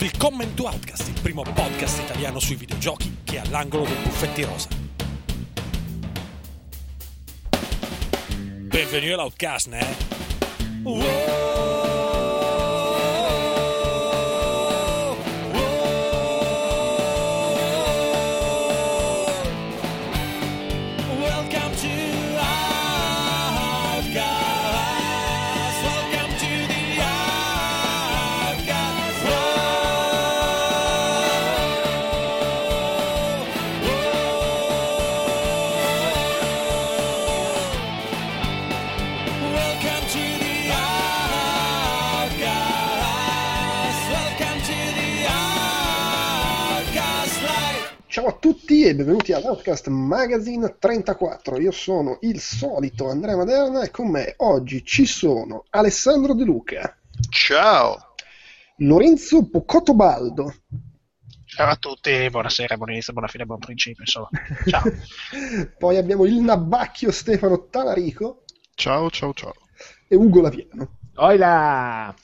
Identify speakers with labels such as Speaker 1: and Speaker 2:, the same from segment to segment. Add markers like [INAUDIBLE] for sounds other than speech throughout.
Speaker 1: Willkommen to Outcast, il primo podcast italiano sui videogiochi che è all'angolo dei buffetti rosa. Benvenuti all'Outcast, né? Welcome
Speaker 2: tutti e benvenuti all'Outcast Magazine 34. Io sono il solito Andrea Maderna e con me oggi ci sono Alessandro De Luca,
Speaker 3: Ciao.
Speaker 2: Lorenzo Pocottobaldo,
Speaker 4: Ciao a tutti, buonasera, buon inizio, buona fine, buon principio, insomma. Ciao. [LAUGHS]
Speaker 2: poi abbiamo il nabacchio Stefano Talarico
Speaker 3: Ciao, ciao, ciao.
Speaker 2: e Ugo Laviano.
Speaker 5: Oila!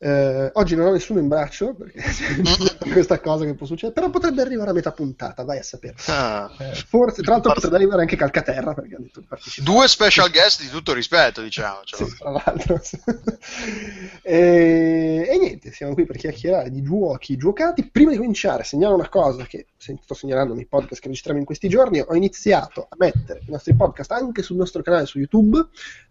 Speaker 2: Eh, oggi non ho nessuno in braccio perché [LAUGHS] c'è questa cosa che può succedere, però potrebbe arrivare a metà puntata, vai a sapere.
Speaker 3: Ah,
Speaker 2: Eh, forse, tra l'altro potrebbe arrivare anche Calcaterra perché ha detto
Speaker 3: due special guest di tutto rispetto, diciamo. cioè.
Speaker 2: Sì, tra l'altro. [LAUGHS] e, e niente, siamo qui per chiacchierare di giochi giocati. Prima di cominciare, segnalo una cosa che sto segnalando nei podcast che registriamo in questi giorni. Ho iniziato a mettere i nostri podcast anche sul nostro canale su YouTube.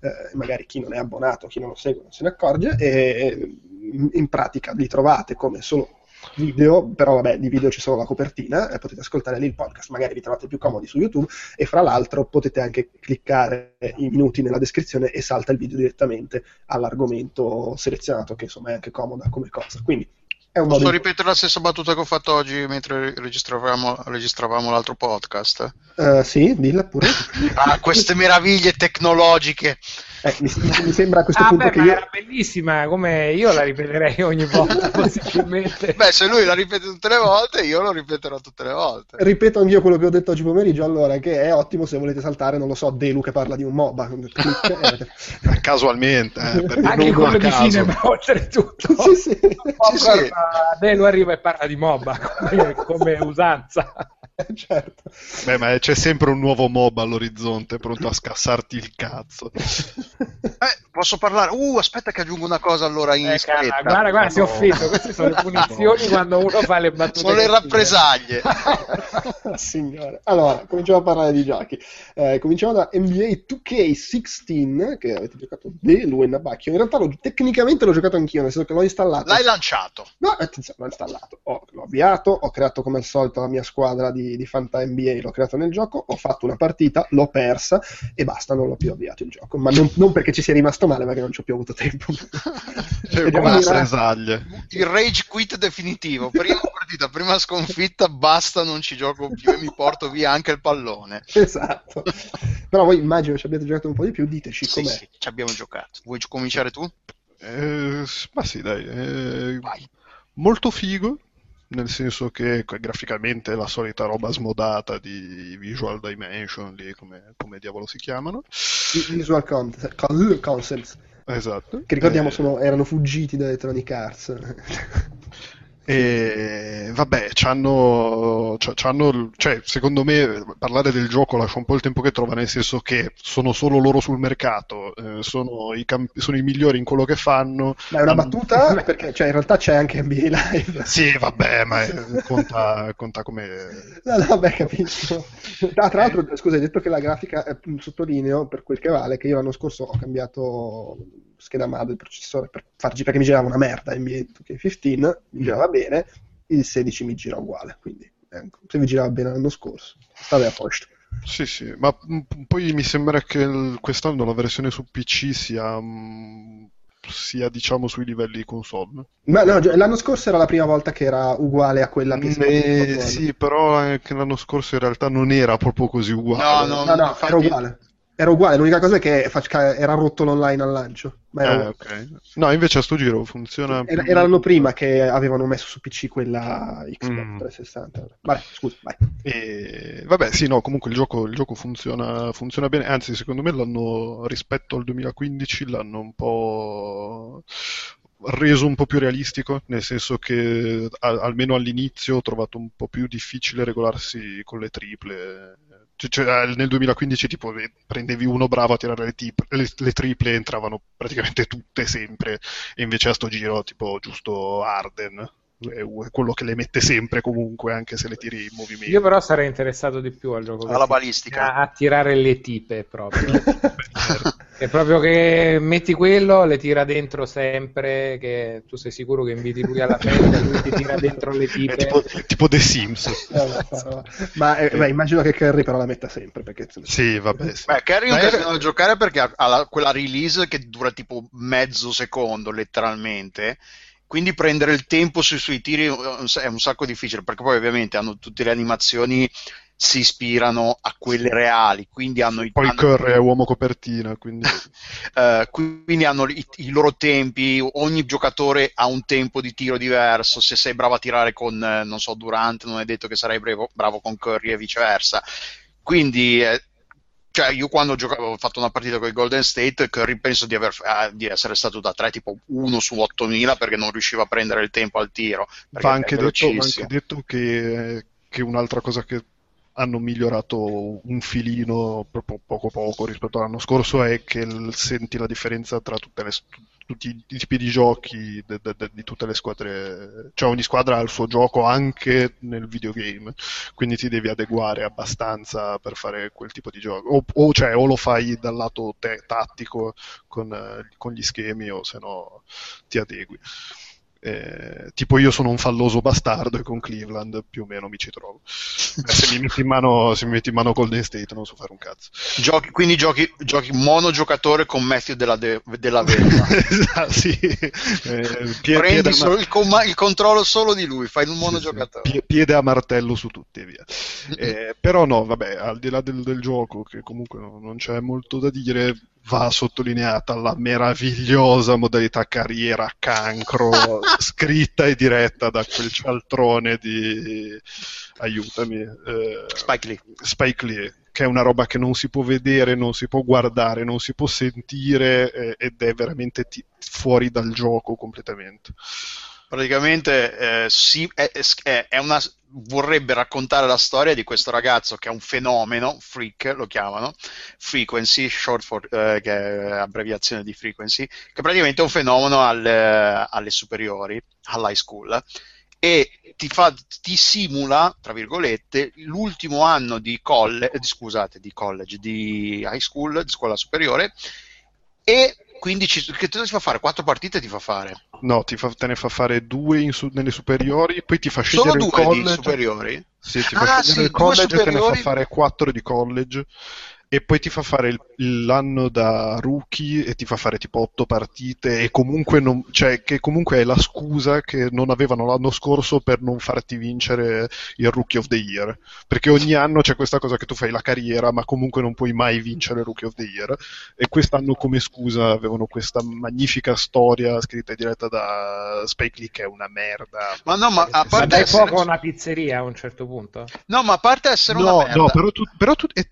Speaker 2: eh, magari chi non è abbonato, chi non lo segue, non se ne accorge. E in, in pratica li trovate come solo video, però vabbè, di video c'è solo la copertina, e potete ascoltare lì il podcast, magari vi trovate più comodi su YouTube e fra l'altro potete anche cliccare i minuti nella descrizione e salta il video direttamente all'argomento selezionato, che insomma è anche comoda come cosa. Quindi è un
Speaker 3: Posso ripetere la stessa battuta che ho fatto oggi mentre registravamo, registravamo l'altro podcast?
Speaker 2: Eh, sì, dilla pure.
Speaker 3: Ah, queste meraviglie tecnologiche.
Speaker 2: Eh, mi, mi sembra a questo
Speaker 5: Ah,
Speaker 2: punto
Speaker 5: beh,
Speaker 2: che io...
Speaker 5: era bellissima, come io la ripeterei [LAUGHS] ogni volta, [LAUGHS] possibilmente.
Speaker 3: Beh, se lui la ripete tutte le volte, io lo ripeterò tutte le volte.
Speaker 2: Ripeto anch'io quello che ho detto oggi pomeriggio, allora, che è ottimo se volete saltare, non lo so, Delu che parla di un MOBA. Clic, [LAUGHS] eh.
Speaker 6: Casualmente, eh,
Speaker 5: Anche quello di
Speaker 6: caso.
Speaker 5: cinema, oltretutto.
Speaker 2: sì, sì.
Speaker 3: Sì, sì.
Speaker 5: Delu arriva e parla di MOBA, come, come usanza.
Speaker 2: Eh, certo.
Speaker 6: Beh, ma c'è sempre un nuovo mob all'orizzonte pronto a scassarti il cazzo.
Speaker 3: Eh, posso parlare? Uh, aspetta che aggiungo una cosa allora in
Speaker 5: Eh, cara, guarda, guarda, si è
Speaker 3: No.
Speaker 5: offeso. Queste sono le [LAUGHS] punizioni quando uno fa le battute.
Speaker 3: Sono le rappresaglie. [LAUGHS]
Speaker 2: Signore. Allora, cominciamo a parlare di giochi. Eh, cominciamo da NBA 2K16, che avete giocato Delu e Nabacchio. In realtà l'ho- tecnicamente l'ho giocato anch'io, nel senso che l'ho installato.
Speaker 3: L'hai lanciato.
Speaker 2: No, attenzione, l'ho installato. Ho- l'ho avviato, ho creato come al solito la mia squadra di, di Fanta NBA, l'ho creato nel gioco, ho fatto una partita, l'ho persa e basta, non l'ho più avviato il gioco. Ma non, non perché ci sia rimasto male, perché non ci ho più avuto tempo. [LAUGHS]
Speaker 6: Cioè,
Speaker 2: E
Speaker 6: come
Speaker 2: dire-
Speaker 6: rappresaglie.
Speaker 3: Il rage quit definitivo. Prima [LAUGHS] partita, prima sconfitta, basta, non ci gioco più e mi porto via anche il pallone.
Speaker 2: Esatto. Però voi immagino ci abbiate giocato un po' di più, diteci
Speaker 3: Sì,
Speaker 2: com'è.
Speaker 3: sì, ci abbiamo giocato. Vuoi cominciare tu?
Speaker 6: Eh, ma sì, dai. eh,
Speaker 3: Vai.
Speaker 6: molto figo, nel senso che graficamente è la solita roba smodata di Visual Dimension, lì come, come diavolo si chiamano.
Speaker 2: Visual con- concepts,
Speaker 6: Esatto.
Speaker 2: che ricordiamo
Speaker 6: Eh,
Speaker 2: sono- erano fuggiti da Electronic Arts. [LAUGHS]
Speaker 6: E vabbè, c'hanno, c'ha- c'hanno- cioè, secondo me parlare del gioco lascia un po' il tempo che trova, nel senso che sono solo loro sul mercato, eh, sono, i camp- sono i migliori in quello che fanno.
Speaker 2: Ma è una battuta [LAUGHS] perché cioè, in realtà c'è anche NBA Live.
Speaker 6: Sì, vabbè, ma eh, [LAUGHS] conta, conta come...
Speaker 2: No, no, vabbè, capisco. Ah, tra l'altro, scusa, hai detto che la grafica, eh, sottolineo per quel che vale, che io l'anno scorso ho cambiato scheda madre del processore per farci, perché mi girava una merda NBA 2K15, mi girava bene, il 16 mi gira uguale, quindi ecco, se mi girava bene l'anno scorso, stava a posto.
Speaker 6: Sì, sì, ma poi mi sembra che il- quest'anno la versione su PC sia, sia diciamo sui livelli console.
Speaker 2: Ma no, l'anno scorso era la prima volta che era uguale a quella PS4
Speaker 6: Eh, sì, però anche l'anno scorso in realtà non era proprio così uguale.
Speaker 3: No,
Speaker 2: No, no,
Speaker 3: infatti-
Speaker 2: era uguale. Era uguale, l'unica cosa è che era rotto l'online al lancio.
Speaker 6: Eh,
Speaker 2: uguale.
Speaker 6: ok. No, invece a sto giro funziona.
Speaker 2: Era, era l'anno prima che avevano messo su PC quella Xbox
Speaker 6: Mm.
Speaker 2: 360. Vabbè, scusa, vai.
Speaker 6: E, vabbè, sì, no, comunque il gioco, il gioco funziona, funziona bene, anzi, secondo me l'hanno rispetto al 2015 l'hanno un po', reso un po' più realistico, nel senso che a- almeno all'inizio ho trovato un po' più difficile regolarsi con le triple. Cioè, cioè, nel 2015 tipo eh, prendevi uno bravo a tirare le, tip- le- le triple e entravano praticamente tutte sempre, e invece a sto giro tipo giusto Arden è quello che le mette sempre comunque anche se le tiri in movimento.
Speaker 5: Io però sarei interessato di più al gioco.
Speaker 3: Alla balistica.
Speaker 5: A, a tirare le tipe proprio. [LAUGHS] è proprio che metti quello, le tira dentro sempre, che tu sei sicuro che inviti lui alla festa, lui ti tira dentro le [LAUGHS] tipe.
Speaker 6: È tipo, tipo The Sims.
Speaker 2: Ma eh, beh, immagino che Curry però la metta sempre. Perché...
Speaker 6: Sì, vabbè. Sì.
Speaker 3: Beh, Curry non casino da giocare perché ha, la- quella release che dura tipo mezzo secondo, letteralmente. Quindi prendere il tempo sui suoi tiri è un sacco difficile, perché poi ovviamente hanno tutte le animazioni si ispirano a quelle reali, quindi hanno i
Speaker 6: Poi
Speaker 3: hanno-
Speaker 6: Curry è uomo copertina, quindi [LAUGHS]
Speaker 3: eh, quindi hanno i, i loro tempi, ogni giocatore ha un tempo di tiro diverso, se sei bravo a tirare con, eh, non so, Durant, non è detto che sarai bravo, bravo con Curry e viceversa. Quindi, eh, cioè, io quando giocavo, ho fatto una partita con il Golden State, Curry penso di, aver, eh, di essere stato da 3 tipo 1 su 8000 perché non riusciva a prendere il tempo al tiro.
Speaker 6: va
Speaker 3: è
Speaker 6: anche, detto, va anche detto che, che un'altra cosa che hanno migliorato un filino proprio poco poco rispetto all'anno scorso è che senti la differenza tra le, tutti i tipi di giochi de- de- de- di tutte le squadre, cioè ogni squadra ha il suo gioco anche nel videogame, quindi ti devi adeguare abbastanza per fare quel tipo di gioco, o, o, cioè, o lo fai dal lato te- tattico con, con gli schemi o se no ti adegui. Eh, tipo io sono un falloso bastardo e con Cleveland più o meno mi ci trovo. Eh, se, mi metti in mano, se mi metti in mano Golden State non so fare un cazzo.
Speaker 3: Giochi- quindi giochi, giochi monogiocatore con Matthew della, de- della Vedova. [LAUGHS]
Speaker 6: Esatto, sì. Eh, pie-
Speaker 3: Prendi
Speaker 6: piede, a
Speaker 3: solo
Speaker 6: ma-
Speaker 3: il, comma- il controllo solo di lui, fai un
Speaker 6: sì,
Speaker 3: monogiocatore.
Speaker 6: sì, pie- piede a martello su tutti e via. Eh, però no, vabbè, al di là del, del gioco, che comunque no- non c'è molto da dire, va sottolineata la meravigliosa modalità carriera cancro [LAUGHS] scritta e diretta da quel cialtrone di aiutami eh,
Speaker 3: Spike Lee.
Speaker 6: Spike Lee che è una roba che non si può vedere, non si può guardare, non si può sentire eh, ed è veramente ti- fuori dal gioco completamente.
Speaker 3: Praticamente eh, sì, è, è- una, vorrebbe raccontare la storia di questo ragazzo che è un fenomeno, freak lo chiamano, frequency, short for, eh, che è abbreviazione di frequency, che praticamente è un fenomeno alle, alle superiori, all'high school, e ti, fa, ti simula, tra virgolette, l'ultimo anno di college, scusate, di college, di high school, di scuola superiore, e quindi ci, che ti fa fare? Quattro partite ti fa fare.
Speaker 6: No, ti fa- te ne fa fare due su- nelle superiori, poi ti fa
Speaker 3: Solo
Speaker 6: scegliere il
Speaker 3: due di
Speaker 6: college.
Speaker 3: superiori?
Speaker 6: Sì, ti
Speaker 3: Ah,
Speaker 6: fa scegliere
Speaker 3: sì,
Speaker 6: il college e te ne fa
Speaker 3: superiori.
Speaker 6: fare quattro di college. E poi ti fa fare il- l'anno da rookie e ti fa fare tipo otto partite e comunque non, cioè, che comunque è la scusa che non avevano l'anno scorso per non farti vincere il Rookie of the Year. Perché ogni anno c'è questa cosa che tu fai la carriera, ma comunque non puoi mai vincere il Rookie of the Year. E quest'anno come scusa avevano questa magnifica storia scritta e diretta da Spike Lee che è una merda.
Speaker 3: Ma no, ma a
Speaker 5: Ma
Speaker 3: parte
Speaker 5: dai
Speaker 3: essere,
Speaker 5: fuoco a una pizzeria a un certo punto?
Speaker 3: no, ma a parte essere una
Speaker 6: No,
Speaker 3: merda,
Speaker 6: no, però, tu, però tu, è,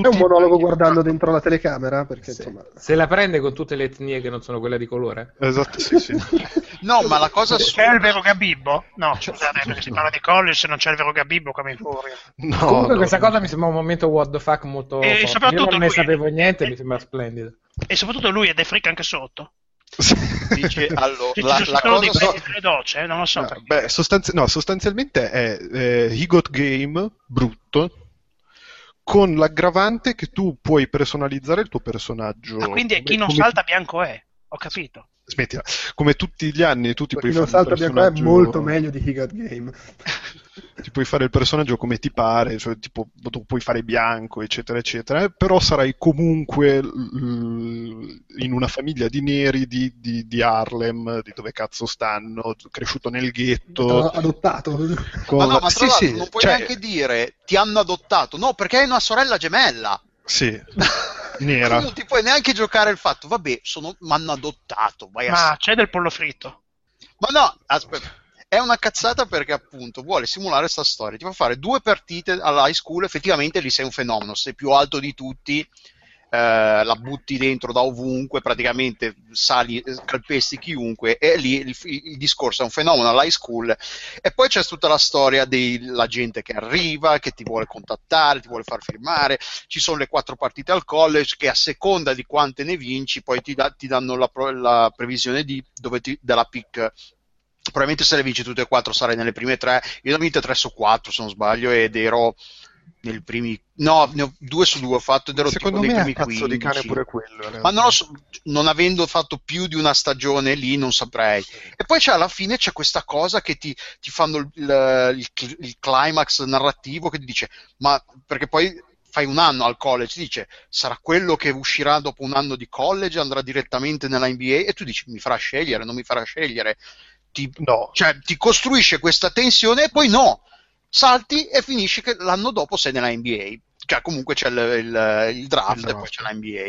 Speaker 2: È
Speaker 6: tutti
Speaker 2: un monologo guardando dentro la telecamera? Perché
Speaker 5: Sì.
Speaker 2: insomma.
Speaker 5: Se la prende con tutte le etnie che non sono quelle di colore?
Speaker 6: Esatto, sì, sì. [LAUGHS]
Speaker 3: no, ma la cosa
Speaker 4: C'è il vero Gabibbo? No, scusate, perché si parla di college, se non c'è il vero Gabibbo come in furia.
Speaker 6: No,
Speaker 5: Comunque
Speaker 6: no.
Speaker 5: questa cosa mi sembra un momento what the fuck molto
Speaker 4: E
Speaker 5: forte.
Speaker 4: soprattutto
Speaker 5: Io non ne
Speaker 4: lui-
Speaker 5: sapevo niente, mi sembra splendido.
Speaker 4: E soprattutto lui è dei freak anche sotto.
Speaker 3: dice, allora, la, la cosa
Speaker 4: delle docce, eh, non lo so.
Speaker 6: No,
Speaker 4: perché.
Speaker 6: beh, sostanzi- no, sostanzialmente è eh, He Got Game brutto con l'aggravante che tu puoi personalizzare il tuo personaggio.
Speaker 4: Ah, quindi è chi non
Speaker 6: come-
Speaker 4: salta bianco è. Ho capito.
Speaker 6: Smettila. Come tutti gli anni tu ti puoi
Speaker 2: Chi non
Speaker 6: fare il
Speaker 2: salta bianco è
Speaker 6: personaggio-
Speaker 2: molto meglio di He Got Game. [LAUGHS]
Speaker 6: ti puoi fare il personaggio come ti pare, cioè tipo tu puoi fare bianco, eccetera, eccetera, però sarai comunque l- in una famiglia di neri di, di- di Harlem, di dove cazzo stanno, cresciuto nel ghetto.
Speaker 2: Adottato.
Speaker 6: con-
Speaker 3: ma no, ma tra
Speaker 6: Sì,
Speaker 3: l'altro
Speaker 6: sì,
Speaker 3: non puoi
Speaker 6: cioè,
Speaker 3: neanche dire ti hanno adottato, no, perché hai una sorella gemella.
Speaker 6: Sì, [LAUGHS] nera.
Speaker 3: non ti puoi neanche giocare il fatto, vabbè, sono, mi hanno adottato, vai a
Speaker 4: Ma c'è del pollo fritto.
Speaker 3: Ma no, aspetta. È una cazzata perché appunto vuole simulare questa storia. Ti fa fare due partite alla high school, effettivamente lì sei un fenomeno, sei più alto di tutti. eh, la butti dentro da ovunque, praticamente sali, calpesti chiunque, e lì il, il discorso è un fenomeno all'high school. E poi c'è tutta la storia della gente che arriva, che ti vuole contattare, ti vuole far firmare, ci sono le quattro partite al college che a seconda di quante ne vinci poi ti, da, ti danno la, la, previsione di, ti, della pick probabilmente se le vinci tutte e quattro sarai nelle prime tre. Io ne ho vinte tre su quattro, se non sbaglio, ed ero nei primi no, ne ho due su due ho fatto ed ero
Speaker 6: secondo
Speaker 3: tipo
Speaker 6: me
Speaker 3: nei primi
Speaker 6: cazzo
Speaker 3: 15
Speaker 6: di cane pure quello
Speaker 3: ma non, lo so, non avendo fatto più di una stagione lì non saprei. E poi c'è alla fine c'è questa cosa che ti, ti fanno il, il, il, climax narrativo che ti dice ma perché poi fai un anno al college dice sarà quello che uscirà dopo un anno di college andrà direttamente nella NBA e tu dici mi farà scegliere non mi farà scegliere ti,
Speaker 6: no.
Speaker 3: cioè, ti costruisce questa tensione e poi no salti e finisci che l'anno dopo sei nella NBA cioè comunque c'è il, il, il draft
Speaker 6: Il
Speaker 3: e poi c'è la NBA.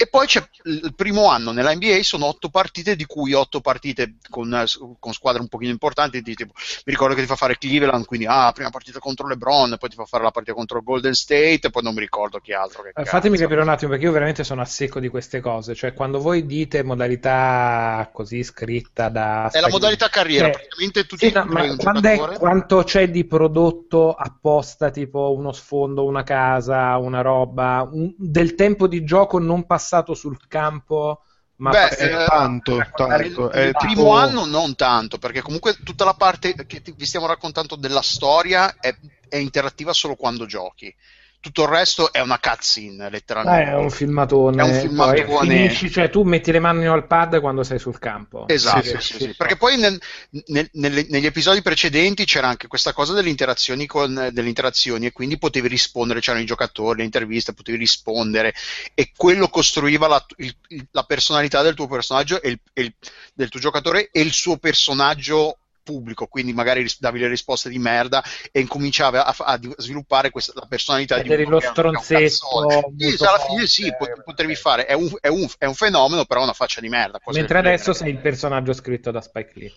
Speaker 3: E poi c'è il primo anno nella NBA sono otto partite, di cui otto partite con, con squadre un pochino importanti. di tipo- mi ricordo che ti fa fare Cleveland, quindi ah, prima partita contro LeBron, poi ti fa fare la partita contro Golden State, e poi non mi ricordo chi altro. Che
Speaker 5: Eh, Fatemi
Speaker 3: cazzo.
Speaker 5: capire un attimo perché io veramente sono a secco di queste cose. Cioè, quando voi dite modalità così scritta da.
Speaker 3: È la modalità carriera,
Speaker 5: Eh,
Speaker 3: praticamente tu ti
Speaker 5: Sì, no, ma quando è- quanto c'è di prodotto apposta, tipo uno sfondo, una casa, una roba, un- del tempo di gioco non passato sul campo, ma
Speaker 3: Beh, eh,
Speaker 6: tanto,
Speaker 3: il,
Speaker 6: tanto. È
Speaker 3: il primo
Speaker 6: tipo-
Speaker 3: anno non tanto, perché comunque tutta la parte che ti- vi stiamo raccontando della storia è, è interattiva solo quando giochi. Tutto il resto è una cutscene,
Speaker 5: Eh,
Speaker 3: letteralmente.
Speaker 5: è un filmatone.
Speaker 3: È un filmatone.
Speaker 5: poi finisci, cioè tu metti le mani al pad quando sei sul campo.
Speaker 3: Esatto,
Speaker 6: Sì,
Speaker 3: sì,
Speaker 6: sì,
Speaker 3: perché poi nel- nel- nelle- negli episodi precedenti c'era anche questa cosa delle interazioni, con, delle interazioni e quindi potevi rispondere, c'erano i giocatori, le interviste, potevi rispondere e quello costruiva la, il- la personalità del tuo personaggio e il- il- del tuo giocatore e il suo personaggio pubblico, quindi magari ris- davi le risposte di merda e incominciavi a, a sviluppare questa, la personalità
Speaker 5: Ed
Speaker 3: di
Speaker 5: lo
Speaker 3: un- un
Speaker 5: stronzetto.
Speaker 3: Sì, alla fine sì, pot- potevi
Speaker 5: eh.
Speaker 3: fare, è un, è un- è un fenomeno però una faccia di merda.
Speaker 5: Mentre adesso sei il personaggio scritto da Spike Lee.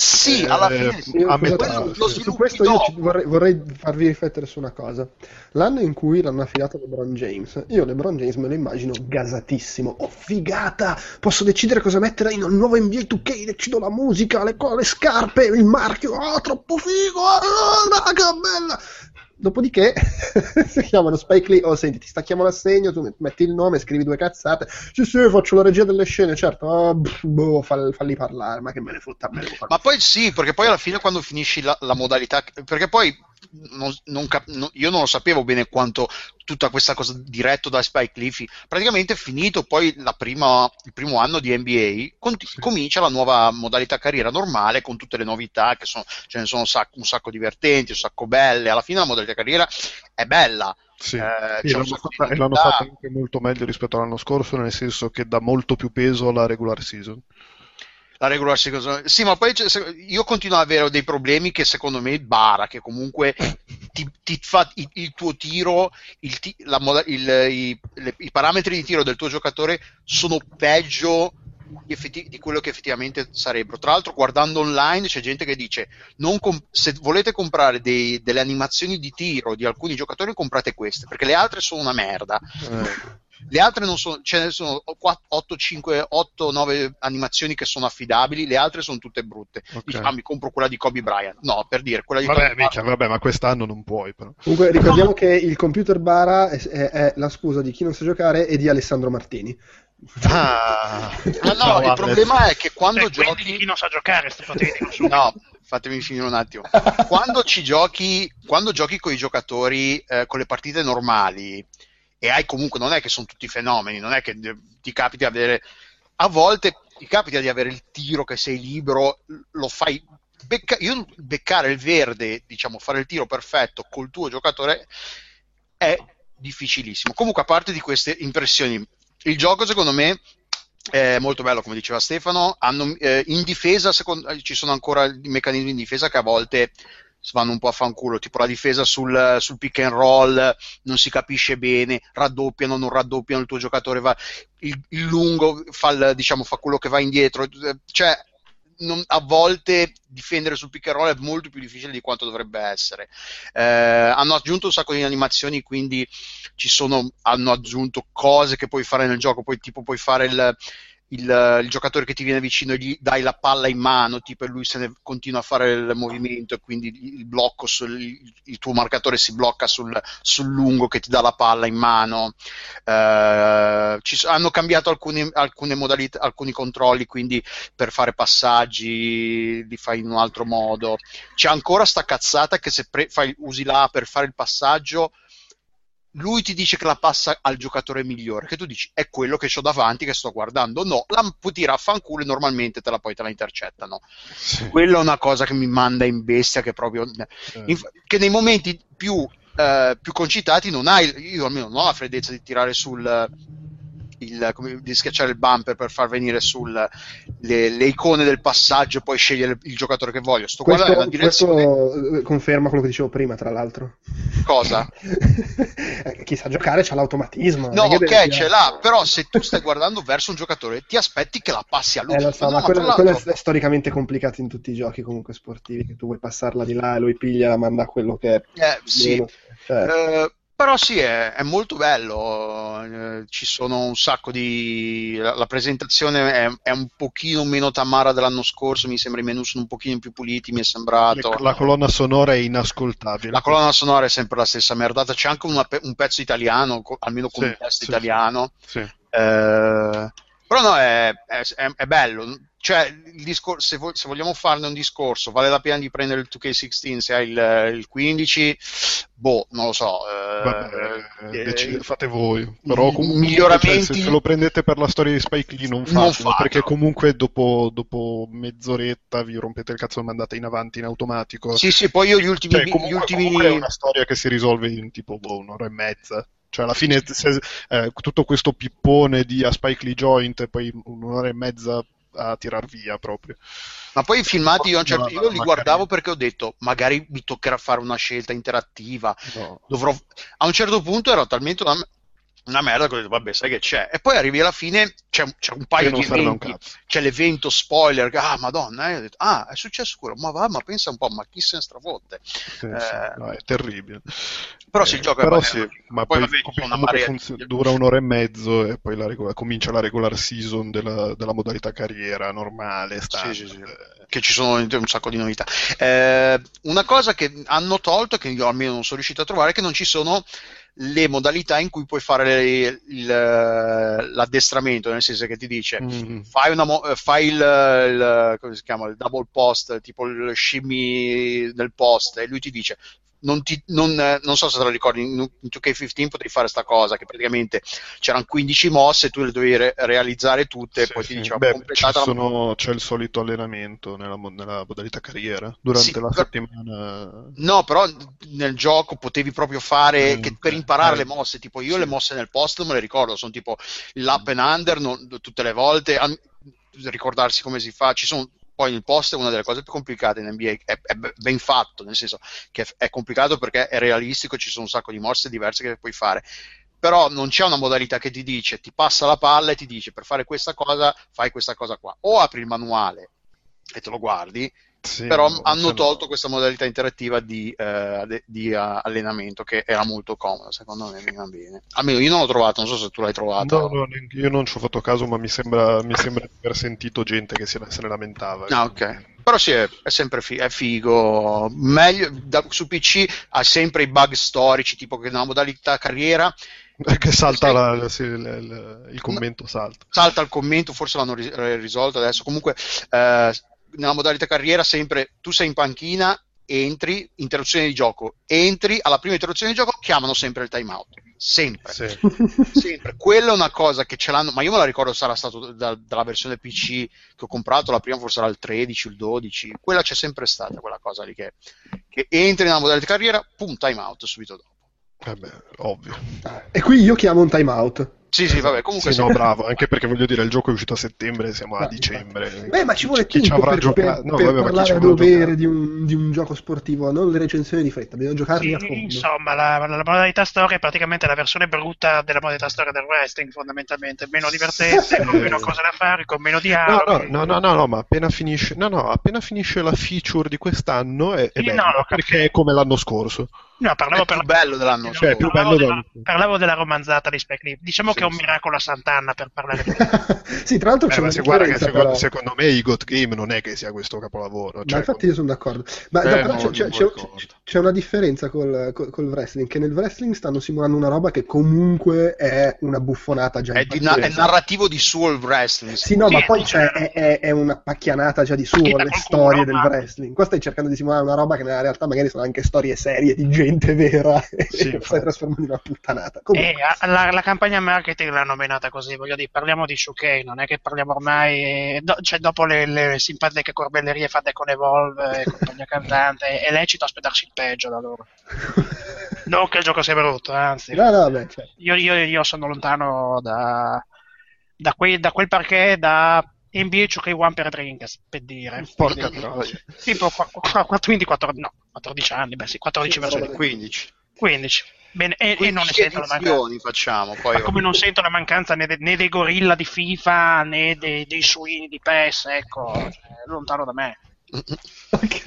Speaker 3: Sì,
Speaker 6: Eh,
Speaker 3: alla fine sì.
Speaker 6: A metà,
Speaker 2: scusate,
Speaker 6: sì.
Speaker 2: su-
Speaker 3: Lo
Speaker 2: su questo io vorrei, vorrei farvi riflettere su una cosa. L'anno in cui l'hanno affidato a LeBron James, io LeBron James me lo immagino gasatissimo. Oh, figata! Posso decidere cosa mettere in un nuovo NBA 2K, decido la musica, le, le scarpe, il marchio. Oh, troppo figo! Ah, che bella! Dopodiché [LAUGHS] si chiamano Spike Lee, oh senti, ti stacchiamo l'assegno, tu metti il nome, scrivi due cazzate, sì sì, faccio la regia delle scene, certo, ah, pff, boh, fall- falli parlare, ma che me ne fotta
Speaker 3: Ma poi sì, perché poi alla fine quando finisci la, la modalità, perché poi non- non cap- non- io non lo sapevo bene quanto tutta questa cosa diretto da Spike Lee, fi- praticamente finito poi la prima- il primo anno di NBA, conti- comincia la nuova modalità carriera normale con tutte le novità che sono, ce ne sono un sacco, un sacco divertenti, un sacco belle, alla fine la modalità carriera è bella.
Speaker 6: Sì.
Speaker 3: Eh,
Speaker 6: Sì, l'hanno fatta, e l'hanno fatta anche molto meglio rispetto all'anno scorso, nel senso che dà molto più peso alla regular season.
Speaker 3: La regular season. Sì, ma poi io continuo ad avere dei problemi che secondo me bara, che comunque ti, ti fa il, il tuo tiro, il, la il- i, le- i parametri di tiro del tuo giocatore sono peggio di, effetti- di quello che effettivamente sarebbero. Tra l'altro, guardando online c'è gente che dice: com- se volete comprare dei- delle animazioni di tiro di alcuni giocatori, comprate queste perché le altre sono una merda.
Speaker 6: Eh,
Speaker 3: Le altre non sono, ce ne sono 8, 5, 8, 9 animazioni che sono affidabili, le altre sono tutte brutte.
Speaker 6: ok.
Speaker 3: Dici, ah, mi compro quella di Kobe Bryant. No, per dire, quella di
Speaker 6: Vabbè,
Speaker 3: Kobe
Speaker 6: minchia, vabbè, ma quest'anno non puoi, però.
Speaker 2: Comunque ricordiamo che il computer bara è, è- è la scusa di chi non sa giocare e di Alessandro Martini.
Speaker 6: Ah,
Speaker 3: Ma no,
Speaker 6: ciao,
Speaker 3: il
Speaker 6: Alex.
Speaker 3: problema è che quando
Speaker 4: Cioè,
Speaker 3: giochi.
Speaker 4: chi non sa giocare.
Speaker 3: No, fatemi finire un attimo. [LAUGHS] Quando ci giochi, quando giochi con i giocatori eh, con le partite normali e hai comunque, non è che sono tutti fenomeni, non è che ti capita di avere. A volte ti capita di avere il tiro che sei libero, lo fai. becca- io beccare il verde, diciamo, fare il tiro perfetto col tuo giocatore è difficilissimo. Comunque, a parte di queste impressioni, il gioco secondo me è molto bello, come diceva Stefano. Hanno, eh, in difesa, secondo- ci sono ancora meccanismi in difesa che a volte vanno un po' a fanculo, tipo la difesa sul, sul pick and roll, non si capisce bene, raddoppiano, non raddoppiano, il tuo giocatore va, il, il lungo fa, il- diciamo, fa quello che va indietro, cioè non- a volte difendere sul pick and roll è molto più difficile di quanto dovrebbe essere. Eh, hanno aggiunto un sacco di animazioni, quindi ci sono, hanno aggiunto cose che puoi fare nel gioco, poi tipo puoi fare il, il, il giocatore che ti viene vicino e gli dai la palla in mano, tipo e lui se ne continua a fare il movimento e quindi il blocco sul, il tuo marcatore si blocca sul, sul lungo che ti dà la palla in mano. Eh, ci hanno cambiato alcune, alcune modalità, alcuni controlli, quindi per fare passaggi li fai in un altro modo. C'è ancora sta cazzata che se pre- fai, usi la per fare il passaggio lui ti dice che la passa al giocatore migliore, che tu dici è quello che ho davanti, che sto guardando. No, la tira a fanculo e normalmente te la poi te la intercettano.
Speaker 6: Sì.
Speaker 3: Quella è una cosa che mi manda in bestia, che proprio. inf- che nei momenti più, eh, più concitati non hai. Io almeno non ho la freddezza di tirare sul. Il, come, di schiacciare il bumper per far venire sul le, icone del passaggio e poi scegliere il, il giocatore che voglio. Sto
Speaker 2: Questo,
Speaker 3: guardando nella direzione.
Speaker 2: questo, eh, conferma quello che dicevo prima, tra l'altro.
Speaker 3: Cosa? [LAUGHS]
Speaker 2: Eh, Chi sa giocare c'ha l'automatismo.
Speaker 3: No, ok,
Speaker 2: deve-
Speaker 3: ce l'ha, però se tu stai guardando verso un giocatore, ti aspetti che la passi a lui.
Speaker 2: Eh, lo so,
Speaker 3: No,
Speaker 2: ma
Speaker 3: no,
Speaker 2: quello, quello è storicamente complicato in tutti i giochi comunque sportivi, che tu vuoi passarla di là e lui piglia, la manda a quello che è
Speaker 3: Eh, sì.
Speaker 2: Cioè,
Speaker 3: Eh, però sì, è, è molto bello. eh, ci sono un sacco di. La, la presentazione è, è un pochino meno tamara dell'anno scorso. Mi sembra i menu sono un pochino più puliti. Mi è sembrato.
Speaker 6: La colonna sonora è inascoltabile.
Speaker 3: La colonna sonora è sempre la stessa merdata. C'è anche una un pezzo italiano, co- almeno con
Speaker 6: Sì,
Speaker 3: un testo
Speaker 6: sì,
Speaker 3: italiano.
Speaker 6: Sì.
Speaker 3: Eh, però no, è- è bello. Cioè, il discor- se, vo- se vogliamo farne un discorso, vale la pena di prendere il 2K16 se hai il, il 15? Boh, non lo so. eh,
Speaker 6: Vabbè,
Speaker 3: eh,
Speaker 6: decide- fate voi. Però comunque
Speaker 3: miglioramenti-
Speaker 6: cioè, se, lo prendete per la storia di Spike Lee non
Speaker 3: Non
Speaker 6: fatelo,
Speaker 3: fatelo.
Speaker 6: perché comunque dopo, dopo mezz'oretta vi rompete il cazzo e mandate in avanti in automatico.
Speaker 3: Sì, sì, poi io gli ultimi.
Speaker 6: Cioè,
Speaker 3: gli
Speaker 6: comunque,
Speaker 3: ultimi...
Speaker 6: comunque è una storia che si risolve in tipo boh, un'ora e mezza. Cioè, alla fine se- eh, tutto questo pippone di a Spike Lee Joint e poi un'ora e mezza a tirar via proprio.
Speaker 3: Ma poi i filmati io, a un certo- io li guardavo perché ho detto magari mi toccherà fare una scelta interattiva.
Speaker 6: No.
Speaker 3: Dovrò... A un certo punto era talmente una, merda ho detto vabbè, sai che c'è. E poi arrivi alla fine, c'è, un- c'è un paio di eventi. C'è l'evento spoiler. che, Ah, madonna, eh, ho detto, ah, è successo quello. Ma va, ma pensa un po', ma chi se ne strafotte.
Speaker 6: Sì, sì,
Speaker 3: Eh,
Speaker 6: no, è terribile.
Speaker 3: Però sì, il gioco è
Speaker 6: però sì, ma
Speaker 3: Poi
Speaker 6: poi,
Speaker 3: vabbè, una marea
Speaker 6: funzio-
Speaker 3: di-
Speaker 6: dura un'ora e mezzo e poi la regola- comincia la regular season della, della modalità carriera normale, standard.
Speaker 3: sì, sì.
Speaker 6: Eh,
Speaker 3: che ci sono un sacco di novità. Eh, una cosa che hanno tolto, che io almeno non sono riuscito a trovare, è che non ci sono le modalità in cui puoi fare il- il- l'addestramento, nel senso che ti dice
Speaker 6: mm,
Speaker 3: fai, una mo- eh, fai il, il- come si chiama, il double post, tipo il shimmy del post, e lui ti dice non, ti- non, eh, non so se te lo ricordi, in, in 2K15 potevi fare sta cosa, che praticamente c'erano 15 mosse, tu le dovevi re- realizzare tutte,
Speaker 6: sì,
Speaker 3: poi
Speaker 6: sì.
Speaker 3: ti diceva
Speaker 6: Beh,
Speaker 3: completata
Speaker 6: ci
Speaker 3: la
Speaker 6: sono- c'è il solito allenamento nella, nella modalità carriera durante
Speaker 3: Sì,
Speaker 6: la
Speaker 3: per-
Speaker 6: settimana.
Speaker 3: No, però nel gioco potevi proprio fare
Speaker 6: Mm,
Speaker 3: che per
Speaker 6: ok.
Speaker 3: imparare
Speaker 6: Eh,
Speaker 3: le mosse, tipo io
Speaker 6: sì.
Speaker 3: le mosse nel post non me le ricordo, sono tipo l'up and under non- tutte le volte, an- ricordarsi come si fa, ci sono poi il post è una delle cose più complicate in NBA, è, è ben fatto, nel senso che è, complicato perché è realistico, ci sono un sacco di mosse diverse che puoi fare. Però non c'è una modalità che ti dice, ti passa la palla e ti dice per fare questa cosa fai questa cosa qua. O apri il manuale e te lo guardi,
Speaker 6: Sì,
Speaker 3: però
Speaker 6: no,
Speaker 3: hanno tolto questa modalità interattiva di, eh, de- di, eh, allenamento che era molto comoda, secondo me veniva bene. Almeno io non l'ho trovato, non so se tu l'hai trovato.
Speaker 6: No, no, io non ci ho fatto caso, ma mi sembra, mi sembra di aver sentito gente che se, ne lamentava.
Speaker 3: Ah, ok. Però sì, è, è sempre fi- è figo. Meglio, da- su PC ha sempre i bug storici, tipo che nella modalità carriera
Speaker 6: Che salta
Speaker 3: Sì.
Speaker 6: la- sì, il, il- commento salta.
Speaker 3: salta il commento, forse l'hanno ri- eh, risolto adesso. Comunque, eh, nella modalità carriera, sempre tu sei in panchina, entri, interruzione di gioco, entri, alla prima interruzione di gioco chiamano sempre il timeout. Sempre.
Speaker 6: Sì. [LAUGHS]
Speaker 3: Sempre, quella è una cosa che ce l'hanno, ma io me la ricordo sarà stato da- dalla versione PC che ho comprato, la prima forse era il 13, il 12, quella c'è sempre stata, quella cosa lì che, che entri nella modalità carriera, pum, time out subito dopo.
Speaker 6: Vabbè, ovvio.
Speaker 2: E qui io chiamo un timeout.
Speaker 3: Sì, sì, vabbè, comunque
Speaker 6: Sì,
Speaker 3: sì.
Speaker 6: no, bravo, anche perché voglio dire, il gioco è uscito a settembre, siamo a dicembre.
Speaker 2: Beh, ma ci vuole
Speaker 6: Chi
Speaker 2: tempo
Speaker 6: avrà
Speaker 2: per,
Speaker 6: giocato?
Speaker 2: per-
Speaker 6: No,
Speaker 2: per
Speaker 6: vabbè, ma chi
Speaker 2: parlare
Speaker 6: ci
Speaker 2: a
Speaker 6: avrà
Speaker 2: dovere
Speaker 6: giocato?
Speaker 2: di un, di un gioco sportivo, non le recensioni di fretta, bisogna giocarli
Speaker 4: Sì,
Speaker 2: a fondo.
Speaker 4: insomma, la, la modalità storia è praticamente la versione brutta della modalità storia del wrestling, fondamentalmente. Meno divertente, [LAUGHS] con meno cose da fare, con meno
Speaker 6: No,
Speaker 4: dialoghi.
Speaker 6: no, no, no, no, ma appena finisce, no, no, appena finisce la feature di quest'anno è, è
Speaker 4: Sì,
Speaker 6: bello,
Speaker 4: no,
Speaker 6: perché è come l'anno scorso.
Speaker 4: No, parlavo
Speaker 3: È
Speaker 4: per
Speaker 3: più bello dell'anno
Speaker 4: no,
Speaker 6: Cioè, più
Speaker 4: parlavo
Speaker 6: bello
Speaker 4: della, parlavo della romanzata di Spike Lee. Diciamo
Speaker 6: Sì,
Speaker 4: che è un miracolo a Sant'Anna per parlare di [LAUGHS]
Speaker 2: sì, tra l'altro c'è
Speaker 6: Eh, ma
Speaker 2: una
Speaker 6: se guarda che secondo,
Speaker 2: però.
Speaker 6: secondo me i God Game non è che sia questo capolavoro.
Speaker 2: Ma
Speaker 6: cioè,
Speaker 2: infatti io sono d'accordo. Ma
Speaker 6: Eh,
Speaker 2: no, c'è, c'è- c'è- c'è una differenza col, col- col wrestling, che nel wrestling stanno simulando una roba che comunque è una buffonata già
Speaker 3: È, di na- è narrativo di suo il wrestling.
Speaker 2: Sì, no,
Speaker 4: Sì,
Speaker 2: ma
Speaker 4: è
Speaker 2: poi c'è, è, è- è una pacchianata già di suo, le storie del
Speaker 4: ma-
Speaker 2: wrestling. Qua stai cercando di simulare una roba che nella realtà magari sono anche storie serie di gente vera [LAUGHS] e
Speaker 6: Sì, infatti.
Speaker 2: stai trasformando in una puttanata.
Speaker 4: E
Speaker 2: Comunque,
Speaker 4: a- la, la campagna marketing l'hanno menata così, voglio dire, parliamo di 2K, non è che parliamo ormai, eh, do- cioè dopo le, le simpatiche corbellerie fatte con Evolve e compagnia [LAUGHS] cantante, è lecito aspettarsi il peggio da loro. [LAUGHS] Non che il gioco sia brutto, anzi.
Speaker 2: no, no, beh, cioè,
Speaker 4: Io, io- io sono lontano da, da, quei- da quel parquet da NBA 2K1 per Dreamcast, per dire.
Speaker 6: Porca troia.
Speaker 4: Tipo qua- qua- qua- quindi 14, no, 14 anni, beh sì, 14
Speaker 2: Sì,
Speaker 4: versioni.
Speaker 2: roba
Speaker 3: 15.
Speaker 4: 15. Bene, e, e non ne
Speaker 3: 15
Speaker 4: sento la mancanza.
Speaker 3: facciamo, poi
Speaker 4: Ma come non sento la mancanza né, de- né dei gorilla di FIFA né dei, dei suini di PES, ecco, cioè, lontano da me.
Speaker 2: Ok.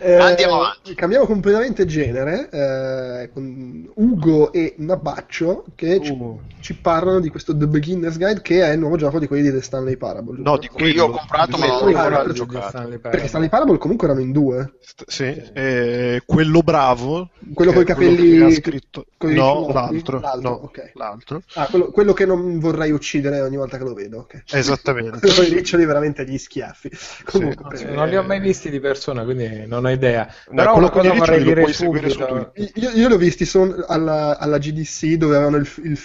Speaker 2: Eh,
Speaker 3: Andiamo avanti.
Speaker 2: Cambiamo completamente genere eh, con Ugo e Nabaccio che ci, ci parlano di questo The Beginner's Guide che è il nuovo gioco di quelli di The Stanley Parable.
Speaker 6: No, di
Speaker 3: Che io ho comprato ma non ho ancora giocato.
Speaker 5: Stanley
Speaker 2: Perché. Stanley Parable comunque erano in due.
Speaker 6: St- Sì, eh, quello bravo.
Speaker 2: Quello
Speaker 6: è quello
Speaker 2: capelli-
Speaker 6: che ha scritto...
Speaker 2: coi
Speaker 6: No,
Speaker 2: ricciolotti?
Speaker 6: l'altro.
Speaker 2: L'altro,
Speaker 6: no,
Speaker 2: ok.
Speaker 6: l'altro.
Speaker 2: Ah, quello, quello che non vorrei uccidere ogni volta che lo vedo. ok.
Speaker 6: Esattamente. [LAUGHS]
Speaker 2: Quello i riccioli veramente gli schiaffi. Comunque,
Speaker 6: Sì.
Speaker 2: Eh,
Speaker 5: Non li ho mai visti di persona, quindi non ho idea. Però
Speaker 6: quello
Speaker 5: cosa vorrei dire
Speaker 6: su
Speaker 5: subito.
Speaker 6: Twitter.
Speaker 2: Io, io li ho visti sono alla, alla GDC dove avevano il, il,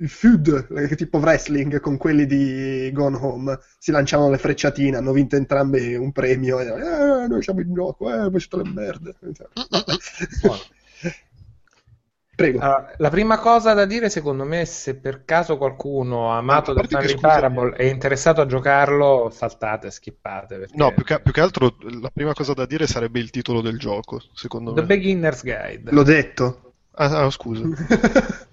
Speaker 2: il feud, eh, tipo wrestling, con quelli di Gone Home. Si lanciavano le frecciatine, hanno vinto entrambi un premio. E, eh, noi siamo in gioco, eh, siete le merde. [LAUGHS]
Speaker 5: Buono.
Speaker 2: Prego.
Speaker 5: Allora, la prima cosa da dire, secondo me, è se per caso qualcuno amato
Speaker 6: a
Speaker 5: The
Speaker 6: parte che,
Speaker 5: Stanley
Speaker 6: scusa-
Speaker 5: Parable è interessato a giocarlo, saltate, skippate. Perché
Speaker 6: No, più che, più che altro la prima cosa da dire sarebbe il titolo del gioco, secondo
Speaker 5: The
Speaker 6: me.
Speaker 5: Beginner's Guide.
Speaker 2: L'ho detto.
Speaker 6: Ah, ah, scusa. [LAUGHS]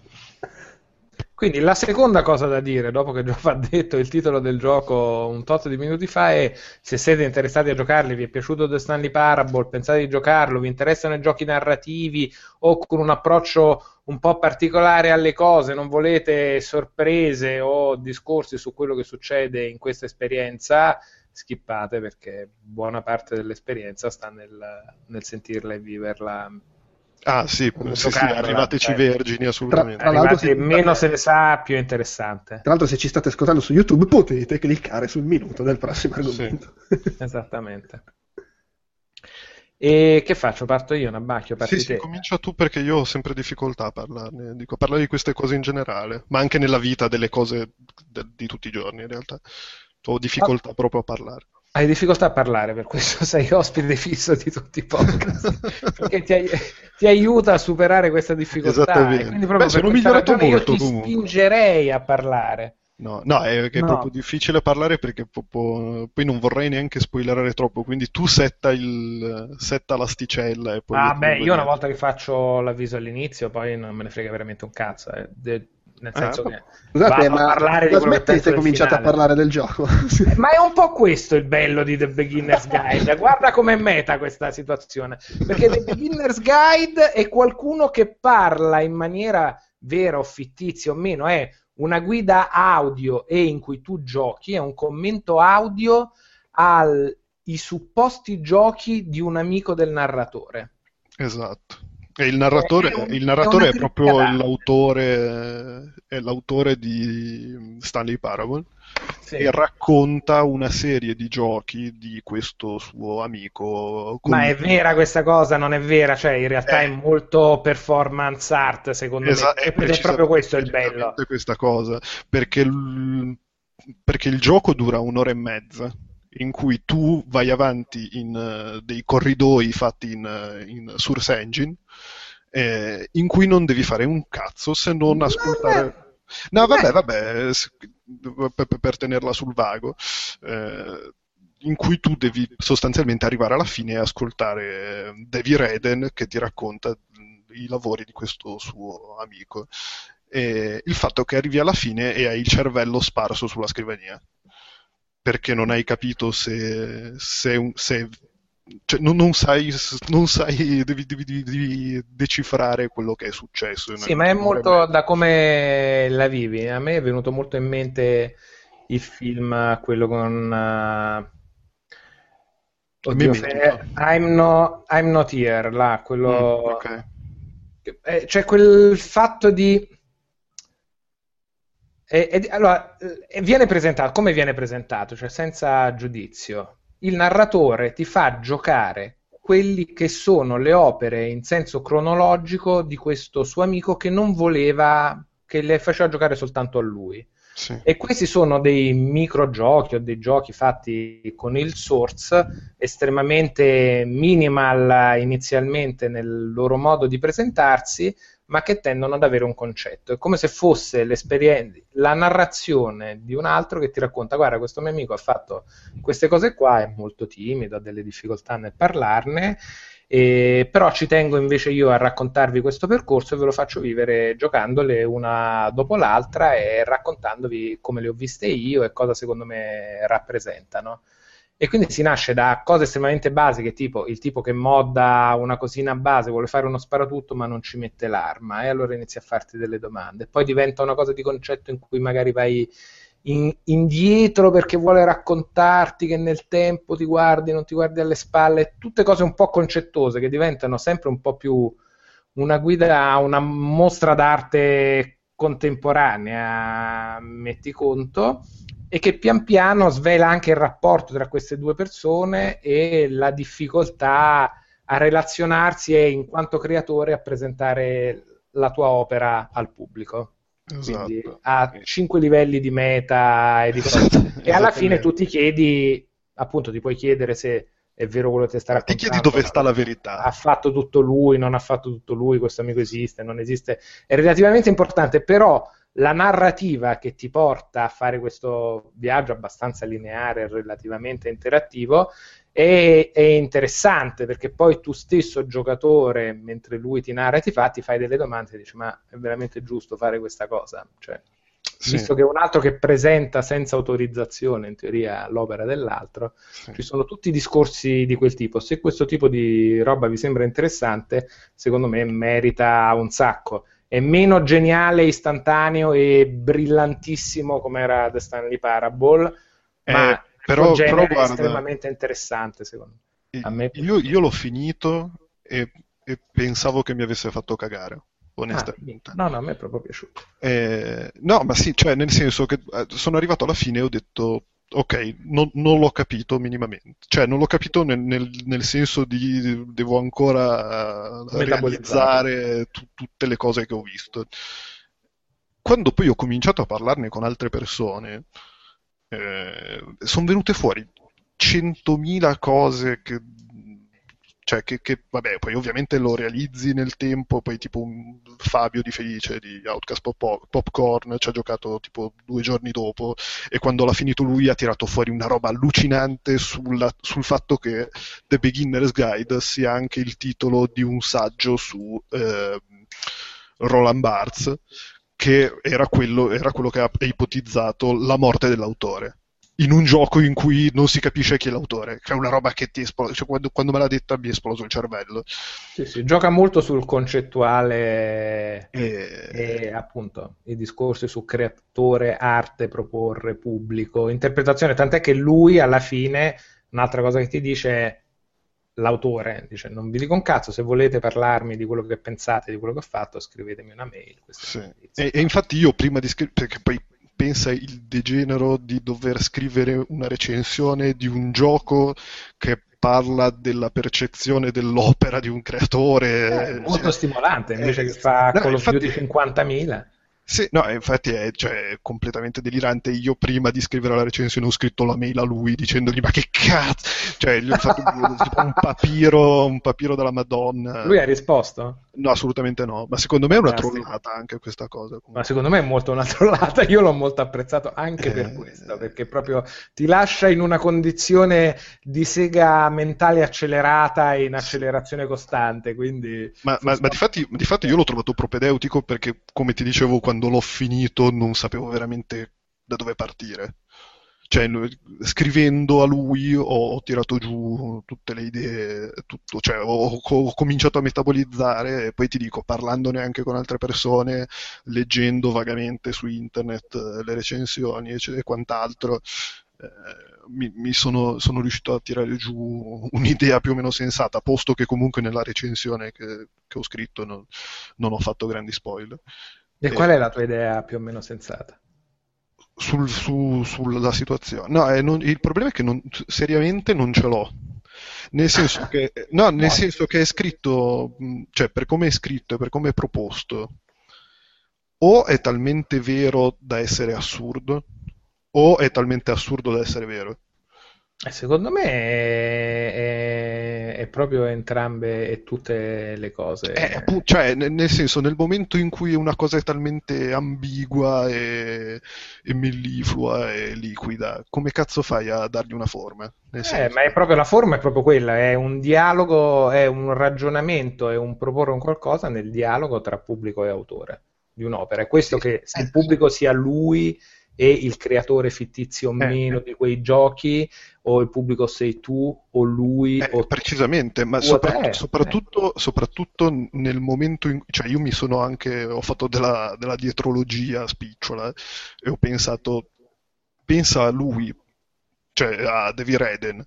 Speaker 5: Quindi la seconda cosa da dire, dopo che [LAUGHS] già va detto il titolo del gioco un tot di minuti fa, è se siete interessati a giocarli, vi è piaciuto The Stanley Parable, pensate di giocarlo, vi interessano i giochi narrativi o con un approccio un po' particolare alle cose, non volete sorprese o discorsi su quello che succede in questa esperienza, skippate perché buona parte dell'esperienza sta nel, nel sentirla e viverla.
Speaker 6: Ah, sì, sì, sì, arrivateci
Speaker 5: eh.
Speaker 6: vergini, assolutamente.
Speaker 2: Tra l'altro
Speaker 5: Arrivate,
Speaker 2: si-
Speaker 5: meno se ne sa, più è interessante.
Speaker 2: Tra l'altro, se ci state ascoltando su YouTube, potete cliccare sul minuto del prossimo argomento. [LAUGHS]
Speaker 5: Esattamente. E che faccio? Parto io, Nabacchio? Parti
Speaker 6: Sì, sì,
Speaker 5: te?
Speaker 6: comincia tu perché io ho sempre difficoltà a parlarne, dico, a parlare di queste cose in generale, ma anche nella vita delle cose de- di tutti i giorni in realtà. Ho difficoltà proprio a parlare.
Speaker 5: Hai difficoltà a parlare, per questo [LAUGHS] sei ospite fisso di tutti i podcast. perché ti, ai- ti aiuta a superare questa difficoltà. E quindi proprio
Speaker 6: Beh, sono migliorato molto,
Speaker 5: io ti
Speaker 6: comunque.
Speaker 5: spingerei a parlare.
Speaker 6: No, no, è è
Speaker 5: No.
Speaker 6: proprio difficile parlare perché po- poi non vorrei neanche spoilerare troppo, quindi tu setta, il, setta l'asticella e poi...
Speaker 5: Ah, beh, io una volta che faccio l'avviso all'inizio, poi non me ne frega veramente un cazzo. eh. De- nel
Speaker 6: Ah,
Speaker 5: senso
Speaker 6: vabbè.
Speaker 5: che
Speaker 2: Scusate,
Speaker 5: vado a
Speaker 2: ma,
Speaker 5: parlare di
Speaker 2: ma
Speaker 5: penso
Speaker 2: smettete
Speaker 5: del
Speaker 2: cominciate a parlare del gioco. [LAUGHS]
Speaker 5: Ma è un po' questo il bello di The Beginner's Guide. Guarda com'è meta questa situazione. Perché The Beginner's Guide è qualcuno che parla in maniera vera o fittizia o meno, è una guida audio e in cui tu giochi, è un commento audio ai supposti giochi di un amico del narratore.
Speaker 6: Esatto. E il narratore,
Speaker 5: È un-
Speaker 6: il
Speaker 5: è
Speaker 6: narratore
Speaker 5: una
Speaker 6: è, proprio l'autore, è l'autore di Stanley Parable
Speaker 5: Sì.
Speaker 6: e racconta una serie di giochi di questo suo amico. con-
Speaker 5: Ma è vera questa cosa? Non è vera? Cioè, in realtà
Speaker 6: Eh.
Speaker 5: è molto performance art, secondo
Speaker 6: Esa-
Speaker 5: me. Ed è proprio questo il bello.
Speaker 6: questa cosa, perché il, perché il gioco dura un'ora e mezza in cui tu vai avanti in eh, dei corridoi fatti in, eh, in Source Engine eh, in cui non devi fare un cazzo se non ascoltare No, vabbè, vabbè, per, per tenerla sul vago. Eh, in cui tu devi sostanzialmente arrivare alla fine e ascoltare eh, Davy Reden che ti racconta i lavori di questo suo amico. E il fatto che arrivi alla fine e hai il cervello sparso sulla scrivania perché non hai capito se, se, se cioè, non, non, sai, non sai devi, devi, devi, decifrare quello che è successo.
Speaker 5: Sì, ma è molto da come la vivi. A me è venuto molto in mente il film, quello con... Uh... Oddio, fe... I'm, no, I'm, not here, là, quello... Mm, okay. eh, cioè quel fatto di... E, e, allora, eh, viene presentato, come viene presentato? Cioè senza giudizio il narratore ti fa giocare quelli che sono le opere in senso cronologico di questo suo amico che non voleva, che le faceva giocare soltanto a lui. Sì. E questi sono dei microgiochi o dei giochi fatti con il source estremamente minimal inizialmente nel loro modo di presentarsi, ma che tendono ad avere un concetto. È come se fosse la narrazione di un altro che ti racconta: Guarda, questo mio amico ha fatto queste cose qua, è molto timido, ha delle difficoltà nel parlarne. E, però ci tengo invece io a raccontarvi questo percorso e ve lo faccio vivere giocandole una dopo l'altra e raccontandovi come le ho viste io e cosa secondo me rappresentano. E quindi si nasce da cose estremamente basiche, tipo il tipo che modda una cosina base, vuole fare uno sparatutto ma non ci mette l'arma, e allora inizi a farti delle domande. Poi diventa una cosa di concetto in cui magari vai in, indietro perché vuole raccontarti che nel tempo ti guardi, non ti guardi alle spalle, tutte cose un po' concettose che diventano sempre un po' più una guida, una mostra d'arte contemporanea, metti conto e che pian piano svela anche il rapporto tra queste due persone e la difficoltà a relazionarsi e in quanto creatore a presentare la tua opera al pubblico. Esatto. Quindi a cinque livelli di meta e, di esatto. e alla fine tu ti chiedi, appunto, ti puoi chiedere se è vero quello che sta raccontando.
Speaker 6: Ti chiedi dove sta la verità.
Speaker 5: Ha fatto tutto lui, non ha fatto tutto lui, questo amico esiste, non esiste. È relativamente importante, però la narrativa che ti porta a fare questo viaggio abbastanza lineare e relativamente interattivo è, è, interessante perché poi tu stesso giocatore, mentre lui ti narra e ti fa, ti fai delle domande e dici ma è veramente giusto fare questa cosa? Cioè, sì. Visto che un altro che presenta senza autorizzazione in teoria l'opera dell'altro, sì. ci sono tutti discorsi di quel tipo. Se questo tipo di roba vi sembra interessante, secondo me merita un sacco è meno geniale, istantaneo e brillantissimo come era The Stanley Parable, eh, ma però, però guarda, estremamente interessante secondo
Speaker 6: me. Io, io, l'ho finito e, e, pensavo che mi avesse fatto cagare. Onestamente.
Speaker 5: Ah, no, no, a me è proprio piaciuto.
Speaker 6: Eh, no, ma sì, cioè, nel senso che eh, sono arrivato alla fine e ho detto, ok, non, non, l'ho capito minimamente. Cioè, non l'ho capito nel, nel, nel senso di devo ancora uh, realizzare t- tutte le cose che ho visto. Quando poi ho cominciato a parlarne con altre persone, eh, sono venute fuori centomila cose che cioè che, che, vabbè, poi ovviamente lo realizzi nel tempo, poi tipo un Fabio di Felice di Outcast Pop- Popcorn ci ha giocato tipo due giorni dopo e quando l'ha finito lui ha tirato fuori una roba allucinante sulla, sul fatto che The Beginner's Guide sia anche il titolo di un saggio su eh, Roland Barthes che era quello, era quello che ha ipotizzato la morte dell'autore in un gioco in cui non si capisce chi è l'autore, che è una roba che ti esplode, cioè, quando, quando, me l'ha detta mi è esploso il cervello.
Speaker 5: Sì, sì, gioca molto sul concettuale e... e appunto i discorsi su creatore, arte, proporre, pubblico, interpretazione, tant'è che lui alla fine, un'altra cosa che ti dice è l'autore dice non vi dico un cazzo se volete parlarmi di quello che pensate di quello che ho fatto scrivetemi una mail
Speaker 6: sì. e, e, infatti io prima di scrivere perché poi pensa il degenero di dover scrivere una recensione di un gioco che parla della percezione dell'opera di un creatore.
Speaker 5: È molto cioè, stimolante, invece eh, che fa no, Call of Duty 50.000.
Speaker 6: Sì, no, infatti è, cioè, completamente delirante. Io prima di scrivere la recensione ho scritto la mail a lui dicendogli ma che cazzo! Cioè, gli ho fatto un papiro, un papiro della Madonna.
Speaker 5: Lui ha risposto?
Speaker 6: No, assolutamente no, ma secondo me è una
Speaker 5: Fantastico.
Speaker 6: trollata anche questa cosa. comunque.
Speaker 5: Ma secondo me è molto una [LAUGHS] trollata, io l'ho molto apprezzato anche per
Speaker 6: Eh,
Speaker 5: questo, perché proprio ti lascia in una condizione di sega mentale accelerata e in accelerazione costante, quindi...
Speaker 6: Ma, ma, ma difatti, difatti io l'ho trovato propedeutico perché, come ti dicevo, quando l'ho finito non sapevo veramente da dove partire. Cioè, scrivendo a lui ho, ho tirato giù tutte le idee, tutto, cioè ho, ho cominciato a metabolizzare e poi ti dico, parlandone anche con altre persone, leggendo vagamente su internet eh, le recensioni e quant'altro, eh, mi, mi sono, sono riuscito a tirare giù un'idea più o meno sensata, posto che comunque nella recensione che, che ho scritto non, non ho fatto grandi spoiler.
Speaker 5: E
Speaker 6: Eh,
Speaker 5: qual è la tua idea più o meno sensata?
Speaker 6: Sul- su- sulla situazione. No, eh, non- il problema è che non- seriamente non ce l'ho. Nel senso che, [LAUGHS] no, nel senso che è scritto, cioè per come è scritto e per come è proposto, o è talmente vero da essere assurdo, o è talmente assurdo da essere vero.
Speaker 5: Secondo me è, è- è proprio entrambe e tutte le cose.
Speaker 6: Eh, cioè, ne- nel senso, nel momento in cui una cosa è talmente ambigua e, e melliflua e liquida, come cazzo fai a dargli una forma? Nel
Speaker 5: Eh, ma è proprio la forma, è proprio quella, è un dialogo, è un ragionamento, è un proporre un qualcosa nel dialogo tra pubblico e autore di un'opera. È questo che se il pubblico sia lui e il creatore fittizio o
Speaker 6: Eh.
Speaker 5: meno di quei giochi, o il pubblico sei tu o lui
Speaker 6: Eh,
Speaker 5: o
Speaker 6: precisamente, ma
Speaker 5: tu o
Speaker 6: sopra-
Speaker 5: te.
Speaker 6: soprattutto, soprattutto nel momento in cui, cioè io mi sono anche, ho fatto della, della dietrologia spicciola e ho pensato, pensa a lui, cioè a David Redden,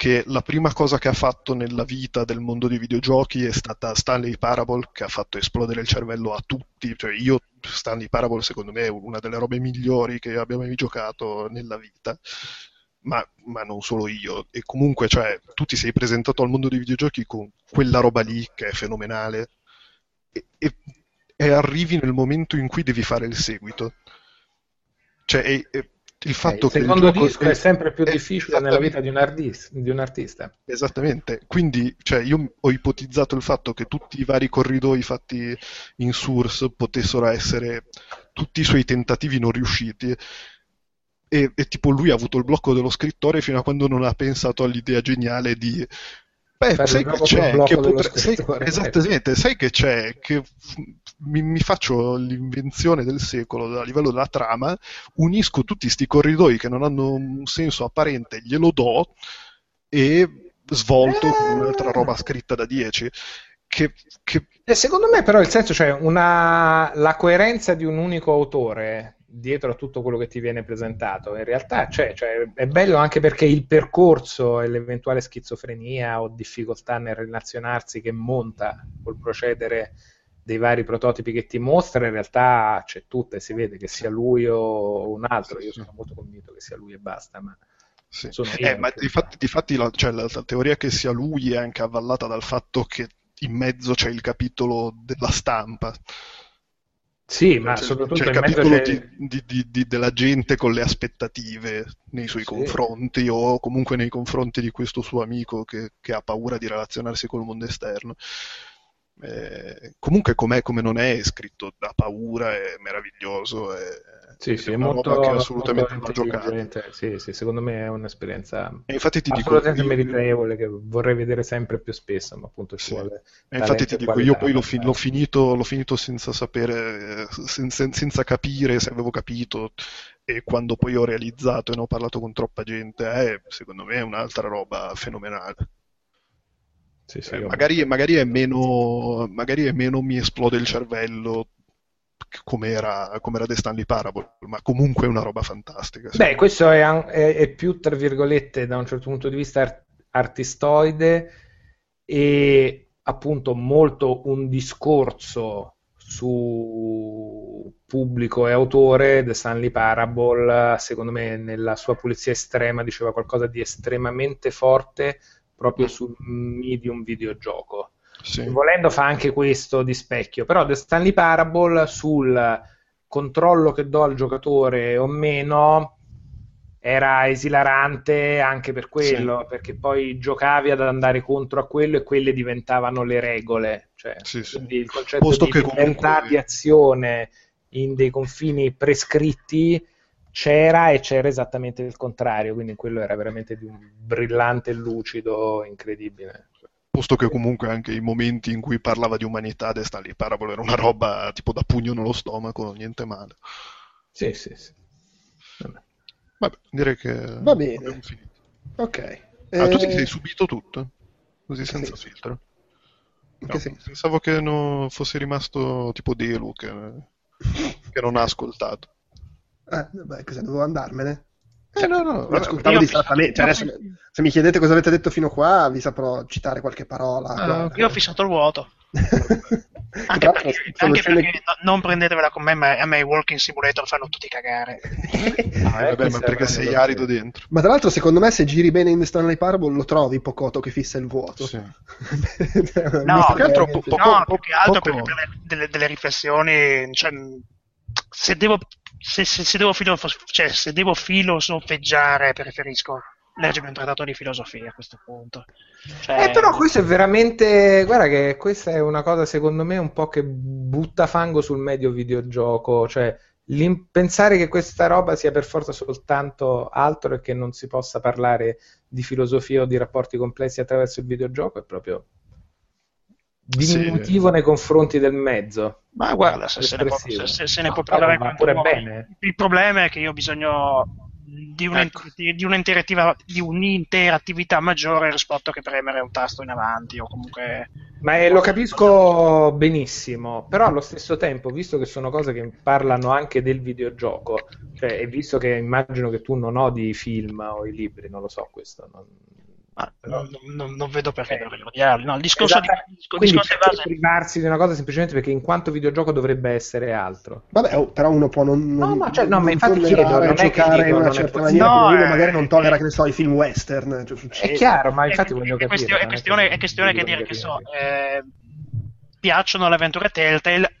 Speaker 6: che la prima cosa che ha fatto nella vita del mondo dei videogiochi è stata Stanley Parable, che ha fatto esplodere il cervello a tutti, cioè io, Stanley Parable secondo me è una delle robe migliori che abbia mai giocato nella vita ma, ma non solo io. E comunque, cioè, tu ti sei presentato al mondo dei videogiochi con quella roba lì che è fenomenale e, e- e arrivi nel momento in cui devi fare il seguito. Cioè, e- il fatto
Speaker 5: il
Speaker 6: che il
Speaker 5: secondo
Speaker 6: gioco
Speaker 5: disco è sempre più
Speaker 6: è-
Speaker 5: difficile nella vita di un, artis- di un artista.
Speaker 6: Esattamente, quindi cioè, io ho ipotizzato il fatto che tutti i vari corridoi fatti in Source potessero essere tutti i suoi tentativi non riusciti e, e tipo lui ha avuto il blocco dello scrittore fino a quando non ha pensato all'idea geniale di Beh,
Speaker 5: Fare
Speaker 6: sai
Speaker 5: il
Speaker 6: che c'è, che potre- sai- esattamente, sai che c'è, che mi, mi faccio l'invenzione del secolo a livello della trama, unisco tutti sti corridoi che non hanno un senso apparente, glielo do e svolto con un'altra roba scritta da 10. Che, che
Speaker 5: secondo me però il senso, cioè una, la coerenza di un unico autore dietro a tutto quello che ti viene presentato, in realtà c'è, cioè, è bello anche perché il percorso e l'eventuale schizofrenia o difficoltà nel relazionarsi che monta col procedere dei vari prototipi che ti mostra, in realtà c'è tutta e si vede che sia lui o un altro, io sono molto convinto che sia lui e basta, ma
Speaker 6: Sì. Eh, ma difatti, difatti la, cioè, la- la teoria che sia lui è anche avvallata dal fatto che in mezzo c'è il capitolo della stampa.
Speaker 5: Sì, ma
Speaker 6: C'è,
Speaker 5: soprattutto
Speaker 6: c'è il capitolo di, di- di- di- della gente con le aspettative nei suoi
Speaker 5: Sì.
Speaker 6: confronti o comunque nei confronti di questo suo amico che, che ha paura di relazionarsi col mondo esterno. Eh, comunque com'è come non è, è scritto da paura, è meraviglioso, è,
Speaker 5: Sì, sì,
Speaker 6: è
Speaker 5: molto,
Speaker 6: roba che assolutamente va
Speaker 5: molto
Speaker 6: giocata.
Speaker 5: intelligente. Sì, sì, secondo me è un'esperienza
Speaker 6: E infatti ti dico,
Speaker 5: assolutamente
Speaker 6: io-
Speaker 5: meritevole che vorrei vedere sempre più spesso, ma appunto ci
Speaker 6: Sì.
Speaker 5: vuole
Speaker 6: E infatti ti dico, io poi l'ho, fi- l'ho finito, l'ho finito senza sapere, eh, sen- sen- senza capire se avevo capito e quando poi ho realizzato e ne ho parlato con troppa gente, eh, secondo me è un'altra roba fenomenale.
Speaker 5: Sì, sì,
Speaker 6: Eh, magari, magari è meno, magari è meno mi esplode il cervello come era, come era The Stanley Parable, ma comunque è una roba fantastica.
Speaker 5: Beh, questo è, è- è più, tra virgolette, da un certo punto di vista art- artistoide e appunto molto un discorso su pubblico e autore. The Stanley Parable, secondo me, nella sua pulizia estrema, diceva qualcosa di estremamente forte proprio sul medium videogioco.
Speaker 6: Sì.
Speaker 5: Volendo fa anche questo di specchio, però The Stanley Parable sul controllo che do al giocatore o meno era esilarante anche per quello, perché poi giocavi ad andare contro a quello e quelle diventavano le regole. Cioè,
Speaker 6: Sì, sì.
Speaker 5: il concetto
Speaker 6: Posto
Speaker 5: di libertà
Speaker 6: comunque-
Speaker 5: di azione in dei confini prescritti c'era e c'era esattamente il contrario, quindi quello era veramente di un brillante lucido incredibile.
Speaker 6: Posto che comunque anche i momenti in cui parlava di umanità, The Stanley Parable era una roba tipo da pugno nello stomaco, niente male.
Speaker 5: Sì, sì, sì. Vabbè.
Speaker 6: Vabbè, direi che
Speaker 2: Va bene.
Speaker 6: abbiamo finito.
Speaker 2: Ok.
Speaker 6: Ah, tu ti
Speaker 2: Eh,
Speaker 6: sei subito tutto? Così senza
Speaker 2: sì.
Speaker 6: filtro? No,
Speaker 2: che
Speaker 6: pensavo che no- fosse rimasto tipo Delu che, che non ha ascoltato.
Speaker 2: Ah, vabbè, cosa dovevo andarmene?
Speaker 6: Eh, no, no,
Speaker 2: Lo
Speaker 6: vabbè,
Speaker 2: ascoltavo
Speaker 4: io-
Speaker 2: distrattamente. Cioè, adesso, se mi chiedete cosa avete detto fino qua, vi saprò citare qualche parola. Guarda.
Speaker 4: Io ho fissato il vuoto. [LAUGHS] Anche perché, anche perché no- non prendetevela con me, ma a me i walking simulator fanno tutti cagare.
Speaker 6: Eh, [LAUGHS]
Speaker 5: Ah,
Speaker 6: vabbè,
Speaker 5: questo
Speaker 6: ma perché sei arido dentro.
Speaker 2: Ma tra l'altro, secondo me, se giri bene in The Stanley Parable, lo trovi Pocoto che fissa il vuoto.
Speaker 6: Sì. [LAUGHS]
Speaker 4: No,
Speaker 6: più che altro po- poco-
Speaker 4: no,
Speaker 6: po-
Speaker 4: più che altro perché per le- delle, delle riflessioni, cioè, se devo, se, se- se devo filo, cioè, se devo filosofeggiare, preferisco leggermi un trattato di filosofia a questo punto. Cioè,
Speaker 5: Eh, però questo è veramente. Guarda che questa è una cosa, secondo me, un po' che butta fango sul medio videogioco. Cioè, pensare che questa roba sia per forza soltanto altro e che non si possa parlare di filosofia o di rapporti complessi attraverso il videogioco è proprio diminutivo nei confronti del mezzo.
Speaker 4: Ma guarda, se se ne può, se- se ne può parlare
Speaker 5: ma pure
Speaker 4: vuoi.
Speaker 5: bene.
Speaker 4: Il problema è che io ho bisogno di, un-
Speaker 3: Ecco.
Speaker 4: di un'interattiva- di un'interattività maggiore rispetto che premere un tasto in avanti o comunque...
Speaker 5: Ma eh, lo capisco benissimo, però allo stesso tempo, visto che sono cose che parlano anche del videogioco, cioè, e visto che immagino che tu non odi i film o i libri, non lo so questo. non-
Speaker 4: ma
Speaker 5: Però-
Speaker 4: non, non- vedo perché
Speaker 5: Eh.
Speaker 4: dovrei odiarli. No, il discorso di,
Speaker 5: Esatto.
Speaker 4: il
Speaker 5: Quindi
Speaker 4: discorso di base...
Speaker 5: privarsi di una cosa semplicemente perché in quanto videogioco dovrebbe essere altro.
Speaker 2: Vabbè, oh, però uno può non, non,
Speaker 5: No, ma cioè, no, ma infatti chiedo, non
Speaker 2: giocare in una certa maniera,
Speaker 4: No,
Speaker 2: uno
Speaker 4: eh,
Speaker 2: magari non tollera,
Speaker 4: eh,
Speaker 2: che ne so, i film western. Cioè.
Speaker 5: È chiaro, ma
Speaker 4: È-
Speaker 5: infatti
Speaker 4: è-
Speaker 5: voglio
Speaker 4: è
Speaker 5: capire.
Speaker 4: questione, è questione,
Speaker 5: che-
Speaker 4: è questione che dire che so, eh, piacciono le avventure Telltale.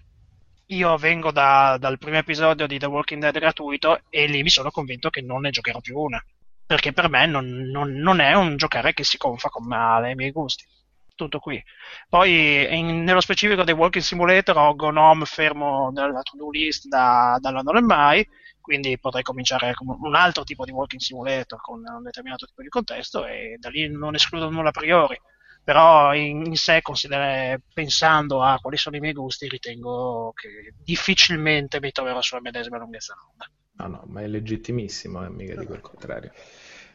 Speaker 4: Io vengo da- dal primo episodio di The Walking Dead gratuito e lì mi sono convinto che non ne giocherò più una. Perché per me non, non- non è un giocare che si confa con me ai miei gusti. Tutto qui. Poi, in- nello specifico dei Walking Simulator, ho Gnome fermo nella to-do list da, dalla non è mai quindi potrei cominciare con un altro tipo di walking simulator con un determinato tipo di contesto e da lì non escludo nulla a priori però in, in sé pensando a quali sono i miei gusti ritengo che difficilmente mi troverò sulla medesima lunghezza d'onda
Speaker 5: No, no, ma è legittimissimo, eh, mica dico il contrario.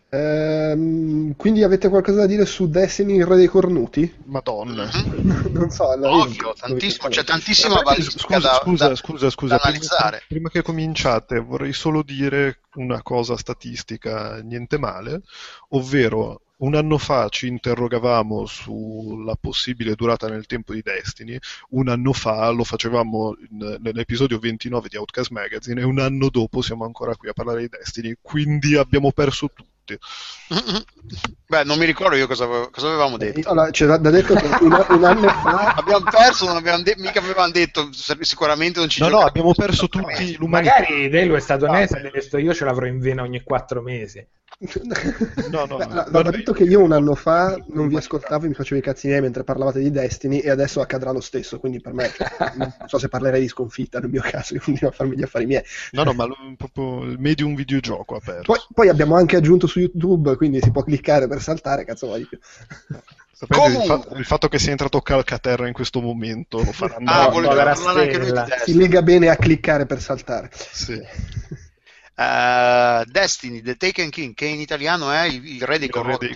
Speaker 2: Ehm, quindi avete qualcosa da dire su Destiny, il re dei cornuti?
Speaker 6: Madonna.
Speaker 3: Mhm. [LAUGHS]
Speaker 2: non so. allora io-
Speaker 3: Ovvio, tantissimo, c'è tantissima
Speaker 6: Guarda,
Speaker 3: balistica
Speaker 6: scusa,
Speaker 3: da,
Speaker 6: scusa,
Speaker 3: da-
Speaker 6: scusa, scusa,
Speaker 3: da
Speaker 6: prima,
Speaker 3: analizzare.
Speaker 6: prima che cominciate vorrei solo dire una cosa statistica, niente male, ovvero un anno fa ci interrogavamo sulla possibile durata nel tempo di Destiny, un anno fa lo facevamo in- nell'episodio 29 di Outcast Magazine e un anno dopo siamo ancora qui a parlare di Destiny, quindi abbiamo perso tutti.
Speaker 3: Beh, non mi ricordo io cosa, avevo- cosa avevamo detto.
Speaker 2: Allora, c'è da, detto che un, un anno [LAUGHS] fa
Speaker 3: Abbiamo perso, non abbiamo de- mica avevamo detto, sicuramente non ci
Speaker 6: No, no, abbiamo perso tutti l'umanità.
Speaker 5: Magari Delu è stato onesto e ha detto io ce l'avrò in vena ogni quattro mesi.
Speaker 6: No, no, [LAUGHS]
Speaker 2: Beh,
Speaker 6: no,
Speaker 2: no, detto che io un anno fa non vi ascoltavo e mi facevo i cazzi miei mentre parlavate di Destiny e adesso accadrà lo stesso, quindi per me [LAUGHS] non so se parlerei di sconfitta nel mio caso, io continuo a farmi gli affari miei.
Speaker 6: No, no, ma proprio il medium videogioco ha perso.
Speaker 2: Poi, poi abbiamo anche aggiunto su YouTube, quindi si può cliccare per saltare, cazzo.
Speaker 6: Sapete, il,
Speaker 3: Comunque.
Speaker 6: fa- il fatto che sia entrato Calcaterra in questo momento lo farà
Speaker 3: Ah,
Speaker 6: andare.
Speaker 3: voleva
Speaker 5: povera
Speaker 3: parlare anche lui di.
Speaker 2: Si lega bene a cliccare per saltare.
Speaker 6: Sì.
Speaker 3: Eh, Destiny, The Taken King, che in italiano è il, il re dei corrotti.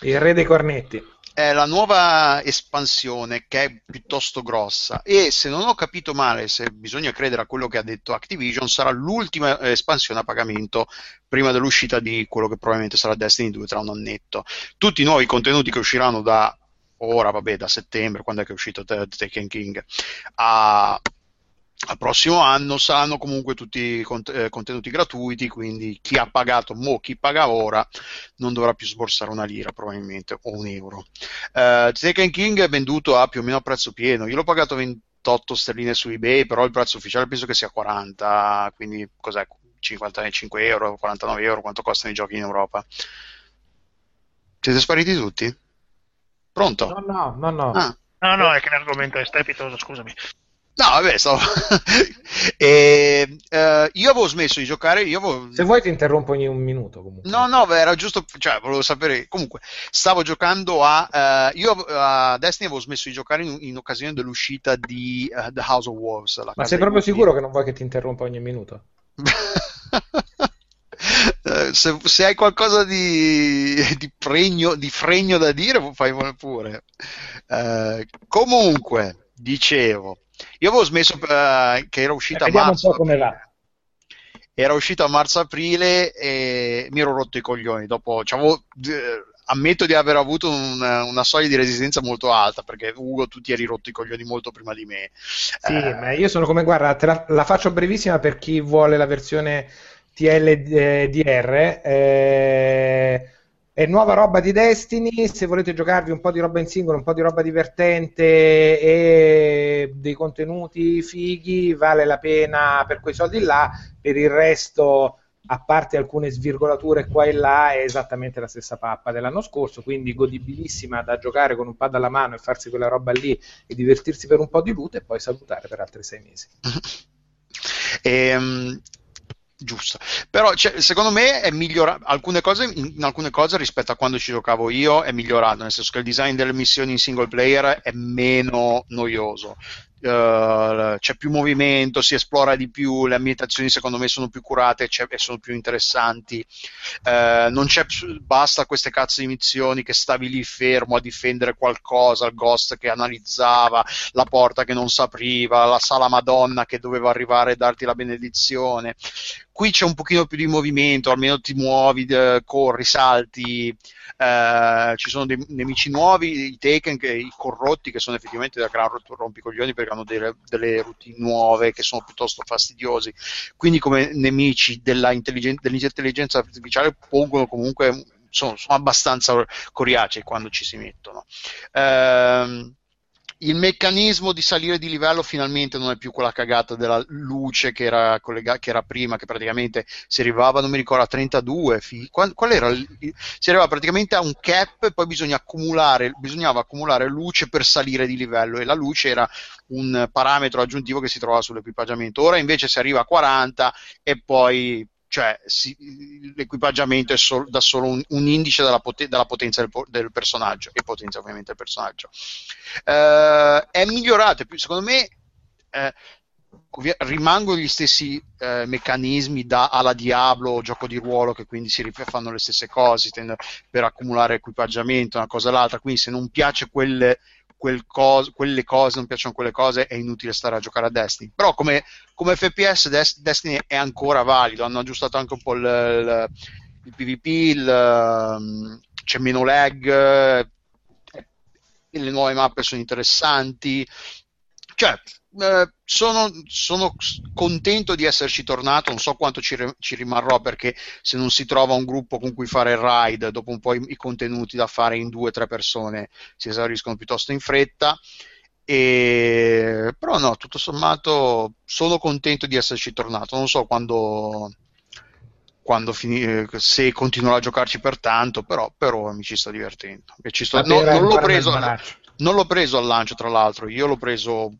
Speaker 5: Il re dei cornetti.
Speaker 3: È la nuova espansione che è piuttosto grossa e se non ho capito male, se bisogna credere a quello che ha detto Activision, sarà l'ultima eh, espansione a pagamento prima dell'uscita di quello che probabilmente sarà Destiny 2 tra un annetto. Tutti i nuovi contenuti che usciranno da ora, vabbè, da settembre, quando è che è uscito Taken King, a, al prossimo anno saranno comunque tutti cont- eh, contenuti gratuiti, quindi chi ha pagato mo, chi paga ora non dovrà più sborsare una lira probabilmente o un euro. Eh, Taken King è venduto a più o meno a prezzo pieno, io l'ho pagato 28 sterline su eBay, però il prezzo ufficiale penso che sia 40, quindi cos'è? 55 euro, 49 euro, quanto costano i giochi in Europa. Siete spariti tutti? Pronto?
Speaker 5: No, no, no, no.
Speaker 3: Ah.
Speaker 4: No, no, è che l'argomento è strepitoso, scusami.
Speaker 3: No, vabbè, stavo... [LAUGHS] e, eh, io avevo smesso di giocare, io avevo...
Speaker 5: Se vuoi ti interrompo ogni un minuto comunque.
Speaker 3: No, no, era giusto, cioè, volevo sapere. Comunque, stavo giocando a. eh, io a Destiny avevo smesso di giocare in, in occasione dell'uscita di eh, The House of Wolves.
Speaker 5: Ma sei proprio sicuro che non vuoi che ti interrompa ogni minuto? [LAUGHS]
Speaker 3: Se, se hai qualcosa di, di, pregno, di fregno da dire, fai pure. Eh, comunque, dicevo, io avevo smesso eh, che era uscita a
Speaker 5: un
Speaker 3: marzo. era uscito a marzo-aprile e mi ero rotto i coglioni. Dopo, eh, ammetto di aver avuto una, una soglia di resistenza molto alta perché Ugo, tu ti eri rotto i coglioni molto prima di me.
Speaker 5: Sì,
Speaker 3: Eh,
Speaker 5: ma io sono come, guarda, la, la faccio brevissima per chi vuole la versione TLDR. Eh, è nuova roba di Destiny, se volete giocarvi un po' di roba in singolo, un po' di roba divertente e dei contenuti fighi, vale la pena per quei soldi là, per il resto a parte alcune svirgolature qua e là, è esattamente la stessa pappa dell'anno scorso, quindi godibilissima da giocare con un pad alla mano e farsi quella roba lì e divertirsi per un po' di loot e poi salutare per altri sei mesi. [LAUGHS]
Speaker 3: Ehm, giusto, però cioè, secondo me è migliorato alcune cose, in, in alcune cose rispetto a quando ci giocavo io è migliorato, nel senso che il design delle missioni in single player è meno noioso. Uh, c'è più movimento, si esplora di più, le ambientazioni secondo me sono più curate e sono più interessanti. Uh, non c'è basta queste cazzo di missioni che stavi lì fermo a difendere qualcosa, il ghost che analizzava, la porta che non si apriva, la sala Madonna che doveva arrivare e darti la benedizione. Qui c'è un pochino più di movimento, almeno ti muovi, eh, corri, salti, eh, ci sono dei nemici nuovi, i Taken, i corrotti, che sono effettivamente da gran rompicoglioni perché hanno delle, delle routine nuove che sono piuttosto fastidiosi. Quindi come nemici dell'intelligenza artificiale pongono comunque, sono, sono abbastanza coriacei quando ci si mettono. Ehm, il meccanismo di salire di livello finalmente non è più quella cagata della luce che era, collega- che era prima, che praticamente si arrivava, non mi ricordo, a 32. fi- qual, qual era? si arrivava praticamente a un cap e poi bisogna accumulare, bisognava accumulare luce per salire di livello e la luce era un parametro aggiuntivo che si trovava sull'equipaggiamento. Ora invece si arriva a 40 e poi cioè si- l'equipaggiamento è sol- da solo un, un indice della, pote- della potenza del, del personaggio e potenzia ovviamente il personaggio. Eh, è migliorato, secondo me eh, ovvia- rimangono gli stessi eh, meccanismi da alla Diablo gioco di ruolo che quindi si rif- fanno le stesse cose per accumulare equipaggiamento, una cosa o l'altra, quindi se non piace quelle quel cos- quelle cose, non piacciono quelle cose, è inutile stare a giocare a Destiny. Però come, come FPS Des- Destiny è ancora valido, hanno aggiustato anche un po' il, il- il PvP, il, um, c'è meno lag, eh, le nuove mappe sono interessanti. Cioè, eh, sono, sono contento di esserci tornato, non so quanto ci, re- ci rimarrò perché se non si trova un gruppo con cui fare il ride, dopo un po' i, i contenuti da fare in due o tre persone si esauriscono piuttosto in fretta. E... Però no, tutto sommato sono contento di esserci tornato. Non so quando, quando fini- eh, se continuerò a giocarci per tanto, però per ora mi ci sto divertendo. E ci sto- no, non, l'ho preso, non l'ho preso al lancio, tra l'altro, io l'ho preso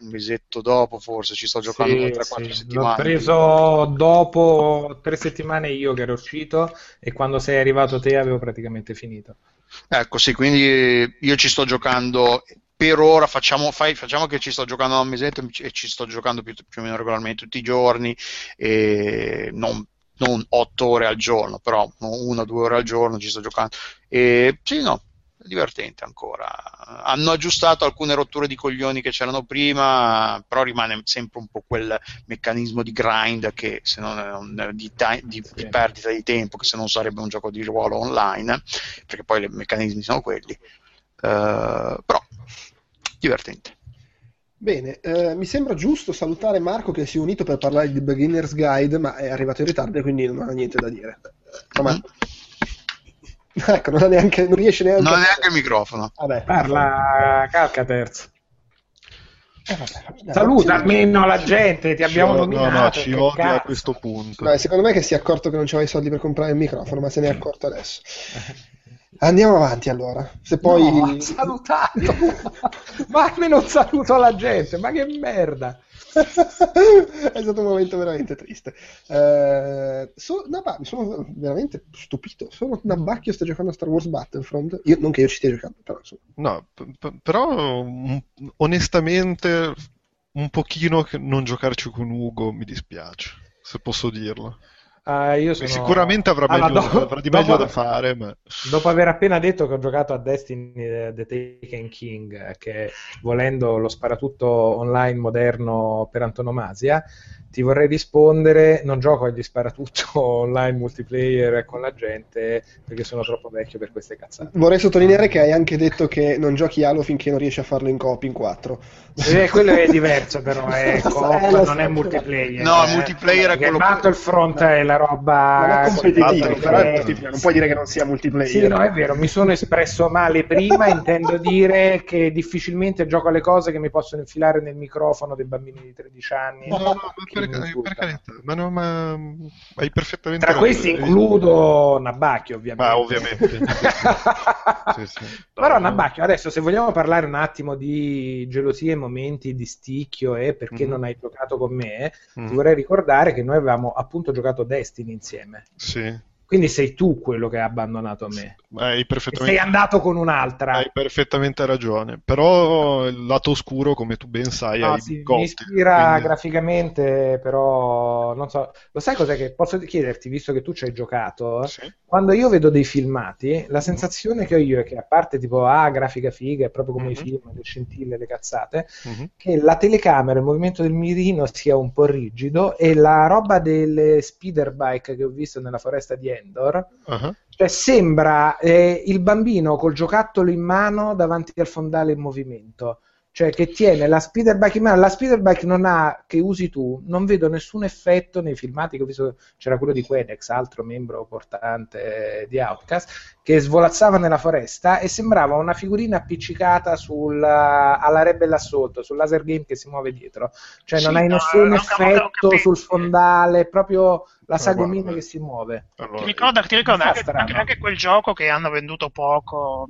Speaker 3: un mesetto dopo, forse ci sto giocando
Speaker 5: Sì,
Speaker 3: da 3-4
Speaker 5: sì. L'ho
Speaker 3: settimane.
Speaker 5: preso dopo tre settimane io che ero uscito e quando sei arrivato te avevo praticamente finito.
Speaker 3: Ecco, sì, quindi io ci sto giocando per ora, facciamo, fai- facciamo che ci sto giocando da un mesetto e ci sto giocando più, più o meno regolarmente tutti i giorni, non, non 8 ore al giorno, però una o due ore al giorno ci sto giocando. E sì, no, divertente ancora. Hanno aggiustato alcune rotture di coglioni che c'erano prima, però rimane sempre un po' quel meccanismo di grind che se non di, di- di perdita di tempo, che se non sarebbe un gioco di ruolo online, perché poi i meccanismi sono quelli. Eh, però divertente.
Speaker 2: Bene, eh, mi sembra giusto salutare Marco che si è unito per parlare di Beginner's Guide, ma è arrivato in ritardo e quindi non ha niente da dire. Ma- [LAUGHS] Ecco, non, ha neanche, non riesce neanche
Speaker 3: Non
Speaker 2: a...
Speaker 3: è neanche il microfono.
Speaker 2: Vabbè,
Speaker 5: Parla Calcaterz.
Speaker 2: Eh, vabbè, no,
Speaker 5: Saluta almeno la gente, ti abbiamo
Speaker 6: Ci o-
Speaker 5: nominato.
Speaker 6: no, no, ci odia a questo punto.
Speaker 2: No, secondo me che si è accorto che non c'aveva i soldi per comprare il microfono, ma se ne è accorto adesso. Andiamo avanti allora. Se poi...
Speaker 5: No, ha salutato. [LAUGHS] ma almeno un saluto alla gente, ma che merda. [LAUGHS]
Speaker 2: è stato un momento veramente triste. Eh, so- Naba- mi sono veramente stupito. Solo Nabacchio sta giocando a Star Wars Battlefront. Io, non che io ci stia giocando, però insomma.
Speaker 6: No, p- p- però mm, onestamente un pochino che non giocarci con Ugo mi dispiace, se posso dirlo.
Speaker 5: Ah, io sono...
Speaker 6: Sicuramente avrà,
Speaker 5: Allora,
Speaker 6: meglio-
Speaker 5: dopo-
Speaker 6: avrà di meglio
Speaker 5: dopo-
Speaker 6: da fare, ma...
Speaker 5: Dopo aver appena detto che ho giocato a Destiny eh, The Taken King, eh, che volendo lo sparatutto online moderno per antonomasia, ti vorrei rispondere, non gioco agli sparatutto [LAUGHS] online multiplayer con la gente perché sono troppo vecchio per queste cazzate.
Speaker 2: Vorrei sottolineare che hai anche detto che non giochi Halo finché non riesci a farlo in coop in 4.
Speaker 5: Eh, quello è diverso però, è [LAUGHS] coop,
Speaker 2: eh, so.
Speaker 5: non è multiplayer.
Speaker 3: No,
Speaker 5: eh.
Speaker 3: multiplayer è quello che-
Speaker 5: Battlefront è la roba...
Speaker 2: non è competitivo,
Speaker 6: Battlefront.
Speaker 2: però è multiplayer. Non puoi dire che non sia multiplayer.
Speaker 5: Sì, no, è vero, mi sono espresso male prima, [LAUGHS] intendo dire che difficilmente gioco alle cose che mi possono infilare nel microfono dei bambini di 13 anni.
Speaker 6: No, no, ma per, per carità, ma, no, ma hai perfettamente
Speaker 5: Tra questi
Speaker 6: ragione.
Speaker 5: includo Nabacchio, ovviamente.
Speaker 6: Ma ovviamente. [LAUGHS] Sì, sì.
Speaker 5: Però Nabacchio, adesso se vogliamo parlare un attimo di gelosie e momenti di sticchio e perché
Speaker 6: Mhm.
Speaker 5: non hai giocato con me,
Speaker 6: Mm.
Speaker 5: ti vorrei ricordare che noi avevamo appunto giocato Destiny insieme.
Speaker 6: Sì,
Speaker 5: Quindi sei tu quello che ha abbandonato me. sei andato con un'altra.
Speaker 6: Hai perfettamente ragione, però il lato oscuro, come tu ben sai,
Speaker 5: No, sì, mi
Speaker 6: Gotti,
Speaker 5: ispira
Speaker 6: quindi-
Speaker 5: graficamente, però non so. Lo sai cos'è che posso chiederti, visto che tu ci hai giocato?
Speaker 6: Sì.
Speaker 5: Quando io vedo dei filmati, la sensazione che ho io è che a parte tipo, ah, grafica figa, è proprio come i
Speaker 6: Mhm.
Speaker 5: film, le scintille, le cazzate,
Speaker 6: Mhm.
Speaker 5: che la telecamera, il movimento del mirino sia un po' rigido e la roba delle speeder bike che ho visto nella foresta di Endor,
Speaker 6: Ah,
Speaker 5: cioè sembra eh, il bambino col giocattolo in mano davanti al fondale in movimento. Cioè che tiene la speeder bike in mano, la speeder bike non ha, che usi tu, non vedo nessun effetto nei filmati che ho visto, c'era quello di Quedex, altro membro portante eh, di Outcast, che svolazzava nella foresta e sembrava una figurina appiccicata sul, alla Rebel Assault, sul laser game che si muove dietro. Cioè non
Speaker 4: Sì,
Speaker 5: hai
Speaker 4: no,
Speaker 5: nessun
Speaker 4: ho
Speaker 5: effetto sul fondale, proprio la sagomina che si muove.
Speaker 6: Allora,
Speaker 4: Ti ricorda, ti ricorda anche, anche- anche quel gioco che hanno venduto poco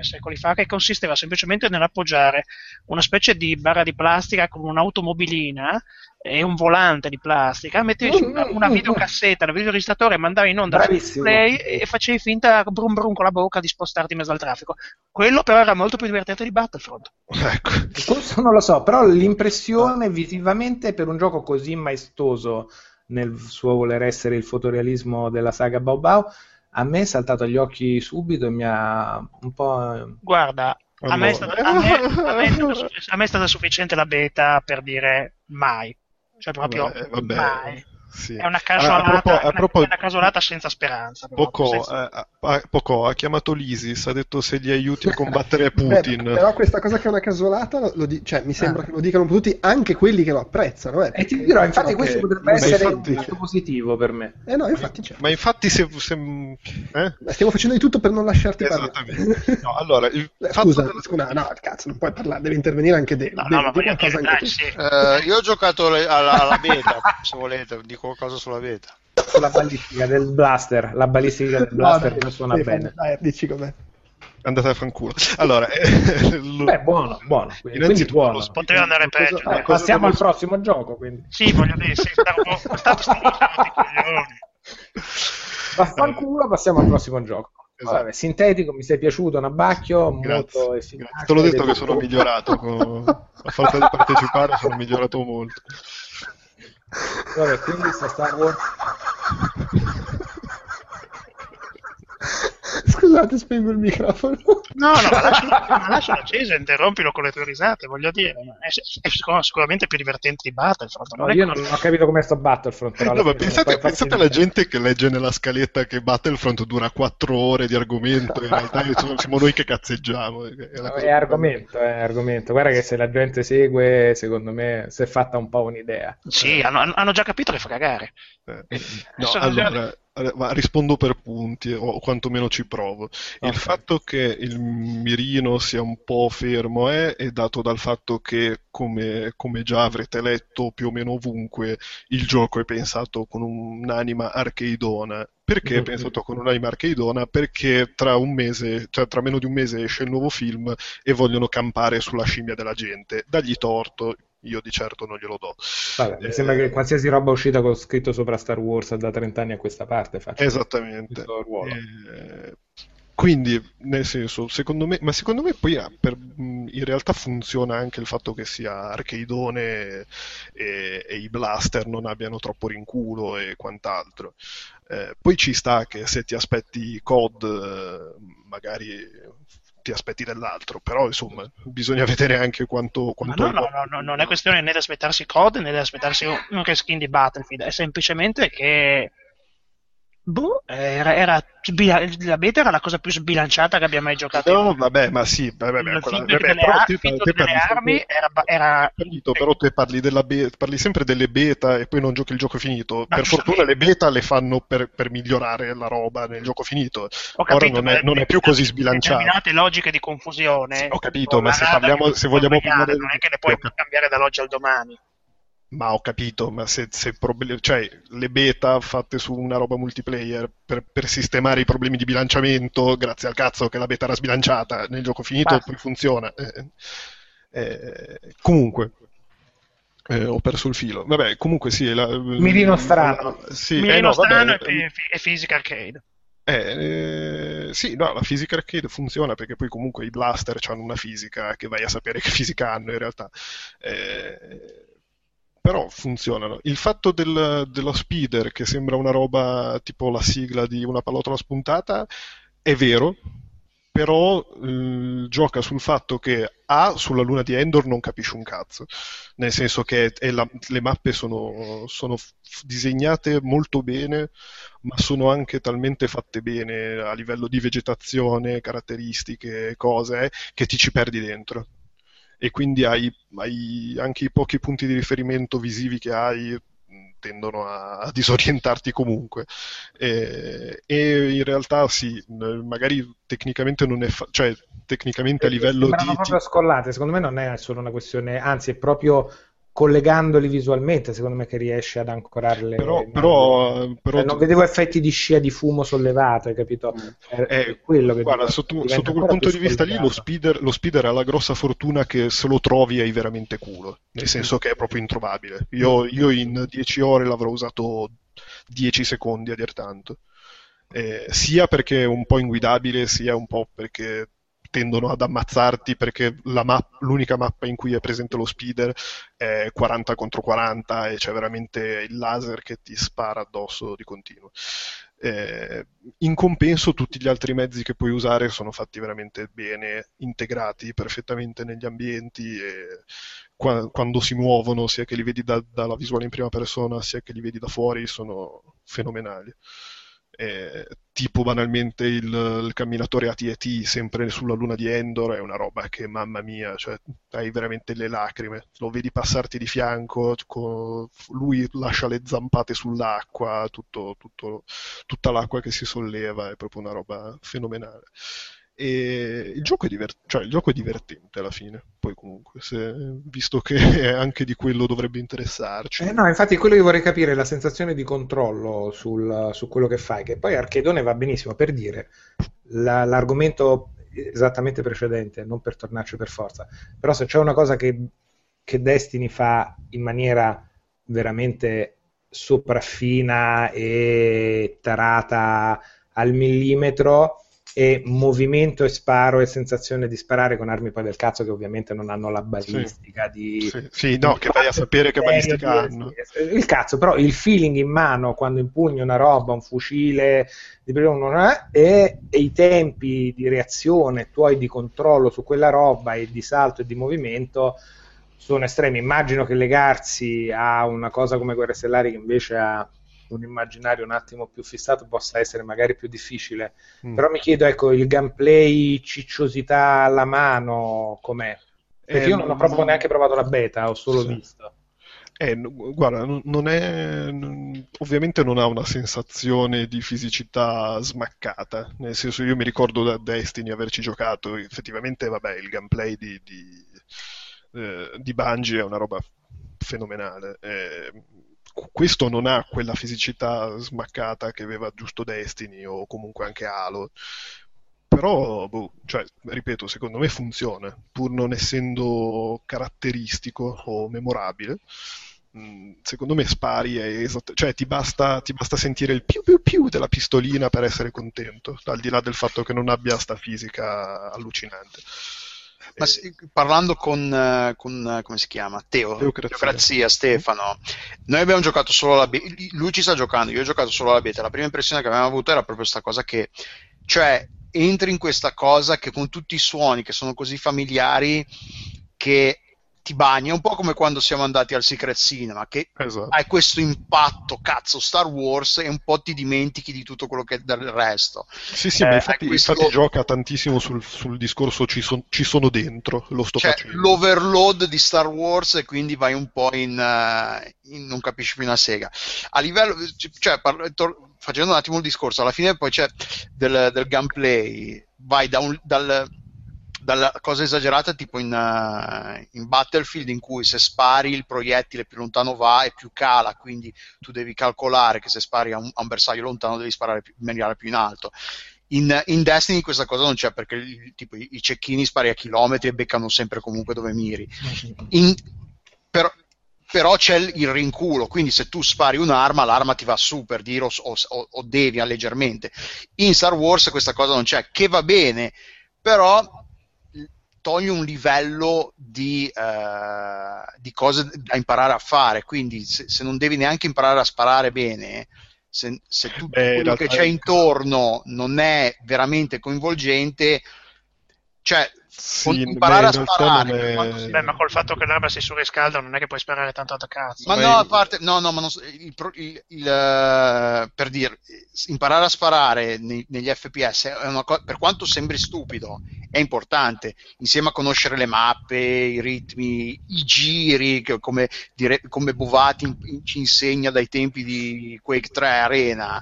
Speaker 4: secoli fa, che consisteva semplicemente nell'appoggiare una specie di barra di plastica con un'automobilina e un volante di plastica, mettevi su una, una videocassetta nel videoregistratore, mandavi in onda
Speaker 5: Bravissimo.
Speaker 4: play e facevi finta brum brum con la bocca di spostarti in mezzo al traffico. Quello però era molto più divertente di Battlefront.
Speaker 6: ecco.
Speaker 5: Questo non lo so, però l'impressione visivamente per un gioco così maestoso nel suo voler essere il fotorealismo della saga Bao Bao, a me è saltato agli occhi subito e mi ha un po'...
Speaker 4: Guarda, a, me stata, a me- a me è stata [LAUGHS] suffi- a me è stata sufficiente la beta per dire mai. Cioè proprio
Speaker 6: Vabbè, vabbè,
Speaker 4: mai.
Speaker 6: Sì.
Speaker 4: È una casolata,
Speaker 6: a propo- a
Speaker 4: una-
Speaker 6: propo-
Speaker 4: è una casolata senza speranza.
Speaker 6: Poco,
Speaker 4: senza-
Speaker 6: eh, ha- Poco ha chiamato l'ISIS, ha detto se gli aiuti a combattere [LAUGHS]
Speaker 2: Beh,
Speaker 6: Putin.
Speaker 2: però questa cosa che è una casolata, di- cioè, mi sembra
Speaker 5: Ah.
Speaker 2: che lo dicano tutti, anche quelli che lo apprezzano. Eh,
Speaker 5: E ti dirò, infatti questo
Speaker 2: che-
Speaker 5: potrebbe essere
Speaker 6: infatti-
Speaker 5: un lato positivo per me.
Speaker 2: Eh no, infatti c'è.
Speaker 6: Ma infatti se... se- eh?
Speaker 2: Beh, Stiamo facendo di tutto per non lasciarti
Speaker 6: Esattamente.
Speaker 2: parlare. [LAUGHS]
Speaker 6: No, allora, il
Speaker 2: Eh,
Speaker 6: fatto
Speaker 2: Scusa,
Speaker 6: della-
Speaker 2: scusa, no, cazzo, non puoi parlare, deve intervenire anche Dave.
Speaker 4: No, no, ma
Speaker 2: di qualcosa anche
Speaker 4: dai, sì.
Speaker 3: Eh, io ho giocato le- alla, alla beta, se volete, dico qualcosa sulla beta.
Speaker 5: Sulla balistica del blaster, la balistica del
Speaker 2: No,
Speaker 5: blaster
Speaker 2: dai,
Speaker 5: non suona
Speaker 2: Stefano,
Speaker 5: bene.
Speaker 2: Dai, dici com'è.
Speaker 6: Andate a fanculo. Allora, eh, [LAUGHS]
Speaker 5: Beh, buono, buono, quindi, quindi buono.
Speaker 4: Poteva andare peggio.
Speaker 6: cosa-
Speaker 4: dai.
Speaker 5: Eh, passiamo al prossimo gioco, quindi.
Speaker 4: Sì, voglio dire, sì, stavo, [LAUGHS] stavo coglioni.
Speaker 5: Vaffanculo, passiamo al prossimo gioco.
Speaker 6: Esatto.
Speaker 5: Vabbè, sintetico, mi sei piaciuto, Nabacchio, molto
Speaker 6: Grazie,
Speaker 5: efficace.
Speaker 6: grazie. Te l'ho detto che sono migliorato. con- A forza di partecipare sono migliorato molto.
Speaker 5: Vabbè, quindi sta Star Wars. [LAUGHS]
Speaker 2: Scusate, spengo il microfono.
Speaker 4: No, no, ma lascialo, [LAUGHS] acceso e interrompilo con le tue risate, voglio dire. È, è sicur- sicuramente più divertente di Battlefront.
Speaker 5: No, io non ho capito come sto Battlefront, però
Speaker 6: No, ma pensate, pensate alla gente che legge nella scaletta che Battlefront dura 4 ore di argomento, in realtà siamo noi che cazzeggiamo. È,
Speaker 5: No, È argomento, è argomento. Guarda che se la gente segue, secondo me si è fatta un po' un'idea.
Speaker 4: Sì, hanno, hanno già capito che fa cagare.
Speaker 6: Eh, No,
Speaker 4: Adesso
Speaker 6: allora, ma rispondo per punti, o quantomeno ci provo.
Speaker 5: Ok.
Speaker 6: Il fatto che il mirino sia un po' fermo è, è dato dal fatto che, come, come già avrete letto più o meno ovunque, il gioco è pensato con un'anima arcadeona. Perché è
Speaker 5: Mhm.
Speaker 6: pensato con un'anima arcadeona? Perché tra un mese, cioè tra meno di un mese esce il nuovo film e vogliono campare sulla scimmia della gente. Dagli torto, io di certo non glielo do.
Speaker 5: Vabbè, mi
Speaker 6: Eh,
Speaker 5: sembra che qualsiasi roba uscita con scritto sopra Star Wars da 30 anni a questa parte faccia
Speaker 6: Esattamente. Eh, quindi, nel senso, secondo me, ma secondo me poi ah, per- in realtà funziona anche il fatto che sia arcadeone e, e- e i blaster non abbiano troppo rinculo e quant'altro. Eh, poi ci sta che se ti aspetti COD, eh, magari ti aspetti dell'altro, però insomma, bisogna vedere anche quanto, quanto
Speaker 4: no, no, no, no, non è questione né di aspettarsi COD né di aspettarsi un un reskin di Battlefield, è semplicemente che boh, era, era sbila- la beta era la cosa più sbilanciata che abbia mai giocato.
Speaker 6: No, vabbè, ma sì, vabbè,
Speaker 4: il
Speaker 6: vabbè, quella-
Speaker 4: feedback
Speaker 6: vabbè,
Speaker 4: delle,
Speaker 6: però te- te parli
Speaker 4: armi
Speaker 6: sempre-
Speaker 4: era, era-
Speaker 6: Capito, però te parli, be- parli sempre delle beta e poi non giochi il gioco finito.
Speaker 4: Ma
Speaker 6: per fortuna le beta le fanno per, per migliorare la roba nel gioco finito.
Speaker 4: Ho
Speaker 6: Ora
Speaker 4: capito,
Speaker 6: non è, non è più così sbilanciato.
Speaker 4: Determinate logiche di confusione.
Speaker 6: Sì, ho capito,
Speaker 4: o
Speaker 6: ma se parliamo- se vogliamo parlare-
Speaker 4: Non è che le puoi cambiare dall'oggi al domani.
Speaker 6: Ma ho capito, ma se, se proble- cioè, le beta fatte su una roba multiplayer per, per sistemare i problemi di bilanciamento, grazie al cazzo che la beta era sbilanciata, nel gioco finito poi funziona. Eh, eh, comunque, eh, ho perso il filo. Vabbè, comunque sì. La,
Speaker 5: Mirino strano.
Speaker 6: Sì, eh,
Speaker 4: Mirino
Speaker 6: no, vabbè,
Speaker 4: strano e, e Physical Arcade.
Speaker 6: eh, eh, sì, no, la fisica arcade funziona perché poi comunque i blaster hanno una fisica che vai a sapere che fisica hanno in realtà. Eh, però funzionano. Il fatto del- dello speeder che sembra una roba tipo la sigla di una pallottola spuntata è vero, però eh, gioca sul fatto che A, sulla luna di Endor non capisci un cazzo, nel senso che la- le mappe sono, sono disegnate molto bene, ma sono anche talmente fatte bene a livello di vegetazione, caratteristiche, cose, eh, che ti ci perdi dentro. E quindi hai, hai anche i pochi punti di riferimento visivi che hai mh, tendono a, disorientarti comunque. E, e in realtà sì, magari tecnicamente non è fa- cioè tecnicamente a livello di,
Speaker 5: Sembrano proprio scollate, secondo me non è solo una questione, anzi è proprio collegandoli visualmente, secondo me che riesce ad ancorarle.
Speaker 6: però, però, però
Speaker 5: Cioè, non vedevo effetti di scia di fumo sollevato, hai capito? È, è
Speaker 6: Eh,
Speaker 5: quello che
Speaker 6: guarda, sotto, sotto quel punto di vista lì lo speeder, lo speeder ha la grossa fortuna che se lo trovi hai veramente culo, nel senso che è proprio introvabile. Io, io in 10 ore l'avrò usato 10 secondi a dir tanto. Eh, sia perché è un po' inguidabile, sia un po' perché tendono ad ammazzarti perché map- l'unica mappa in cui è presente lo speeder è 40 contro 40 e c'è veramente il laser che ti spara addosso di continuo. Eh, in compenso tutti gli altri mezzi che puoi usare sono fatti veramente bene, integrati perfettamente negli ambienti e qua- quando si muovono, sia che li vedi da- dalla visuale in prima persona, sia che li vedi da fuori, sono fenomenali. Eh, tipo banalmente il, il camminatore AT&T sempre sulla luna di Endor è una roba che mamma mia, cioè hai veramente le lacrime, lo vedi passarti di fianco, co- lui lascia le zampate sull'acqua, tutto, tutto- tutta l'acqua che si solleva, è proprio una roba fenomenale. E il gioco è, diver- cioè, il gioco è divertente alla fine, poi comunque, se- visto che [LAUGHS] anche di quello dovrebbe interessarci.
Speaker 5: Eh no, infatti quello che vorrei capire è la sensazione di controllo sul- su quello che fai, che poi Archedone va benissimo per dire la- l'argomento esattamente precedente, non per tornarci per forza, però se c'è una cosa che, che Destiny fa in maniera veramente sopraffina e tarata al millimetro e movimento e sparo e sensazione di sparare con armi poi del cazzo che ovviamente non hanno la balistica di
Speaker 6: Sì, sì, no, che vai a sapere che balistica hanno.
Speaker 5: il cazzo, però il feeling in mano quando impugni una roba, un fucile di primo non è, e, e i tempi di reazione tuoi di controllo su quella roba e di salto e di movimento sono estremi. Immagino che legarsi a una cosa come Guerre Stellari che invece ha un immaginario un attimo più fissato possa essere magari più difficile.
Speaker 6: Mm.
Speaker 5: Però mi chiedo, ecco, il gameplay cicciosità alla mano com'è? Perché
Speaker 6: Eh,
Speaker 5: io non ho proprio neanche provato la beta, ho solo
Speaker 6: sì.
Speaker 5: visto.
Speaker 6: Eh, guarda, non- è, ovviamente non ha una sensazione di fisicità smaccata, nel senso io mi ricordo da Destiny averci giocato, effettivamente vabbè, il gameplay di, di, eh, di Bungie è una roba fenomenale. eh, questo non ha quella fisicità smaccata che aveva giusto Destiny o comunque anche Halo. Però, boh, cioè, ripeto, secondo me funziona, pur non essendo caratteristico o memorabile. Mm, Secondo me spari è esatt- cioè ti basta, ti basta sentire il più più più della pistolina per essere contento, al di là del fatto che non abbia sta fisica allucinante.
Speaker 3: Ma
Speaker 6: Eh,
Speaker 3: sì, parlando con, eh, con, eh, come si chiama? Teo,
Speaker 6: Teocrazia.
Speaker 3: Teocrazia, Stefano, noi abbiamo giocato solo alla beta, lui ci sta giocando, io ho giocato solo alla beta, la prima impressione che avevamo avuto era proprio questa cosa che, cioè, entri in questa cosa che con tutti i suoni che sono così familiari che ti bagni, è un po' come quando siamo andati al Secret Cinema, che
Speaker 6: esatto.
Speaker 3: hai questo impatto, cazzo, Star Wars e un po' ti dimentichi di tutto quello che è del resto.
Speaker 6: Sì, sì,
Speaker 3: Eh,
Speaker 6: ma infatti,
Speaker 3: questo-
Speaker 6: infatti gioca tantissimo sul, sul discorso ci, son- ci sono dentro, lo sto
Speaker 3: Cioè,
Speaker 6: facendo.
Speaker 3: l'overload di Star Wars e quindi vai un po' in, eh, in- non capisci più una sega. A livello, cioè, par- tor- facendo un attimo il discorso, alla fine poi c'è del, del gameplay, vai da un- dal- dalla cosa esagerata tipo in, eh, in Battlefield in cui se spari il proiettile più lontano va e più cala, quindi tu devi calcolare che se spari a un, a un bersaglio lontano devi sparare più, in maniera più in alto. In, in Destiny questa cosa non c'è perché tipo, i, i cecchini spari a chilometri e beccano sempre comunque dove miri. In- però, però c'è il, il rinculo, quindi se tu spari un'arma, l'arma ti va su per dire o, o- o devia leggermente. In Star Wars questa cosa non c'è, che va bene, però toglie un livello di, eh, di cose da imparare a fare, quindi se, se non devi neanche imparare a sparare bene, se, se tutto
Speaker 6: Beh,
Speaker 3: quello che c'è intorno non è veramente coinvolgente, cioè
Speaker 6: Sì, beh,
Speaker 3: imparare a sparare,
Speaker 6: è-
Speaker 4: Beh, ma col fatto che l'arma si surriscalda non è che puoi sparare tanto da cazzo.
Speaker 3: Ma
Speaker 6: Ma
Speaker 3: no, a parte, no, no, ma non so- il, il- il, eh, per dire, imparare a sparare nei- negli FPS è una co- per quanto sembri stupido, è importante, insieme a conoscere le mappe, i ritmi, i giri, che come, dire- come Buvati in- in- ci insegna dai tempi di Quake 3 Arena.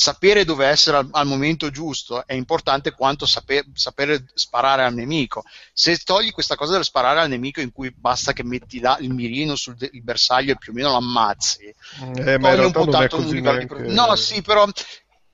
Speaker 3: Sapere dove essere al, al momento giusto è importante quanto saper, sapere sparare al nemico. Se togli questa cosa del sparare al nemico in cui basta che metti là il mirino sul de- bersaglio e più o meno lo ammazzi,
Speaker 6: Eh, ma
Speaker 3: un po' tanto un livello di
Speaker 6: neanche...
Speaker 3: pro- No, sì, però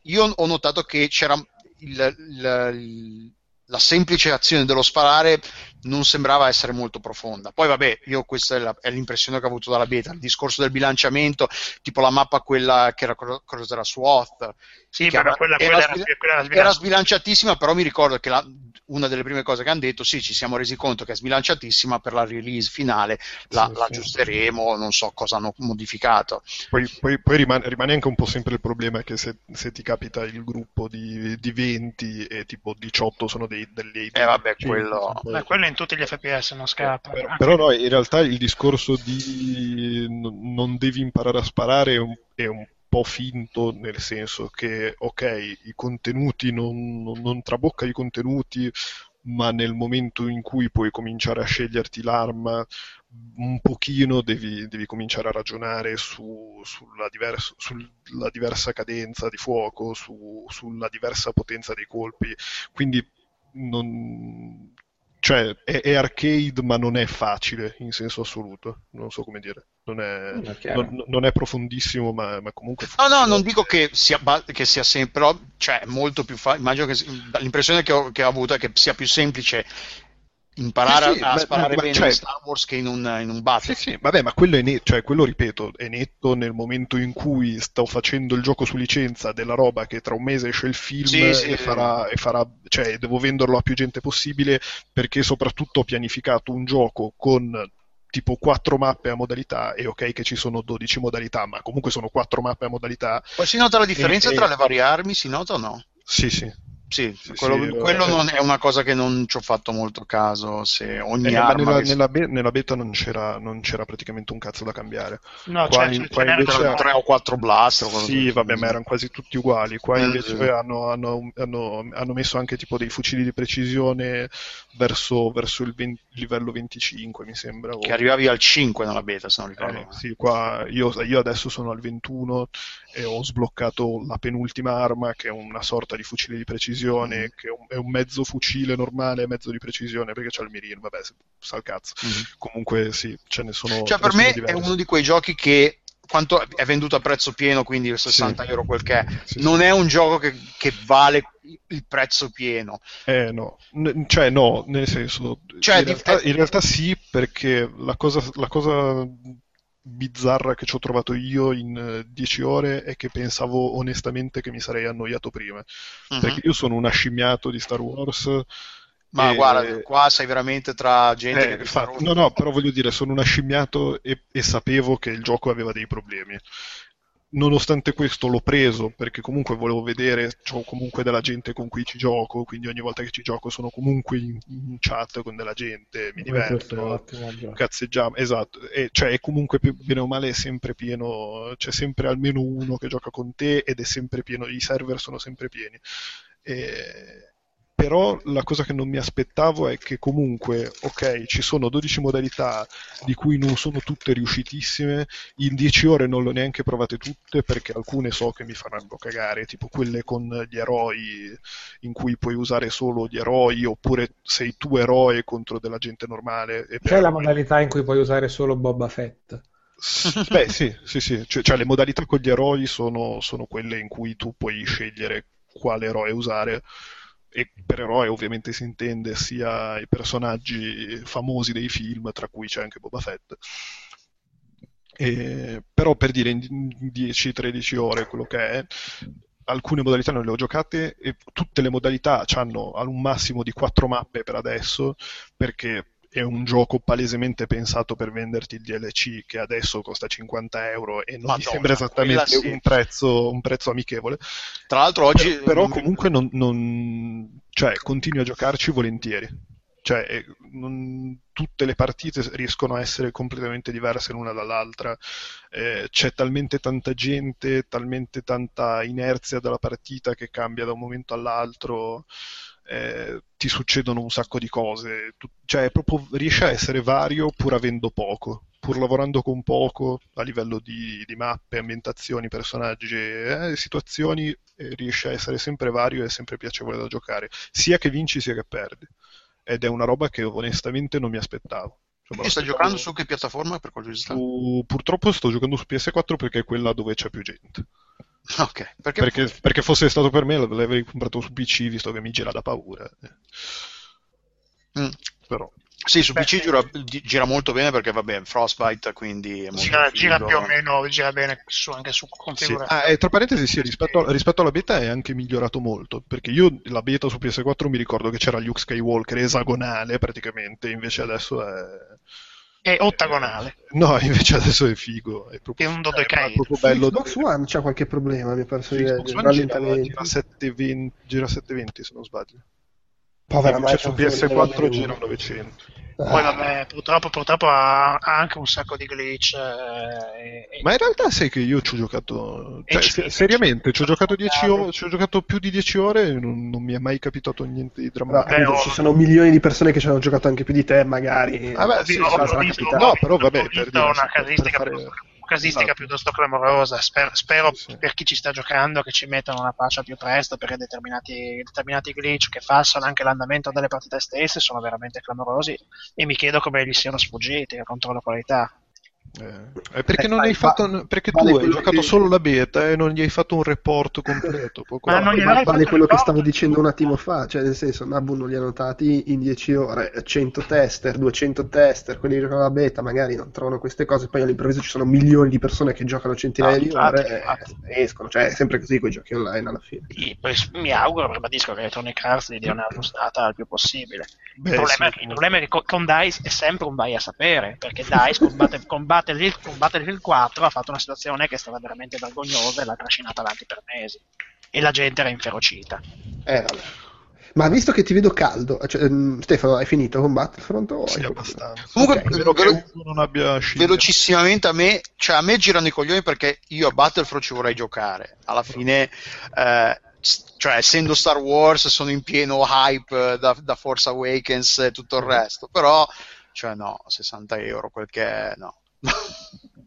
Speaker 3: io ho notato che c'era il- il- il- la semplice azione dello sparare non sembrava essere molto profonda. Poi vabbè, io questa è, la- è l'impressione che ho avuto dalla beta, il discorso del bilanciamento, tipo la mappa quella che era cosa era su Oth,
Speaker 4: Sì,
Speaker 3: era-
Speaker 4: quella,
Speaker 3: era
Speaker 4: quella era,
Speaker 3: sbil-
Speaker 4: quella era
Speaker 3: sbilanciatissima, però mi ricordo che la- una delle prime cose che hanno detto, sì, ci siamo resi conto che è sbilanciatissima per la release finale, la,
Speaker 6: Sì,
Speaker 3: la
Speaker 6: sì.
Speaker 3: aggiusteremo, non so cosa hanno modificato.
Speaker 6: Poi, poi- poi rimane, rimane anche un po' sempre il problema che se, se ti capita il gruppo di, di 20 e tipo 18 sono dei, delle
Speaker 3: Eh, vabbè, quello-
Speaker 4: Beh, quello in tutti gli FPS non scappa.
Speaker 6: Però,
Speaker 4: Anche-
Speaker 6: però no, in realtà il discorso di non devi imparare a sparare è un, è un po' finto, nel senso che, ok, i contenuti non, non, non trabocca i contenuti, ma nel momento in cui puoi cominciare a sceglierti l'arma, un pochino devi, devi cominciare a ragionare su- sulla, divers- sulla diversa cadenza di fuoco, su- sulla diversa potenza dei colpi. Quindi non, cioè è, è arcade ma non è facile in senso assoluto, non so come dire, non è,
Speaker 5: Mm,
Speaker 6: non, non è profondissimo ma, ma comunque...
Speaker 3: No, no, non dico che sia, che sia sempre, però cioè, è molto più facile. Immagino che si- l'impressione che ho, che ho avuto è che sia più semplice imparare
Speaker 6: Sì, sì,
Speaker 3: a, a
Speaker 6: ma-
Speaker 3: sparare
Speaker 6: ma-
Speaker 3: bene
Speaker 6: cioè-
Speaker 3: in Star Wars che in un, in un
Speaker 6: Sì,
Speaker 3: battle.
Speaker 6: sì, vabbè, ma quello è netto, cioè quello ripeto, è netto nel momento in cui sto facendo il gioco su licenza della roba che tra un mese esce il film
Speaker 3: Sì, sì.
Speaker 6: e farà, e farà, cioè devo venderlo a più gente possibile perché soprattutto ho pianificato un gioco con tipo 4 mappe a modalità e ok che ci sono 12 modalità, ma comunque sono 4 mappe a modalità.
Speaker 3: Poi si nota la differenza
Speaker 6: E-
Speaker 3: tra le varie armi, si nota o no?
Speaker 6: Sì, sì.
Speaker 3: Sì,
Speaker 6: Sì,
Speaker 3: quello,
Speaker 6: sì,
Speaker 3: quello
Speaker 6: eh,
Speaker 3: non è una cosa che non ci ho fatto molto caso. Se ogni
Speaker 6: Eh, ma
Speaker 3: arma
Speaker 6: nella,
Speaker 3: avesse-
Speaker 6: nella be- nella beta non c'era, non c'era praticamente un cazzo da cambiare.
Speaker 4: No,
Speaker 6: Qua
Speaker 4: cioè,
Speaker 6: in- qua invece-
Speaker 4: tre.
Speaker 3: tre o quattro blaster. o qualcosa
Speaker 6: Sì, vabbè, ma erano quasi tutti uguali. Qua
Speaker 3: Eh,
Speaker 6: invece
Speaker 3: sì.
Speaker 6: hanno, hanno- hanno- hanno messo anche tipo dei fucili di precisione verso, verso il 20 livello 25, mi sembra. o-
Speaker 3: Che arrivavi al 5 nella beta, se non ricordo.
Speaker 6: Eh, sì, qua io, io adesso sono al 21 e ho sbloccato la penultima arma che è una sorta di fucile di precisione,
Speaker 3: Mm.
Speaker 6: che è un, è un mezzo fucile normale, mezzo di precisione, perché c'è il mirin, vabbè, sa il cazzo.
Speaker 3: Mhm.
Speaker 6: Comunque sì, ce ne sono.
Speaker 3: Cioè, per me
Speaker 6: sono
Speaker 3: è
Speaker 6: diversi.
Speaker 3: uno di quei giochi che quanto è venduto a prezzo pieno, quindi 60
Speaker 6: Sì.
Speaker 3: euro quel che è,
Speaker 6: Sì,
Speaker 3: non è un gioco che, che vale il prezzo pieno.
Speaker 6: Eh no, N- cioè no, nel senso,
Speaker 3: Cioè,
Speaker 6: in,
Speaker 3: di-
Speaker 6: realtà, in realtà sì, perché la cosa, la cosa bizzarra che ci ho trovato io in eh, 10 ore è che pensavo onestamente che mi sarei annoiato prima,
Speaker 3: Mhm.
Speaker 6: perché io sono un ascimmiato di Star Wars.
Speaker 3: Ma
Speaker 6: e-
Speaker 3: guarda, qua sei veramente tra gente
Speaker 6: eh,
Speaker 3: che
Speaker 6: fa- no, no, però voglio dire, sono un ascimmiato e, e sapevo che il gioco aveva dei problemi. Nonostante questo l'ho preso perché comunque volevo vedere, ho comunque della gente con cui ci gioco, quindi ogni volta che ci gioco sono comunque in, in chat con della gente, mi diverto, cazzeggiamo, esatto, e cioè è comunque più, bene o male è sempre pieno, c'è sempre almeno uno che gioca con te ed è sempre pieno, i server sono sempre pieni. E- Però la cosa che non mi aspettavo è che comunque, ok, ci sono 12 modalità di cui non sono tutte riuscitissime, in 10 ore non le ho neanche provate tutte perché alcune so che mi faranno cagare, tipo quelle con gli eroi in cui puoi usare solo gli eroi oppure sei tu eroe contro della gente normale.
Speaker 5: C'è
Speaker 6: per-
Speaker 5: la modalità in cui puoi usare solo Boba Fett.
Speaker 6: Beh, sì, sì, sì. Cioè, cioè, le modalità con gli eroi sono, sono quelle in cui tu puoi scegliere quale eroe usare. E per eroe ovviamente si intende sia i personaggi famosi dei film, tra cui c'è anche Boba Fett. E- però per dire in 10-13 ore quello che è, alcune modalità non le ho giocate e tutte le modalità hanno un massimo di 4 mappe per adesso, perché è un gioco palesemente pensato per venderti il DLC che adesso costa 50 euro e non mi
Speaker 3: Madonna,
Speaker 6: sembra esattamente un, prezzo, un prezzo amichevole.
Speaker 3: Tra l'altro oggi...
Speaker 6: Però, però comunque non, non- cioè, continui a giocarci volentieri. Cioè, eh, non- tutte le partite riescono a essere completamente diverse l'una dall'altra. Eh, c'è talmente tanta gente, talmente tanta inerzia dalla partita che cambia da un momento all'altro. Eh, ti succedono un sacco di cose. Tu- cioè, proprio riesci a essere vario pur avendo poco, pur lavorando con poco a livello di, di mappe, ambientazioni, personaggi, eh, situazioni, eh, riesci a essere sempre vario e sempre piacevole da giocare, sia che vinci sia che perdi. Ed è una roba che onestamente non mi aspettavo. Me
Speaker 3: E stai giocando su che piattaforma per curiosità?
Speaker 6: su- Purtroppo sto giocando su PS4 perché è quella dove c'è più gente. [LAUGHS]
Speaker 3: Ok, perché,
Speaker 6: Perché, perché fosse stato per me l'avrei comprato su PC visto che mi gira da paura. eh.
Speaker 3: Mm.
Speaker 6: Però.
Speaker 3: Sì, su
Speaker 4: Beh,
Speaker 3: PC gira, di- gira molto bene perché vabbè, Frostbite, quindi è molto
Speaker 4: Gira, gira più o meno, gira bene su- anche su
Speaker 6: Sì.
Speaker 4: configurazione.
Speaker 6: Ah, e tra parentesi, sì, rispetto, rispetto alla beta è anche migliorato molto, perché io la beta su PS4 mi ricordo che c'era Luke Skywalker esagonale praticamente, invece adesso è...
Speaker 4: È ottagonale.
Speaker 6: No, invece adesso è figo, è proprio,
Speaker 4: È un
Speaker 6: è
Speaker 4: dodecahedro.
Speaker 6: proprio bello.
Speaker 2: Xbox One c'ha qualche problema, mi è perso di rallentamento.
Speaker 6: gira 720, gira 720 se non sbaglio.
Speaker 2: Povera
Speaker 6: invece su
Speaker 2: Microsoft,
Speaker 6: PS4
Speaker 2: non
Speaker 6: gira
Speaker 2: è-
Speaker 6: 900.
Speaker 4: Poi
Speaker 2: Ah,
Speaker 4: vabbè, purtroppo, purtroppo ha, ha anche un sacco di glitch. eh, e-
Speaker 6: Ma in realtà sai che io ci ho giocato, cioè,
Speaker 4: ci-
Speaker 6: se- seriamente, ci ho giocato 10
Speaker 4: Bravo.
Speaker 6: ore, ci ho giocato più di 10 ore e non, non mi è mai capitato niente di drammatico.
Speaker 4: Beh,
Speaker 2: ci
Speaker 4: ho-
Speaker 2: sono milioni di persone che ci hanno giocato anche più di te, magari.
Speaker 6: Vabbè,
Speaker 4: Ho
Speaker 6: sì,
Speaker 4: ho- ho visto-.
Speaker 6: No,
Speaker 4: ho
Speaker 6: però vabbè,
Speaker 4: visto
Speaker 6: per dire,
Speaker 4: una
Speaker 6: per
Speaker 4: casistica,
Speaker 6: fare-
Speaker 4: piuttosto, casistica
Speaker 6: Esatto.
Speaker 4: piuttosto clamorosa. Spero, spero
Speaker 6: Sì.
Speaker 4: per chi ci sta giocando che ci mettano una faccia più presto perché determinati, determinati glitch che falsano anche l'andamento delle partite stesse sono veramente clamorosi e mi chiedo come gli siano sfuggiti a controllo qualità.
Speaker 6: Eh, perché
Speaker 2: Eh,
Speaker 6: non
Speaker 2: vai,
Speaker 6: hai fatto,
Speaker 2: va-
Speaker 6: perché
Speaker 2: vale
Speaker 6: tu hai giocato
Speaker 2: che-
Speaker 6: solo la beta e non gli hai fatto un report completo. poco
Speaker 4: Ma
Speaker 6: fa.
Speaker 4: non gli
Speaker 2: Ma vale
Speaker 4: fatto
Speaker 2: quello che stavo dicendo un attimo fa, cioè nel senso Nabu non li ha notati in 10 ore, 100 tester, 200 tester, quelli che giocano la beta magari non trovano queste cose, poi all'improvviso ci sono milioni di persone che giocano centinaia
Speaker 4: Ah,
Speaker 2: di
Speaker 4: infatti,
Speaker 2: ore
Speaker 4: infatti.
Speaker 2: e escono, cioè è sempre così con i giochi online alla fine.
Speaker 4: Poi mi auguro, ribadisco che Electronic Arts gli dia una frustata il più possibile.
Speaker 6: Beh,
Speaker 4: il, problema,
Speaker 6: sì,
Speaker 4: il problema è che co- con DICE è sempre un vai a sapere, perché DICE con, [LAUGHS] Battle- con Battlefield, con Battlefield 4 ha fatto una situazione che è stata veramente vergognosa e l'ha trascinata avanti per mesi. E la gente era inferocita.
Speaker 2: Eh vabbè. Ma visto che ti vedo caldo, cioè, mm, Stefano, hai finito con Battlefront? O
Speaker 6: Sì, abbastanza.
Speaker 3: Comunque,
Speaker 2: Ok.
Speaker 6: Spero che
Speaker 3: velo-
Speaker 6: uno non abbia
Speaker 3: velocissimamente a me, cioè a me girano i coglioni perché io a Battlefront ci vorrei giocare. Alla fine, eh, cioè essendo Star Wars, sono in pieno hype eh, da, da Force Awakens e tutto il resto. Però, cioè no, 60 euro, quel che è, no. [LAUGHS]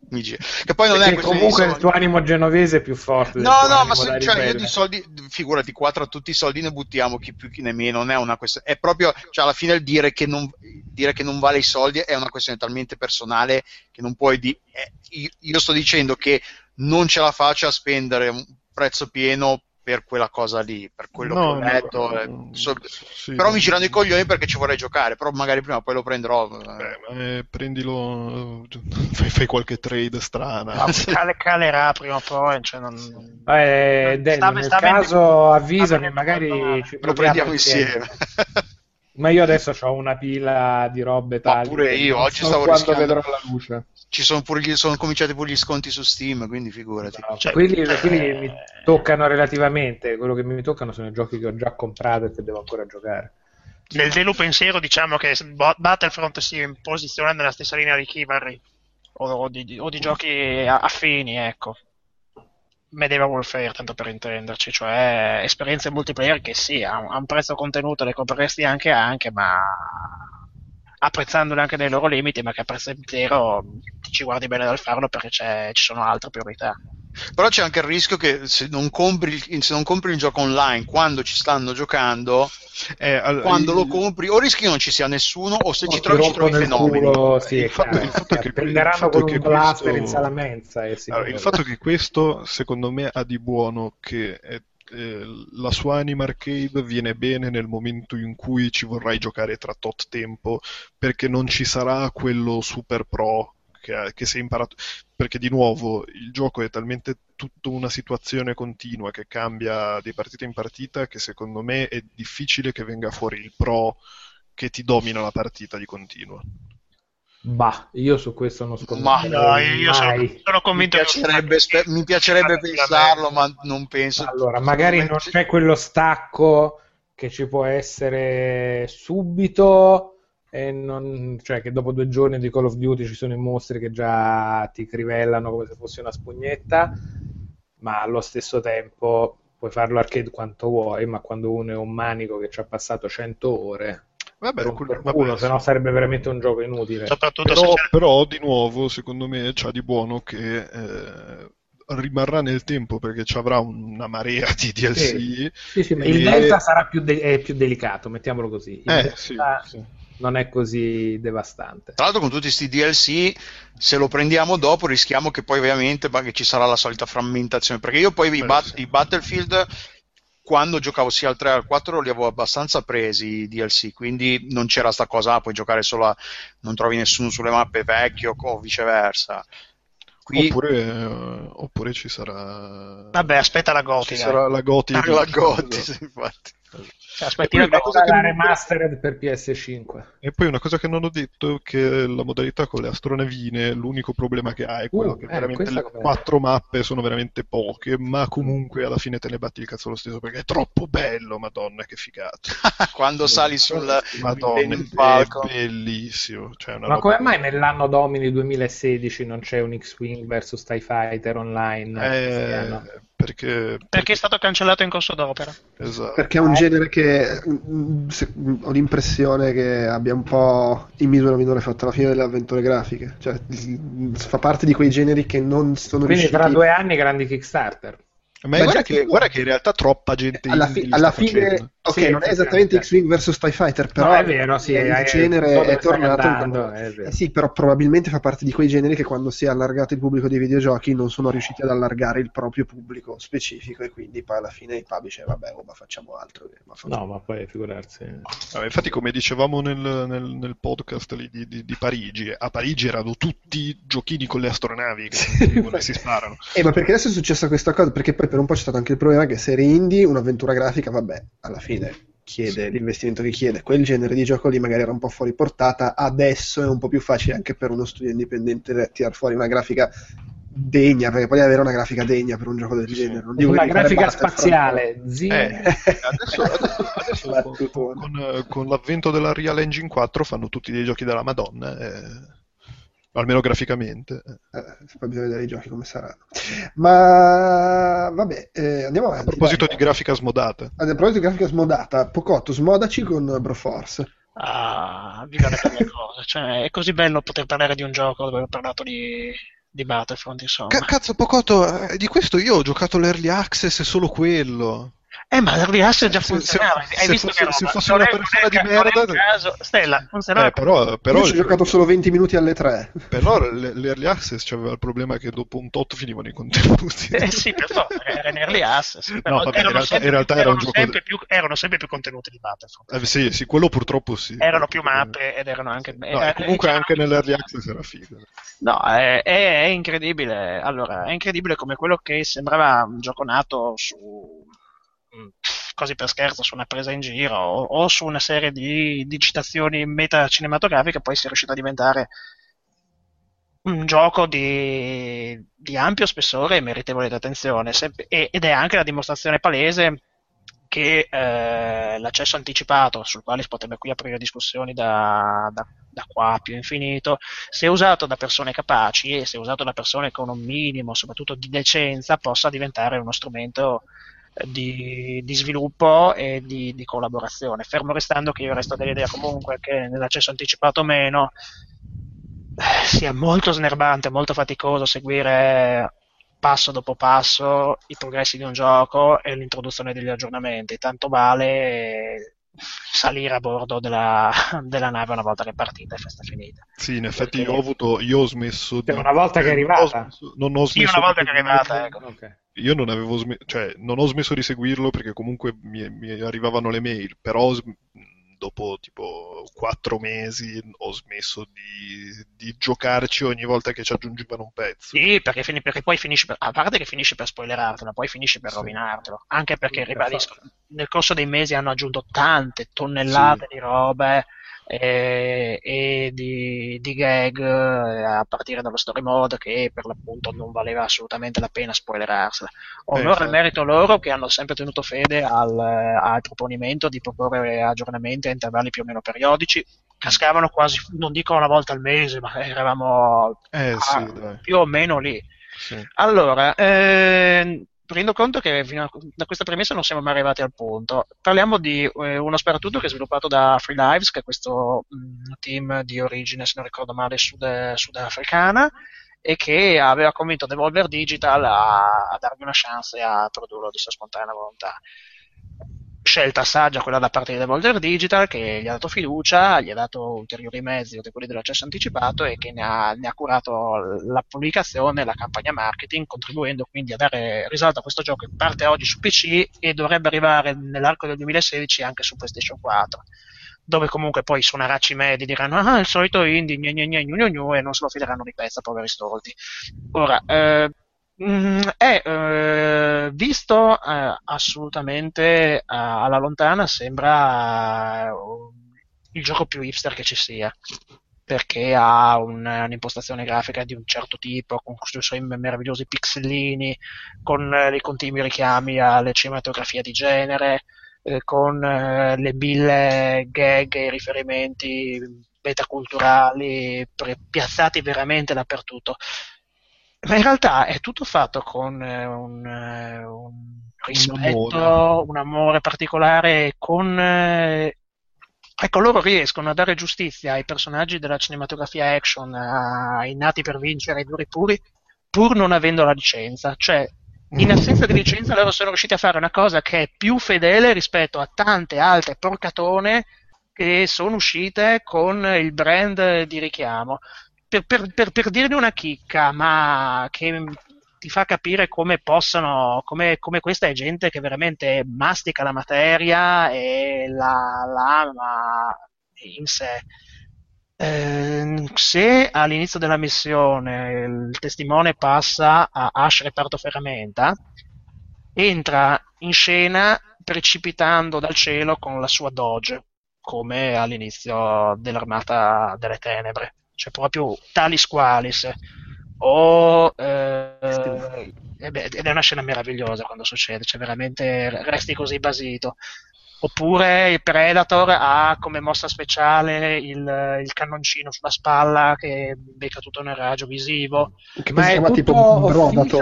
Speaker 3: Che poi non è
Speaker 5: Perché
Speaker 3: di
Speaker 5: comunque il tuo animo genovese è più forte.
Speaker 3: No, no, ma se- cioè, io di soldi, figurati, quattro a tutti i soldi ne buttiamo, chi più chi ne meno, non è una questione, è proprio, cioè alla fine il dire che non, dire che non vale i soldi è una questione talmente personale che non puoi di, eh, io, io sto dicendo che non ce la faccio a spendere un prezzo pieno per quella cosa lì, per quello
Speaker 6: No,
Speaker 3: che ho
Speaker 6: no,
Speaker 3: letto,
Speaker 6: no,
Speaker 3: eh,
Speaker 6: no,
Speaker 3: so-
Speaker 6: sì,
Speaker 3: però
Speaker 6: no.
Speaker 3: mi girano i coglioni perché ci vorrei giocare, però magari prima o poi lo prenderò. eh.
Speaker 6: Beh, ma, eh, prendilo, [LAUGHS] fai, fai qualche trade strana.
Speaker 4: Ma [LAUGHS] cale- calerà prima o poi. Cioè non...
Speaker 5: Eh, Delio,
Speaker 4: Sta-
Speaker 5: nel
Speaker 4: sta
Speaker 5: caso
Speaker 4: vendendo-
Speaker 5: avvisa
Speaker 4: sta
Speaker 5: che
Speaker 4: vendendo
Speaker 5: magari ci
Speaker 3: Lo prendiamo insieme.
Speaker 5: Ma io adesso ho una pila di robe
Speaker 3: Ma
Speaker 5: tali.
Speaker 3: pure
Speaker 5: che
Speaker 3: io, oggi stavo rischiando.
Speaker 5: vedrò la luce.
Speaker 3: Ci sono pure gli, sono cominciati pure gli sconti su Steam, quindi figurati.
Speaker 4: Cioè,
Speaker 5: quelli,
Speaker 4: eh,
Speaker 5: quelli mi toccano relativamente, quello che mi toccano sono i giochi che ho già comprato e che devo ancora giocare.
Speaker 4: Nel velo pensiero diciamo che Battlefront si posiziona nella stessa linea di Chivalry o, o di, o di giochi a- affini, ecco. Medieval Warfare, tanto per intenderci, cioè esperienze multiplayer che sì, a un, a un prezzo contenuto le compreresti anche anche, ma apprezzandole anche nei loro limiti, ma che a prezzo intero ci guardi bene dal farlo perché c'è- ci sono altre priorità.
Speaker 3: Però c'è anche il rischio che se non compri, il- se non compri il gioco online quando ci stanno giocando,
Speaker 6: Eh, al-
Speaker 3: quando
Speaker 6: il-
Speaker 3: lo compri, o rischi che non ci sia nessuno, o se
Speaker 5: O
Speaker 3: ci trovi ci trovi
Speaker 5: il
Speaker 3: fenomeni.
Speaker 5: culo, sì,
Speaker 6: Il
Speaker 5: è
Speaker 6: fatto- il fatto è che-
Speaker 5: Prenderanno
Speaker 6: il fatto
Speaker 5: con
Speaker 6: è
Speaker 5: un blaster
Speaker 6: questo-
Speaker 5: in salamenza e si
Speaker 6: Allora, il fatto che questo, secondo me, ha di buono che eh, eh, la sua anima arcade viene bene nel momento in cui ci vorrai giocare tra tot tempo, perché non ci sarà quello super pro che, che sei imparato. Perché di nuovo il gioco è talmente tutta una situazione continua che cambia di partita in partita che secondo me è difficile che venga fuori il pro che ti domina la partita di continuo.
Speaker 5: Bah, io su questo non scommetto
Speaker 3: Ma
Speaker 4: No, io sono, sono
Speaker 3: Mi
Speaker 4: convinto
Speaker 3: piacerebbe, spe- mi piacerebbe pensarlo, ma non penso.
Speaker 5: Allora, magari non c'è quello stacco che ci può essere subito, e non- cioè che dopo due giorni di Call of Duty ci sono i mostri che già ti crivellano come se fosse una spugnetta, ma allo stesso tempo puoi farlo arcade quanto vuoi, ma quando uno è un manico che ci ha passato 100 ore,
Speaker 6: Vabbè, quel-
Speaker 5: il
Speaker 6: vabbè,
Speaker 5: culo,
Speaker 6: sì.
Speaker 5: se no sarebbe veramente un gioco inutile.
Speaker 4: soprattutto
Speaker 6: Però, però, di nuovo, secondo me, c'ha di buono che eh, rimarrà nel tempo perché ci avrà una marea di DLC.
Speaker 5: Sì. Sì, sì, ma il
Speaker 6: E-
Speaker 5: Delta sarà più, de- è più delicato, mettiamolo così. Il
Speaker 6: Eh,
Speaker 5: Delta
Speaker 6: sì, sì.
Speaker 5: non è così devastante.
Speaker 3: Tra l'altro con tutti questi DLC, se lo prendiamo dopo rischiamo che poi ovviamente che ci sarà la solita frammentazione, perché io poi i, bat-
Speaker 6: sì.
Speaker 3: i Battlefield quando giocavo sia al 3 che al 4 li avevo abbastanza presi i DLC, quindi non c'era sta cosa, ah, puoi giocare solo a, non trovi nessuno sulle mappe vecchio o viceversa. Qui
Speaker 6: Oppure, eh, oppure ci sarà.
Speaker 4: Vabbè, aspetta la
Speaker 6: ci
Speaker 4: gotica.
Speaker 6: sarà la Goti.
Speaker 3: Ah, [LAUGHS] la
Speaker 6: di-
Speaker 3: Gotti,
Speaker 6: esatto.
Speaker 3: infatti.
Speaker 4: Cioè, aspetti la
Speaker 6: cosa che
Speaker 5: la
Speaker 6: non-
Speaker 5: remastered per PS5.
Speaker 6: E poi una cosa che non ho detto è che la modalità con le astronavine, l'unico problema che ha è quello
Speaker 5: Uh,
Speaker 6: che
Speaker 5: eh,
Speaker 6: veramente le quattro mappe sono veramente poche, ma comunque alla fine te ne batti il cazzo lo stesso perché è troppo bello, madonna che figata. [LAUGHS]
Speaker 3: quando sali sul
Speaker 6: Madonna, è bellissimo. Cioè, una
Speaker 5: Ma
Speaker 6: roba-
Speaker 5: come mai nell'anno Domini 2016 non c'è un X-Wing vs TIE Fighter online?
Speaker 6: Eh, perché,
Speaker 4: Perché è stato cancellato in corso d'opera.
Speaker 6: esatto.
Speaker 2: Perché è un genere che mm, se- mm, ho l'impressione che abbia un po' in misura minore fatto la fine delle avventure grafiche. Cioè, mm, fa parte di quei generi che non sono
Speaker 5: Quindi
Speaker 2: riusciti
Speaker 5: tra due anni grandi Kickstarter.
Speaker 6: Ma
Speaker 2: Ma
Speaker 6: guarda,
Speaker 2: già
Speaker 6: che, guarda che in realtà troppa gente
Speaker 2: alla, fi- alla fine,
Speaker 6: facendo.
Speaker 2: Ok,
Speaker 5: Sì,
Speaker 2: non è esattamente X-Wing vs TIE Fighter, però
Speaker 5: No, è vero, sì,
Speaker 2: il
Speaker 5: è-
Speaker 2: genere è tornato.
Speaker 5: andando, è.
Speaker 2: Eh sì, però probabilmente fa parte di quei generi che quando si è allargato il pubblico dei videogiochi non sono riusciti ad allargare il proprio pubblico specifico e quindi poi alla fine i pub dicevano vabbè, oh, ma facciamo altro. eh, ma fa-
Speaker 5: No, ma poi figurarsi.
Speaker 6: Vabbè, infatti, come dicevamo nel, nel- nel podcast lì di, di- di Parigi, a Parigi erano tutti giochini con le astronavi che
Speaker 5: Sì.
Speaker 6: si sparano.
Speaker 2: Eh, ma perché adesso è successa questa cosa? Perché poi per un po' c'è stato anche il problema che serie indie, un'avventura grafica, vabbè, alla fine chiede l'investimento che chiede. Quel genere di gioco lì magari era un po' fuori portata, adesso è un po' più facile anche per uno studio indipendente tirar fuori una grafica degna, perché poi avere una grafica degna per un gioco del genere. Non dico
Speaker 5: una grafica spaziale. Zi-
Speaker 6: Eh, [LAUGHS] adesso, adesso- adesso [LAUGHS] con, con- con l'avvento della Real Engine 4 fanno tutti dei giochi della Madonna, eh, almeno graficamente. eh.
Speaker 2: Poi bisogna vedere i giochi come saranno. Ma vabbè, eh, andiamo
Speaker 6: A
Speaker 2: avanti.
Speaker 6: proposito
Speaker 2: dai.
Speaker 6: di grafica smodata,
Speaker 2: A proposito di grafica smodata, Pocotto, smodaci con Broforce.
Speaker 4: Ah, vivere per le cose. Cioè, è così bello poter parlare di un gioco dove ho parlato di, di Battlefront, insomma.
Speaker 6: Ca- cazzo, Pocotto, eh, di questo io ho giocato l'Early Access e solo quello.
Speaker 4: Eh, ma l'Early Access già funzionava.
Speaker 6: se-
Speaker 4: Hai
Speaker 6: se
Speaker 4: visto
Speaker 6: fosse-
Speaker 4: che
Speaker 6: se
Speaker 4: Non
Speaker 6: una persona
Speaker 4: è
Speaker 6: di
Speaker 4: ca- non è
Speaker 6: merda-
Speaker 4: caso. Stella, funzionava.
Speaker 6: Eh, però, però,
Speaker 2: Io ci ho giocato solo 20 minuti alle 3.
Speaker 6: però l'Early Access c'aveva il problema che dopo un tot finivano i contenuti.
Speaker 4: Eh sì, per forza, era in early access. Però
Speaker 6: vabbè, in
Speaker 4: erano,
Speaker 6: realtà-
Speaker 4: sempre,
Speaker 6: in realtà era un
Speaker 4: erano
Speaker 6: gioco
Speaker 4: sempre più, erano sempre più contenuti di Battlefront.
Speaker 6: Eh, sì, sì, quello purtroppo sì.
Speaker 4: Erano più mappe ed erano anche...
Speaker 6: No,
Speaker 4: era-
Speaker 6: e comunque
Speaker 4: c'erano-
Speaker 6: anche nell'Early Access era figo.
Speaker 4: No, è, è- è incredibile. Allora, è incredibile come quello che sembrava un gioco nato su così per scherzo, su una presa in giro o, o su una serie di, di citazioni meta cinematografiche, poi sia riuscito a diventare un gioco di, di ampio spessore e meritevole di attenzione. Se- ed è anche la dimostrazione palese che eh, l'accesso anticipato, sul quale si potrebbe qui aprire discussioni da, da- da qua a più infinito, se usato da persone capaci e se usato da persone con un minimo, soprattutto di decenza, possa diventare uno strumento di, di sviluppo e di, di collaborazione. Fermo restando che io resto dell'idea comunque che nell'accesso anticipato o meno eh, sia molto snervante, molto faticoso seguire passo dopo passo i progressi di un gioco e l'introduzione degli aggiornamenti. Tanto vale salire a bordo della, [LAUGHS] della nave una volta che è partita e festa finita.
Speaker 6: Sì, in effetti
Speaker 4: Perché-
Speaker 6: io ho avuto, io ho smesso di...
Speaker 5: Cioè, una volta che è
Speaker 6: non ho
Speaker 5: arrivata.
Speaker 6: smesso- non ho
Speaker 4: Sì,
Speaker 6: smesso
Speaker 4: una volta
Speaker 6: di
Speaker 4: che è arrivata, ecco.
Speaker 5: Ok.
Speaker 6: Io non avevo smesso, cioè, non ho smesso di seguirlo perché comunque mi, mi arrivavano le mail, però dopo tipo quattro mesi ho smesso di, di giocarci ogni volta che ci aggiungevano un pezzo.
Speaker 4: Sì, perché, fini- perché poi finisci per, a parte che finisci per spoilerartelo, poi finisci per
Speaker 6: Sì.
Speaker 4: rovinartelo. Anche perché,
Speaker 5: Per
Speaker 4: ribadisco, nel corso dei mesi hanno aggiunto tante tonnellate
Speaker 6: Sì.
Speaker 4: di robe eh, e di, di gag eh, a partire dallo story mode che per l'appunto non valeva assolutamente la pena spoilerarsela. Onore al merito loro che hanno sempre tenuto fede al, al proponimento di proporre aggiornamenti a intervalli più o meno periodici. Cascavano quasi, non dico una volta al mese, ma eravamo
Speaker 6: Eh
Speaker 4: ah,
Speaker 6: sì,
Speaker 4: più o meno lì.
Speaker 6: Sì.
Speaker 4: Allora, ehm, rendo conto che a- da questa premessa non siamo mai arrivati al punto. Parliamo di eh, uno sparatutto che è sviluppato da Free Lives, che è questo mh, team di origine, se non ricordo male, sud- sudafricana, e che aveva convinto Devolver Digital a, a dargli una chance a produrlo di sua spontanea volontà. Scelta saggia quella da parte di Devolver Digital che gli ha dato fiducia, gli ha dato ulteriori mezzi quelli dell'accesso anticipato e che ne ha, ne ha curato la pubblicazione la campagna marketing, contribuendo quindi a dare risalto a questo gioco che parte oggi su PC e dovrebbe arrivare nell'arco del 2016 anche su PlayStation 4 dove comunque poi suonaracci medi diranno ah il solito indie gne, gne, gne, gnu, gnu, gnu, e non se lo fileranno di pezza poveri stolti ora eh, mm, è eh, visto eh, assolutamente eh, alla lontana sembra eh, il gioco più hipster che ci sia perché ha un- un'impostazione grafica di un certo tipo, con i suoi meravigliosi pixellini, con eh, i continui richiami alle cinematografie di genere, eh, con eh, le mille gag e riferimenti metaculturali pre- piazzati veramente dappertutto. Ma in realtà è tutto fatto con eh, un, eh, un rispetto,
Speaker 6: amore.
Speaker 4: un amore particolare, con... eh, Ecco, loro riescono a dare giustizia ai personaggi della cinematografia action, ai nati per vincere, ai duri puri, pur non avendo la licenza. Cioè, in assenza di licenza loro sono riusciti a fare una cosa che è più fedele rispetto a tante altre porcatone che sono uscite con il brand di richiamo. Per, per, per, per dirne una chicca, ma che ti fa capire come possano, come, come questa è gente che veramente mastica la materia e la, la ama in sé. Eh, se all'inizio della missione il testimone passa a Ash Reparto Ferramenta, entra in scena precipitando dal cielo con la sua Doge, come all'inizio dell'Armata delle Tenebre, cioè proprio talis qualis. o eh, eh ed è una scena meravigliosa quando succede, cioè veramente resti così basito. Oppure il Predator ha come mossa speciale il, il cannoncino sulla spalla che becca tutto nel raggio visivo.
Speaker 2: Che
Speaker 5: Ma è tutto
Speaker 2: tipo
Speaker 5: o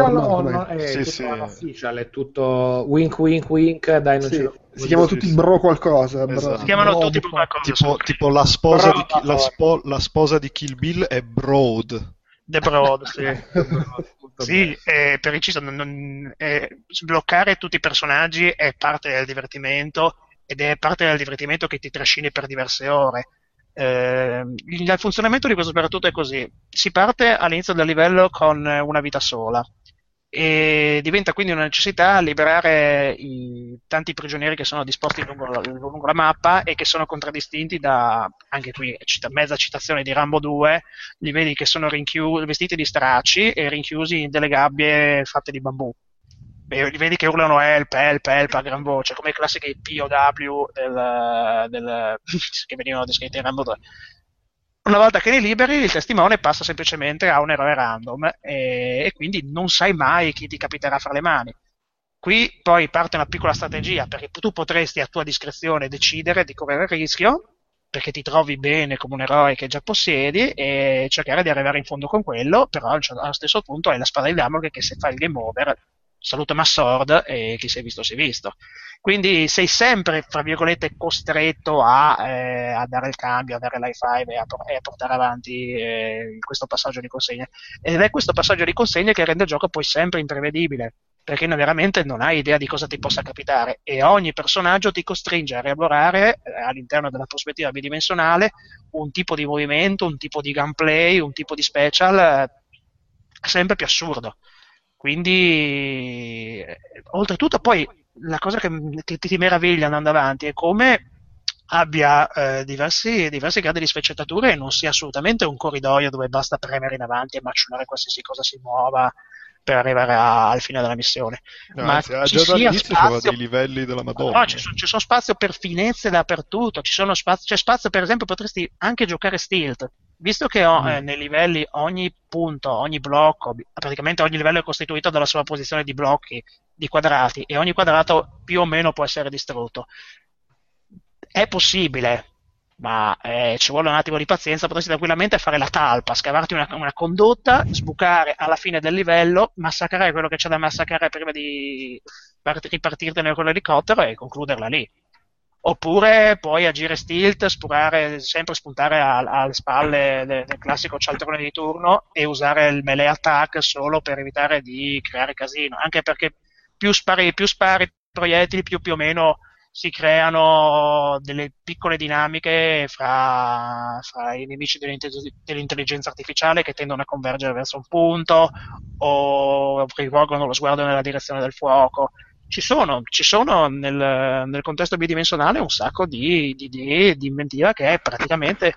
Speaker 2: no?
Speaker 5: no? È
Speaker 6: Sì,
Speaker 5: tutto
Speaker 6: sì.
Speaker 5: è tutto wink wink wink, dai non
Speaker 2: Sì,
Speaker 5: ce lo...
Speaker 2: si chiamano tutti bro qualcosa. bro-
Speaker 6: Esatto.
Speaker 4: Si chiamano
Speaker 2: bro-
Speaker 4: tutti per qualcosa.
Speaker 6: Tipo, tipo la, sposa di, Ki- la, spo- la sposa di Kill Bill è Broad.
Speaker 4: The Broad, sì. [LAUGHS] Sì, eh, per inciso, non- non- eh, sbloccare tutti i personaggi è parte del divertimento ed è parte del divertimento che ti trascini per diverse ore. Eh, il funzionamento di questo sparatutto è così: si parte all'inizio del livello con una vita sola e diventa quindi una necessità liberare i tanti prigionieri che sono disposti lungo la, lungo la mappa e che sono contraddistinti da, anche qui, cita- mezza citazione di Rambo 2, li vedi che sono rinchiusi, vestiti di stracci e rinchiusi in delle gabbie fatte di bambù. Vedi che urlano help, help, help a gran voce, come i classici POW del, del- [LAUGHS] che venivano descritti in Rambo 2. Una volta che li liberi, il testimone passa semplicemente a un eroe random e, e quindi non sai mai chi ti capiterà fra le mani. Qui poi parte una piccola strategia perché tu potresti a tua discrezione decidere di correre il rischio perché ti trovi bene come un eroe che già possiedi e cercare di arrivare in fondo con quello, però al- allo stesso punto hai la spada di Damocle che se fai il game over saluta Massord e chi si è visto si è visto. Quindi sei sempre, fra virgolette, costretto a, eh, a dare il cambio, a dare l'high five e a, e a portare avanti eh, questo passaggio di consegne. Ed è questo passaggio di consegne che rende il gioco poi sempre imprevedibile, perché veramente non hai idea di cosa ti possa capitare e ogni personaggio ti costringe a rielaborare eh, all'interno della prospettiva bidimensionale un tipo di movimento, un tipo di gameplay, un tipo di special eh, sempre più assurdo. Quindi, eh, oltretutto, poi la cosa che, che ti meraviglia andando avanti è come abbia eh, diversi, diversi gradi di sfaccettature e non sia assolutamente un corridoio dove basta premere in avanti e macinare qualsiasi cosa si muova per arrivare a- al fine della missione.
Speaker 6: No,
Speaker 4: Ma
Speaker 6: anzi,
Speaker 4: ci
Speaker 6: già dall'inizio
Speaker 4: spazio-
Speaker 6: dei livelli della Madonna.
Speaker 4: No, ci sono, ci sono spazio per finezze dappertutto, ci sono spazio, c'è spazio per esempio potresti anche giocare Stilt, visto che ho, eh, nei livelli ogni punto, ogni blocco, praticamente ogni livello è costituito dalla sua posizione di blocchi, di quadrati e ogni quadrato più o meno può essere distrutto. È possibile, ma eh, ci vuole un attimo di pazienza, potresti tranquillamente fare la talpa, scavarti una, una condotta, sbucare alla fine del livello, massacrare quello che c'è da massacrare prima di part- ripartirtene con l'elicottero e concluderla lì. Oppure puoi agire stilt, spurare, sempre spuntare alle spalle de- del classico cialtrone di turno e usare il melee attack solo per evitare di creare casino. Anche perché più spari, più spari proiettili, più più o meno si creano delle piccole dinamiche fra, fra i nemici dell'inte- dell'intelligenza artificiale che tendono a convergere verso un punto o rivolgono lo sguardo nella direzione del fuoco. Ci sono, ci sono nel, nel contesto bidimensionale un sacco di, di idee, di inventiva che è praticamente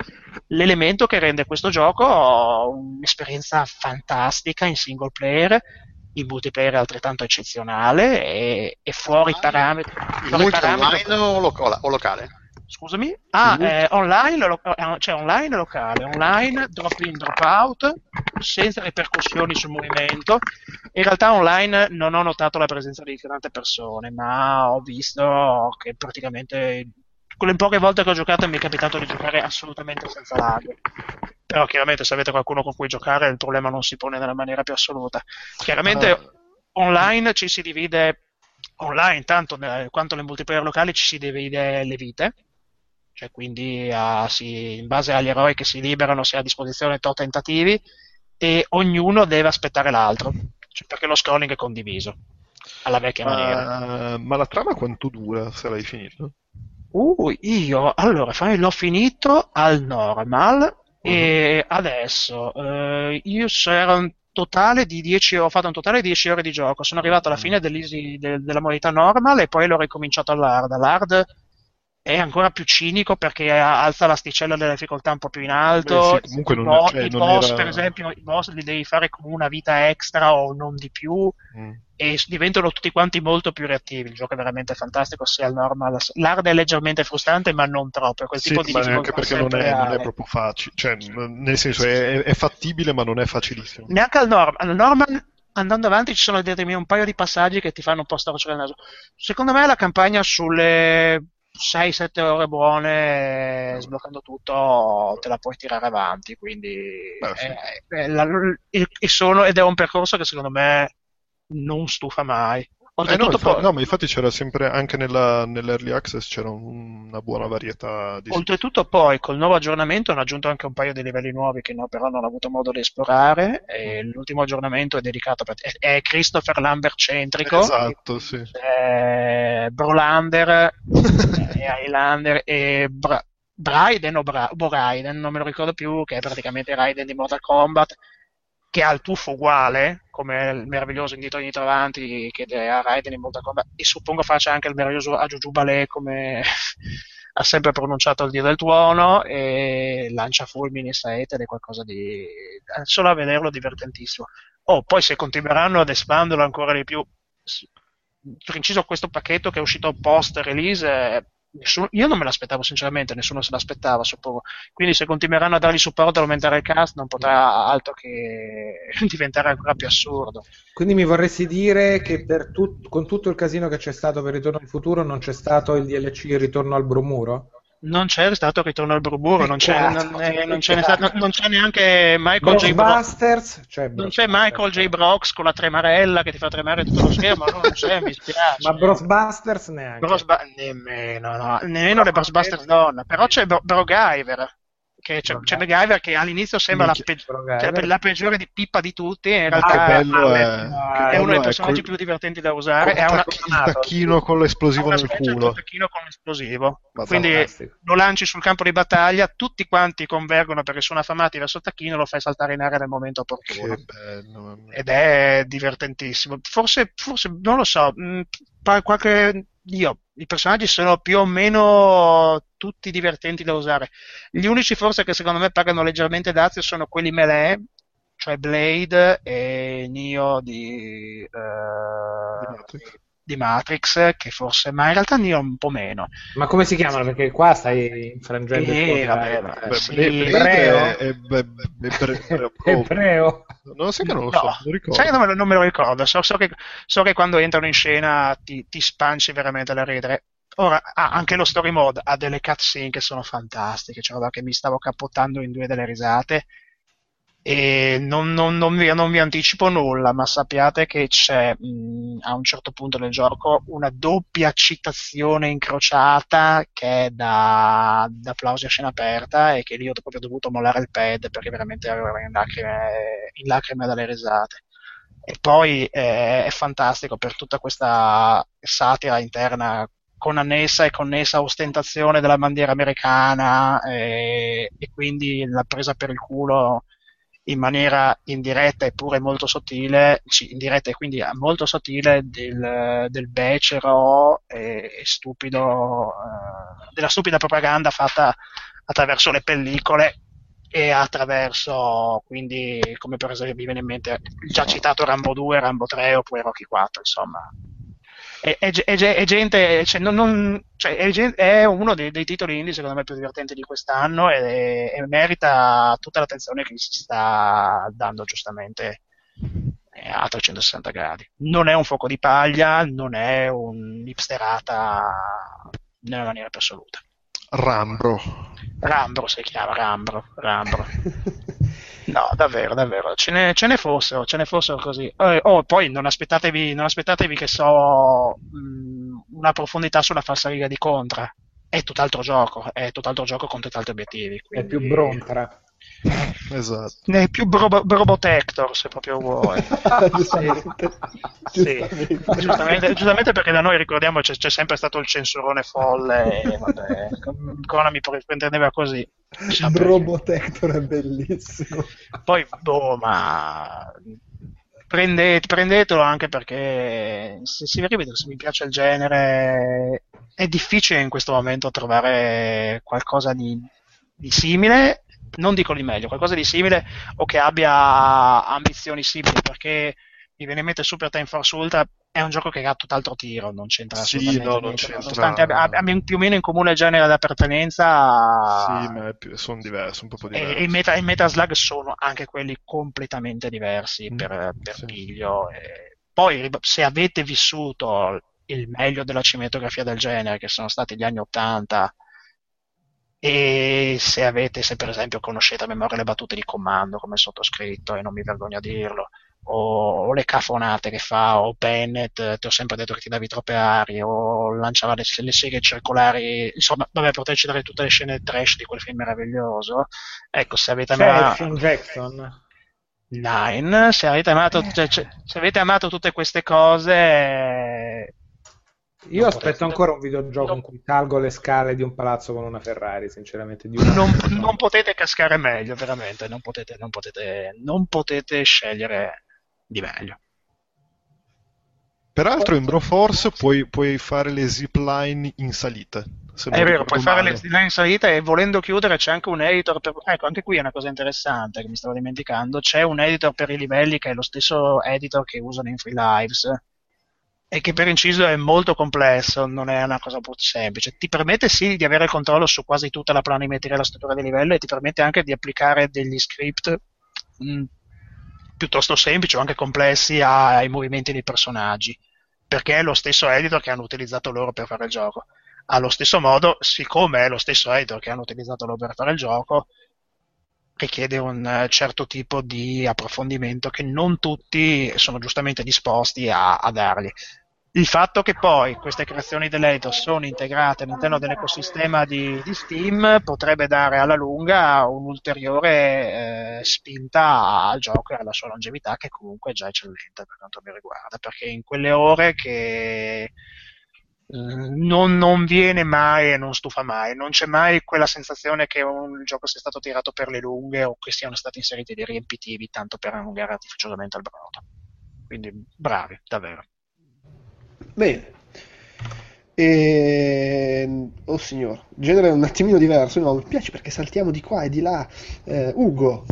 Speaker 4: l'elemento che rende questo gioco un'esperienza fantastica in single player, in multiplayer altrettanto eccezionale e, e fuori parametri.
Speaker 3: Il
Speaker 4: fuori parametri-
Speaker 3: online o, locola- o locale?
Speaker 4: Scusami? Ah, eh, online, lo- eh, cioè online locale, online, drop in, drop out, senza ripercussioni sul movimento. In realtà online non ho notato la presenza di tante persone, ma ho visto che praticamente quelle poche volte che ho giocato mi è capitato di giocare assolutamente senza lag. Però chiaramente se avete qualcuno con cui giocare il problema non si pone nella maniera più assoluta. Chiaramente
Speaker 6: Ah.
Speaker 4: online ci si divide online, tanto nel- quanto nel multiplayer locale ci si divide le vite, cioè quindi ah, si- in base agli eroi che si liberano si ha a disposizione tot tentativi e ognuno deve aspettare l'altro, cioè, perché lo scrolling è condiviso alla vecchia maniera.
Speaker 6: Ma, ma la trama quanto dura se l'hai finito?
Speaker 4: Uh, io allora fa- l'ho finito al normal e adesso eh, io so- era un totale di 10 ho fatto un totale di 10 ore di gioco. Sono arrivato alla fine dell'easy- de- della modalità normal e poi l'ho ricominciato all'hard. All'hard è ancora più cinico perché alza l'asticella della difficoltà un po' più in alto.
Speaker 6: Beh, sì, comunque non,
Speaker 4: bo-
Speaker 6: cioè,
Speaker 4: i boss,
Speaker 6: era...
Speaker 4: per esempio, i boss li devi fare con una vita extra o non di più
Speaker 6: Mm.
Speaker 4: e diventano tutti quanti molto più reattivi. Il gioco è veramente fantastico, sia il normal. L'hard è leggermente frustrante, ma non troppo. Quel
Speaker 6: Sì,
Speaker 4: tipo di
Speaker 6: anche perché non è, non è proprio facile, cioè, nel senso è, è fattibile ma non è facilissimo.
Speaker 4: Neanche al normal. Al normal, andando avanti, ci sono un paio di passaggi che ti fanno un po' storcere il naso. Secondo me la campagna sulle 6-7 ore buone, sbloccando tutto, te la puoi tirare avanti. Quindi
Speaker 6: Beh, sì.
Speaker 4: è- è la- e- e sono- ed è un percorso che secondo me non stufa mai.
Speaker 6: Eh no,
Speaker 4: Oltretutto,
Speaker 6: infa-
Speaker 4: poi-
Speaker 6: no, ma infatti c'era sempre, anche nella, nell'early access c'era un- una buona varietà di...
Speaker 4: Oltretutto poi col nuovo aggiornamento hanno aggiunto anche un paio di livelli nuovi che no, però non ho avuto modo di esplorare e l'ultimo aggiornamento è dedicato a, è, è Christopher Lambert centrico.
Speaker 6: Esatto, sì.
Speaker 4: eh, Brolander [LAUGHS] e Highlander e Bra- Bryden o Bra- Boraiden non me lo ricordo più che è praticamente Raiden di Mortal Kombat che ha il tuffo uguale come il meraviglioso Indito Nitro Avanti che ha Raiden in Mortal Kombat e suppongo faccia anche il meraviglioso Ajuju Ballet come [LAUGHS] ha sempre pronunciato il dio del tuono e lancia fulmini saete ed è qualcosa di solo a vederlo divertentissimo. Oh poi se continueranno ad espanderlo ancora di più inciso questo pacchetto che è uscito post release eh, nessuno- io non me l'aspettavo sinceramente nessuno se l'aspettava suppongo quindi se continueranno a dargli supporto ad aumentare il cast non potrà altro che [LAUGHS] diventare ancora più assurdo
Speaker 5: Quindi mi vorresti dire che tut- con tutto il casino che c'è stato per Ritorno al futuro non c'è stato il DLC Ritorno al Bromuro?
Speaker 4: Non c'è stato Ritorno al Burburo non c'è, non, è- non c'è, non- c'è neanche Michael J.
Speaker 5: Ghostbusters? Cioè,
Speaker 4: non c'è Michael J. Brox con la tremarella che ti fa tremare tutto lo schermo no, non c'è mi spiace
Speaker 5: Ma Ghostbusters neanche.
Speaker 4: Bros Ba- nemmeno, no, nemmeno le Ghostbusters donna, però c'è Bro- Brogaiver, che c'è, c'è MacGyver che all'inizio sembra la, pe- cioè, la peggiore di pippa di tutti, in
Speaker 6: che
Speaker 4: realtà
Speaker 6: bello
Speaker 5: è-
Speaker 6: è,
Speaker 4: è uno dei personaggi
Speaker 6: col-
Speaker 4: più divertenti da usare, è una,
Speaker 6: il tacchino con l'esplosivo nel culo.
Speaker 4: tacchino con l'esplosivo,
Speaker 6: Ma
Speaker 4: quindi
Speaker 5: fantastico.
Speaker 4: lo lanci sul campo di battaglia, tutti quanti convergono perché sono affamati verso il tacchino, lo fai saltare in aria nel momento opportuno
Speaker 6: bello.
Speaker 4: ed è divertentissimo. Forse, forse non lo so, mh, pa- qualche io, i personaggi sono più o meno tutti divertenti da usare. Gli unici forse che secondo me pagano leggermente dazio sono quelli melee, cioè Blade e Neo di, eh,
Speaker 6: Di Matrix.
Speaker 4: Di Matrix, che forse, ma in realtà Neo un po' meno.
Speaker 5: Ma come si chiamano? Perché qua stai infrangendo
Speaker 4: Eh,
Speaker 5: il
Speaker 4: vabbè, vabbè, sì.
Speaker 5: Ebreo? [LAUGHS] Ebreo.
Speaker 6: No, sai che non lo
Speaker 4: No,
Speaker 6: so, non ricordo.
Speaker 4: sai che non me lo, non me lo ricordo, so, so che, so che quando entrano in scena ti, ti spanci veramente da ridere. Ora, ah, anche lo story mode ha delle cutscene che sono fantastiche, cioè roba che mi stavo capottando in due delle risate. E non, non- non vi, non vi anticipo nulla, ma sappiate che c'è mh, a un certo punto del gioco una doppia citazione incrociata che è da, da applausi a scena aperta e che lì ho proprio dovuto mollare il pad perché veramente avevo in lacrime, in lacrime dalle risate. E poi eh, è fantastico per tutta questa satira interna con annessa e connessa ostentazione della bandiera americana eh, e quindi la presa per il culo in maniera indiretta eppure molto sottile, sì, indiretta e quindi molto sottile del, del becero e, e stupido, eh, della stupida propaganda fatta attraverso le pellicole e attraverso quindi come per esempio mi viene in mente il già citato Rambo 2, Rambo 3 oppure Rocky 4 insomma è, è, è, è gente cioè, non, non, cioè, è, uno dei, dei titoli indie secondo me più divertenti di quest'anno e, e merita tutta l'attenzione che gli si sta dando giustamente a 360 gradi non è un fuoco di paglia non è un'ipsterata nella maniera più assoluta
Speaker 6: Rambro.
Speaker 4: Rambro si chiama, Rambro, Rambro. [LAUGHS] No, davvero, davvero, ce ne, ce ne fossero, ce ne fossero così. Eh, oh, poi non aspettatevi, non aspettatevi che so mh, una profondità sulla falsariga di Contra. È tutt'altro gioco, è tutt'altro gioco con tutt'altri obiettivi.
Speaker 5: È
Speaker 4: quindi-
Speaker 5: più Brontra.
Speaker 6: Esatto.
Speaker 4: È più Brobo- Probotector, se proprio vuoi. [LAUGHS]
Speaker 2: giustamente.
Speaker 4: Sì,
Speaker 2: Giustamente.
Speaker 4: giustamente, giustamente perché da noi ricordiamo c'è, c'è sempre stato il censurone folle e vabbè, Konami prendeva così.
Speaker 2: Brobotector è bellissimo.
Speaker 4: Poi, boh, ma prendete, prendetelo anche perché se si rivede, se mi piace il genere è difficile in questo momento trovare qualcosa di, di simile, non dico di meglio, qualcosa di simile o che abbia ambizioni simili, perché mi viene in mente Super Time Force Ultra è un gioco che ha tutt'altro tiro, non c'entra
Speaker 6: Sì, no, non c'entra.
Speaker 4: nonostante abbia, abbia più o meno in comune il genere d'appartenenza.
Speaker 6: Sì, ma più- sono diversi, un po' diversi.
Speaker 4: e i Meta, i Metal Slug sono anche quelli completamente diversi
Speaker 6: Mm,
Speaker 4: per, per
Speaker 6: sì.
Speaker 4: piglio. E poi, se avete vissuto il meglio della cinematografia del genere, che sono stati gli anni Ottanta, e se avete, se per esempio conoscete a memoria le battute di comando come sottoscritto, e non mi vergogno a dirlo, o, o le cafonate che fa, o Bennett, eh, ti ho sempre detto che ti davi troppe arie, o lanciava le, le seghe circolari, insomma, vabbè, potrei citare tutte le scene trash di quel film meraviglioso. Ecco, se avete
Speaker 5: C'è
Speaker 4: amato
Speaker 5: Sean Jackson.
Speaker 4: Nine, se avete amato, cioè, cioè, se avete amato tutte queste cose, eh,
Speaker 5: Io
Speaker 4: Non
Speaker 5: aspetto
Speaker 4: potete-
Speaker 5: ancora un videogioco
Speaker 4: non-
Speaker 5: in cui salgo le scale di un palazzo con una Ferrari, sinceramente. Di una...
Speaker 4: non, non potete cascare meglio, veramente, non potete, non potete, non potete scegliere di meglio.
Speaker 6: Peraltro in Broforce puoi, puoi fare le zipline in salita.
Speaker 4: È vero, puoi fare
Speaker 6: male.
Speaker 4: le design in salita e volendo chiudere c'è anche un editor per... Ecco, anche qui è una cosa interessante che mi stavo dimenticando. C'è un editor per i livelli che è lo stesso editor che usano in Free Lives e che per inciso è molto complesso, non è una cosa molto semplice. Ti permette sì di avere controllo su quasi tutta la planimetria e la struttura del livello e ti permette anche di applicare degli script mh, piuttosto semplici o anche complessi ai movimenti dei personaggi, perché è lo stesso editor che hanno utilizzato loro per fare il gioco. Allo stesso modo, siccome è lo stesso editor che hanno utilizzato loro per fare il gioco, richiede un eh, certo tipo di approfondimento che non tutti sono giustamente disposti a, a dargli. Il fatto che poi queste creazioni dell'editor sono integrate all'interno dell'ecosistema di, di Steam potrebbe dare alla lunga un'ulteriore eh, spinta al gioco e alla sua longevità, che comunque è già eccellente per quanto mi riguarda, perché in quelle ore che eh, non, non viene mai e non stufa mai, non c'è mai quella sensazione che un, gioco sia stato tirato per le lunghe o che siano stati inseriti dei riempitivi tanto per allungare artificiosamente il brodo. Quindi bravi, davvero.
Speaker 2: Bene. E... Oh signor, genere un attimino diverso, no, mi piace perché saltiamo di qua e di là. Eh, Ugo,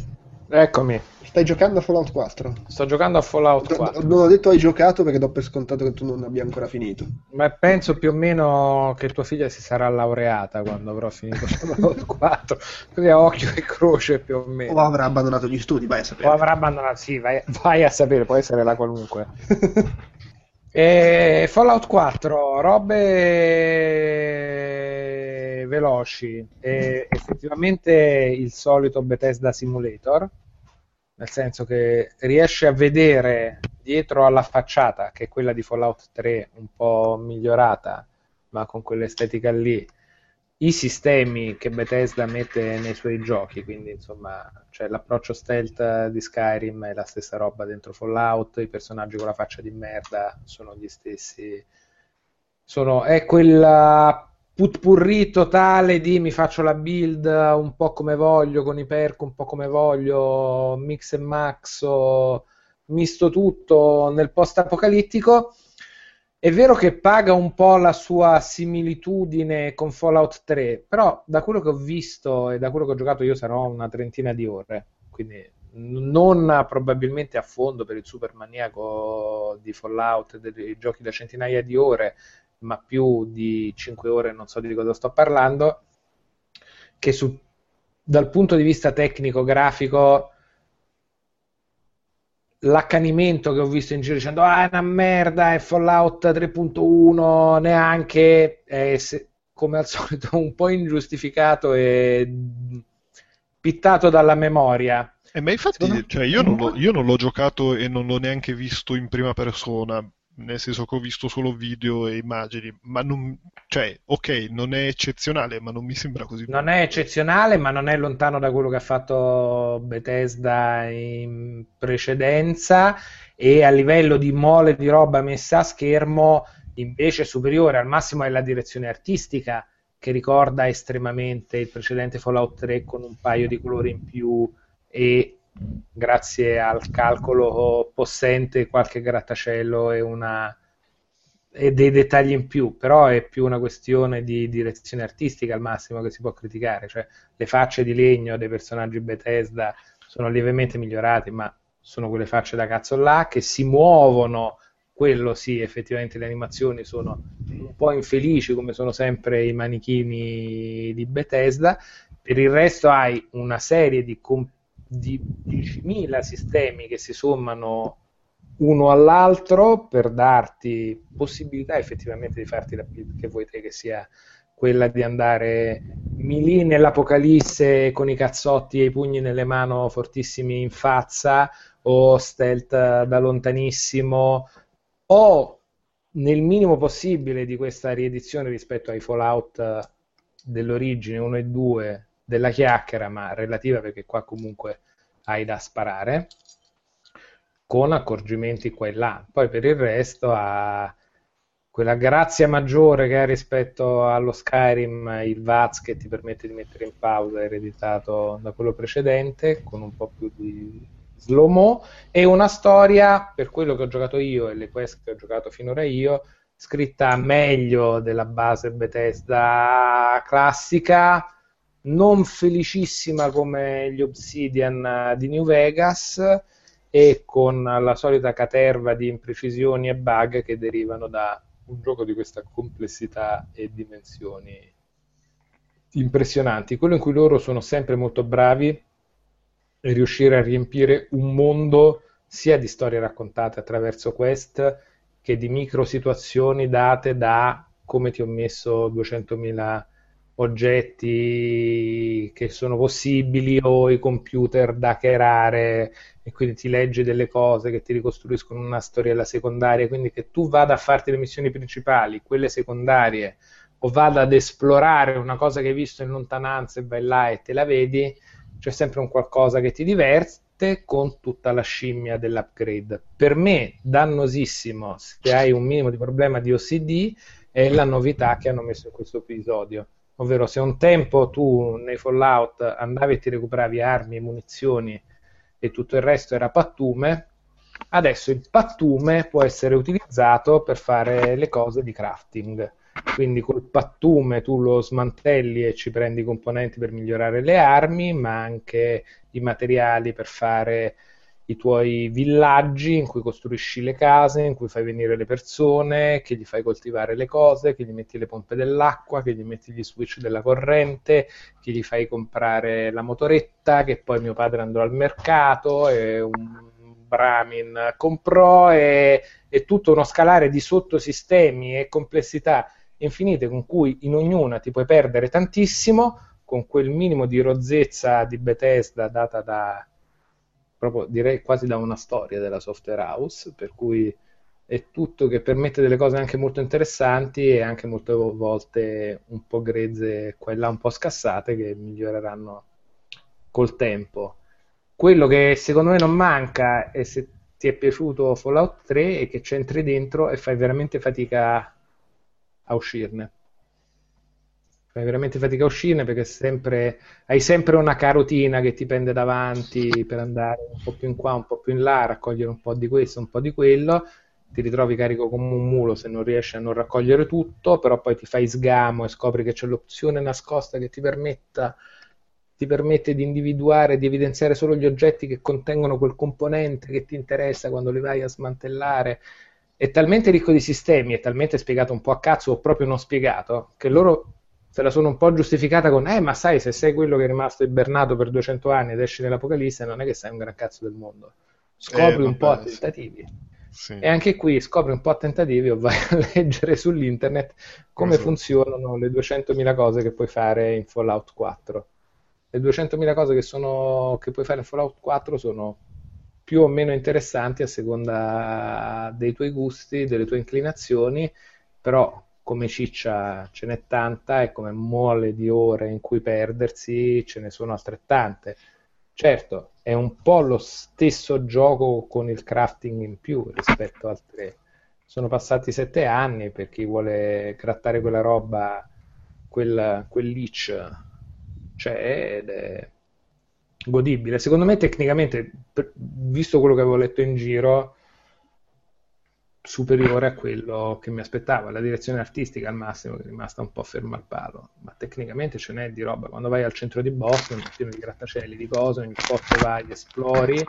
Speaker 5: Eccomi,
Speaker 2: stai giocando a Fallout 4?
Speaker 5: sto giocando a Fallout
Speaker 2: No,
Speaker 5: 4.
Speaker 2: Non ho detto hai giocato perché do per scontato che tu non abbia ancora finito.
Speaker 5: Ma penso più o meno che tua figlia si sarà laureata quando avrò finito [LAUGHS] Fallout 4. Così a occhio e croce più o
Speaker 2: O
Speaker 5: meno.
Speaker 2: avrà abbandonato gli studi, vai a
Speaker 5: O
Speaker 2: sapere.
Speaker 5: avrà abbandonato, sì, vai, vai a sapere, può essere la qualunque. [LAUGHS] E Fallout 4, robe veloci, e effettivamente il solito Bethesda Simulator, nel senso che riesce a vedere dietro alla facciata, che è quella di Fallout 3 un po' migliorata, ma con quell'estetica lì, i sistemi che Bethesda mette nei suoi giochi, quindi insomma c'è l'approccio stealth di Skyrim è la stessa roba dentro Fallout, i personaggi con la faccia di merda sono gli stessi, sono, è quella putpurri totale di mi faccio la build un po' come voglio, con i perk un po' come voglio, mix e max, misto tutto nel post apocalittico. È vero che paga un po' la sua similitudine con Fallout 3, però da quello che ho visto e da quello che ho giocato io sarò una trentina di ore, quindi non probabilmente a fondo per il super maniaco di Fallout, dei giochi da centinaia di ore, ma più di 5 ore, non so di cosa sto parlando, che su- dal punto di vista tecnico, grafico, l'accanimento che ho visto in giro dicendo ah è una merda, è Fallout 3.1, neanche, è se- come al [LAUGHS] solito un po' ingiustificato e pittato dalla memoria.
Speaker 6: Eh, ma infatti, cioè, io, non io non l'ho giocato e non l'ho neanche visto in prima persona, nel senso che ho visto solo video e immagini, ma non, cioè, ok, non è eccezionale, ma non mi sembra così.
Speaker 5: Non è eccezionale, ma non è lontano da quello che ha fatto Bethesda in precedenza e a livello di mole di roba messa a schermo invece superiore, al massimo è la direzione artistica che ricorda estremamente il precedente Fallout 3 con un paio di colori in più e grazie al calcolo possente qualche grattacielo e una e dei dettagli in più, però è più una questione di direzione artistica al massimo che si può criticare, cioè le facce di legno dei personaggi Bethesda sono lievemente migliorate, ma sono quelle facce da cazzo là che si muovono, quello sì, effettivamente le animazioni sono un po' infelici come sono sempre i manichini di Bethesda, per il resto hai una serie di, di 10.000 sistemi che si sommano uno all'altro per darti possibilità effettivamente di farti la build che vuoi te, che sia quella di andare lì nell'apocalisse con i cazzotti e i pugni nelle mani fortissimi in faccia o stealth da lontanissimo o nel minimo possibile di questa riedizione rispetto ai Fallout dell'origine 1 e 2 della chiacchiera ma relativa perché qua comunque hai da sparare con accorgimenti qua e là. Poi per il resto ha quella grazia maggiore che ha rispetto allo Skyrim il Vaz che ti permette di mettere in pausa ereditato da quello precedente con un po' più di slow mo e una storia per quello che ho giocato io e le quest che ho giocato finora io scritta meglio della base Bethesda classica non felicissima come gli Obsidian di New Vegas e con la solita caterva di imprecisioni e bug che derivano da un gioco di questa complessità e dimensioni impressionanti. Quello in cui loro sono sempre molto bravi è riuscire a riempire un mondo sia di storie raccontate attraverso quest che di micro situazioni date da come ti ho messo 200.000 oggetti che sono possibili o i computer da hackerare e quindi ti leggi delle cose che ti ricostruiscono una storiella secondaria, quindi che tu vada a farti le missioni principali, quelle secondarie, o vada ad esplorare una cosa che hai visto in lontananza e vai là e te la vedi, c'è sempre un qualcosa che ti diverte con tutta la scimmia dell'upgrade. Per me, dannosissimo, se hai un minimo di problema di OCD, è la novità che hanno messo in questo episodio ovvero se un tempo tu nei Fallout andavi e ti recuperavi armi e munizioni e tutto il resto era pattume, adesso il pattume può essere utilizzato per fare le cose di crafting. Quindi col pattume tu lo smantelli e ci prendi i componenti per migliorare le armi, ma anche i materiali per fare i tuoi villaggi in cui costruisci le case, in cui fai venire le persone, che gli fai coltivare le cose, che gli metti le pompe dell'acqua, che gli metti gli switch della corrente, che gli fai comprare la motoretta, che poi mio padre andò al mercato e un Brahmin comprò e, e tutto uno scalare di sottosistemi e complessità infinite con cui in ognuna ti puoi perdere tantissimo con quel minimo di rozzezza di Bethesda data da proprio direi quasi da una storia della software house, per cui è tutto che permette delle cose anche molto interessanti e anche molte volte un po' grezze, quella un po' scassate, che miglioreranno col tempo. Quello che secondo me non manca è se ti è piaciuto Fallout 3 e che c'entri dentro e fai veramente fatica a uscirne fai veramente fatica a uscirne perché sempre, hai sempre una carotina che ti pende davanti per andare un po' più in qua, un po' più in là, raccogliere un po' di questo, un po' di quello, ti ritrovi carico come un mulo se non riesci a non raccogliere tutto, però poi ti fai sgamo e scopri che c'è l'opzione nascosta che ti permetta ti permette di individuare, di evidenziare solo gli oggetti che contengono quel componente che ti interessa quando li vai a smantellare. È talmente ricco di sistemi, è talmente spiegato un po' a cazzo o proprio non spiegato, che loro se la sono un po' giustificata con eh ma sai se sei quello che è rimasto ibernato per 200 anni ed esci nell'Apocalisse non è che sei un gran cazzo del mondo scopri eh, un po' a tentativi sì. e anche qui scopri un po' a tentativi o vai [LAUGHS] a leggere sull'internet come esatto. funzionano le 200.000 cose che puoi fare in Fallout 4 le 200.000 cose che, sono, che puoi fare in Fallout 4 sono più o meno interessanti a seconda dei tuoi gusti, delle tue inclinazioni, però come ciccia ce n'è tanta e come mole di ore in cui perdersi ce ne sono altrettante. Certo, è un po' lo stesso gioco con il crafting in più rispetto al 3. Sono passati sette anni per chi vuole grattare quella roba, quel, quel leech c'è ed è godibile. Secondo me tecnicamente, visto quello che avevo letto in giro, superiore a quello che mi aspettavo. La direzione artistica al massimo che è rimasta un po' ferma al palo, ma tecnicamente ce n'è di roba. Quando vai al centro di Boston, pieno di grattacieli, di cose, ogni posto vai, esplori.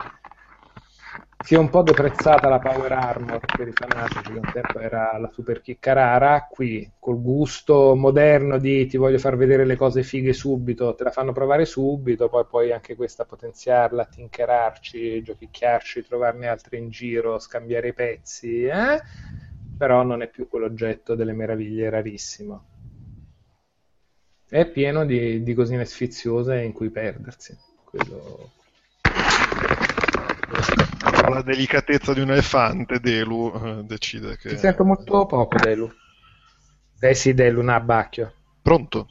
Speaker 5: Si è un po' deprezzata la Power Armor per i fanatici, un tempo era la super chicca rara. Qui, col gusto moderno di ti voglio far vedere le cose fighe subito, te la fanno provare subito, poi puoi anche questa potenziarla, tinkerarci, giochicchiarci, trovarne altre in giro, scambiare i pezzi, eh? però non è più quell'oggetto delle meraviglie rarissimo. È pieno di, di cosine sfiziose in cui perdersi. Quello
Speaker 6: con la delicatezza di un elefante, Delu eh, decide che...
Speaker 5: Ti sento molto poco, Delu. Eh sì, Delu, un abbacchio.
Speaker 6: Pronto?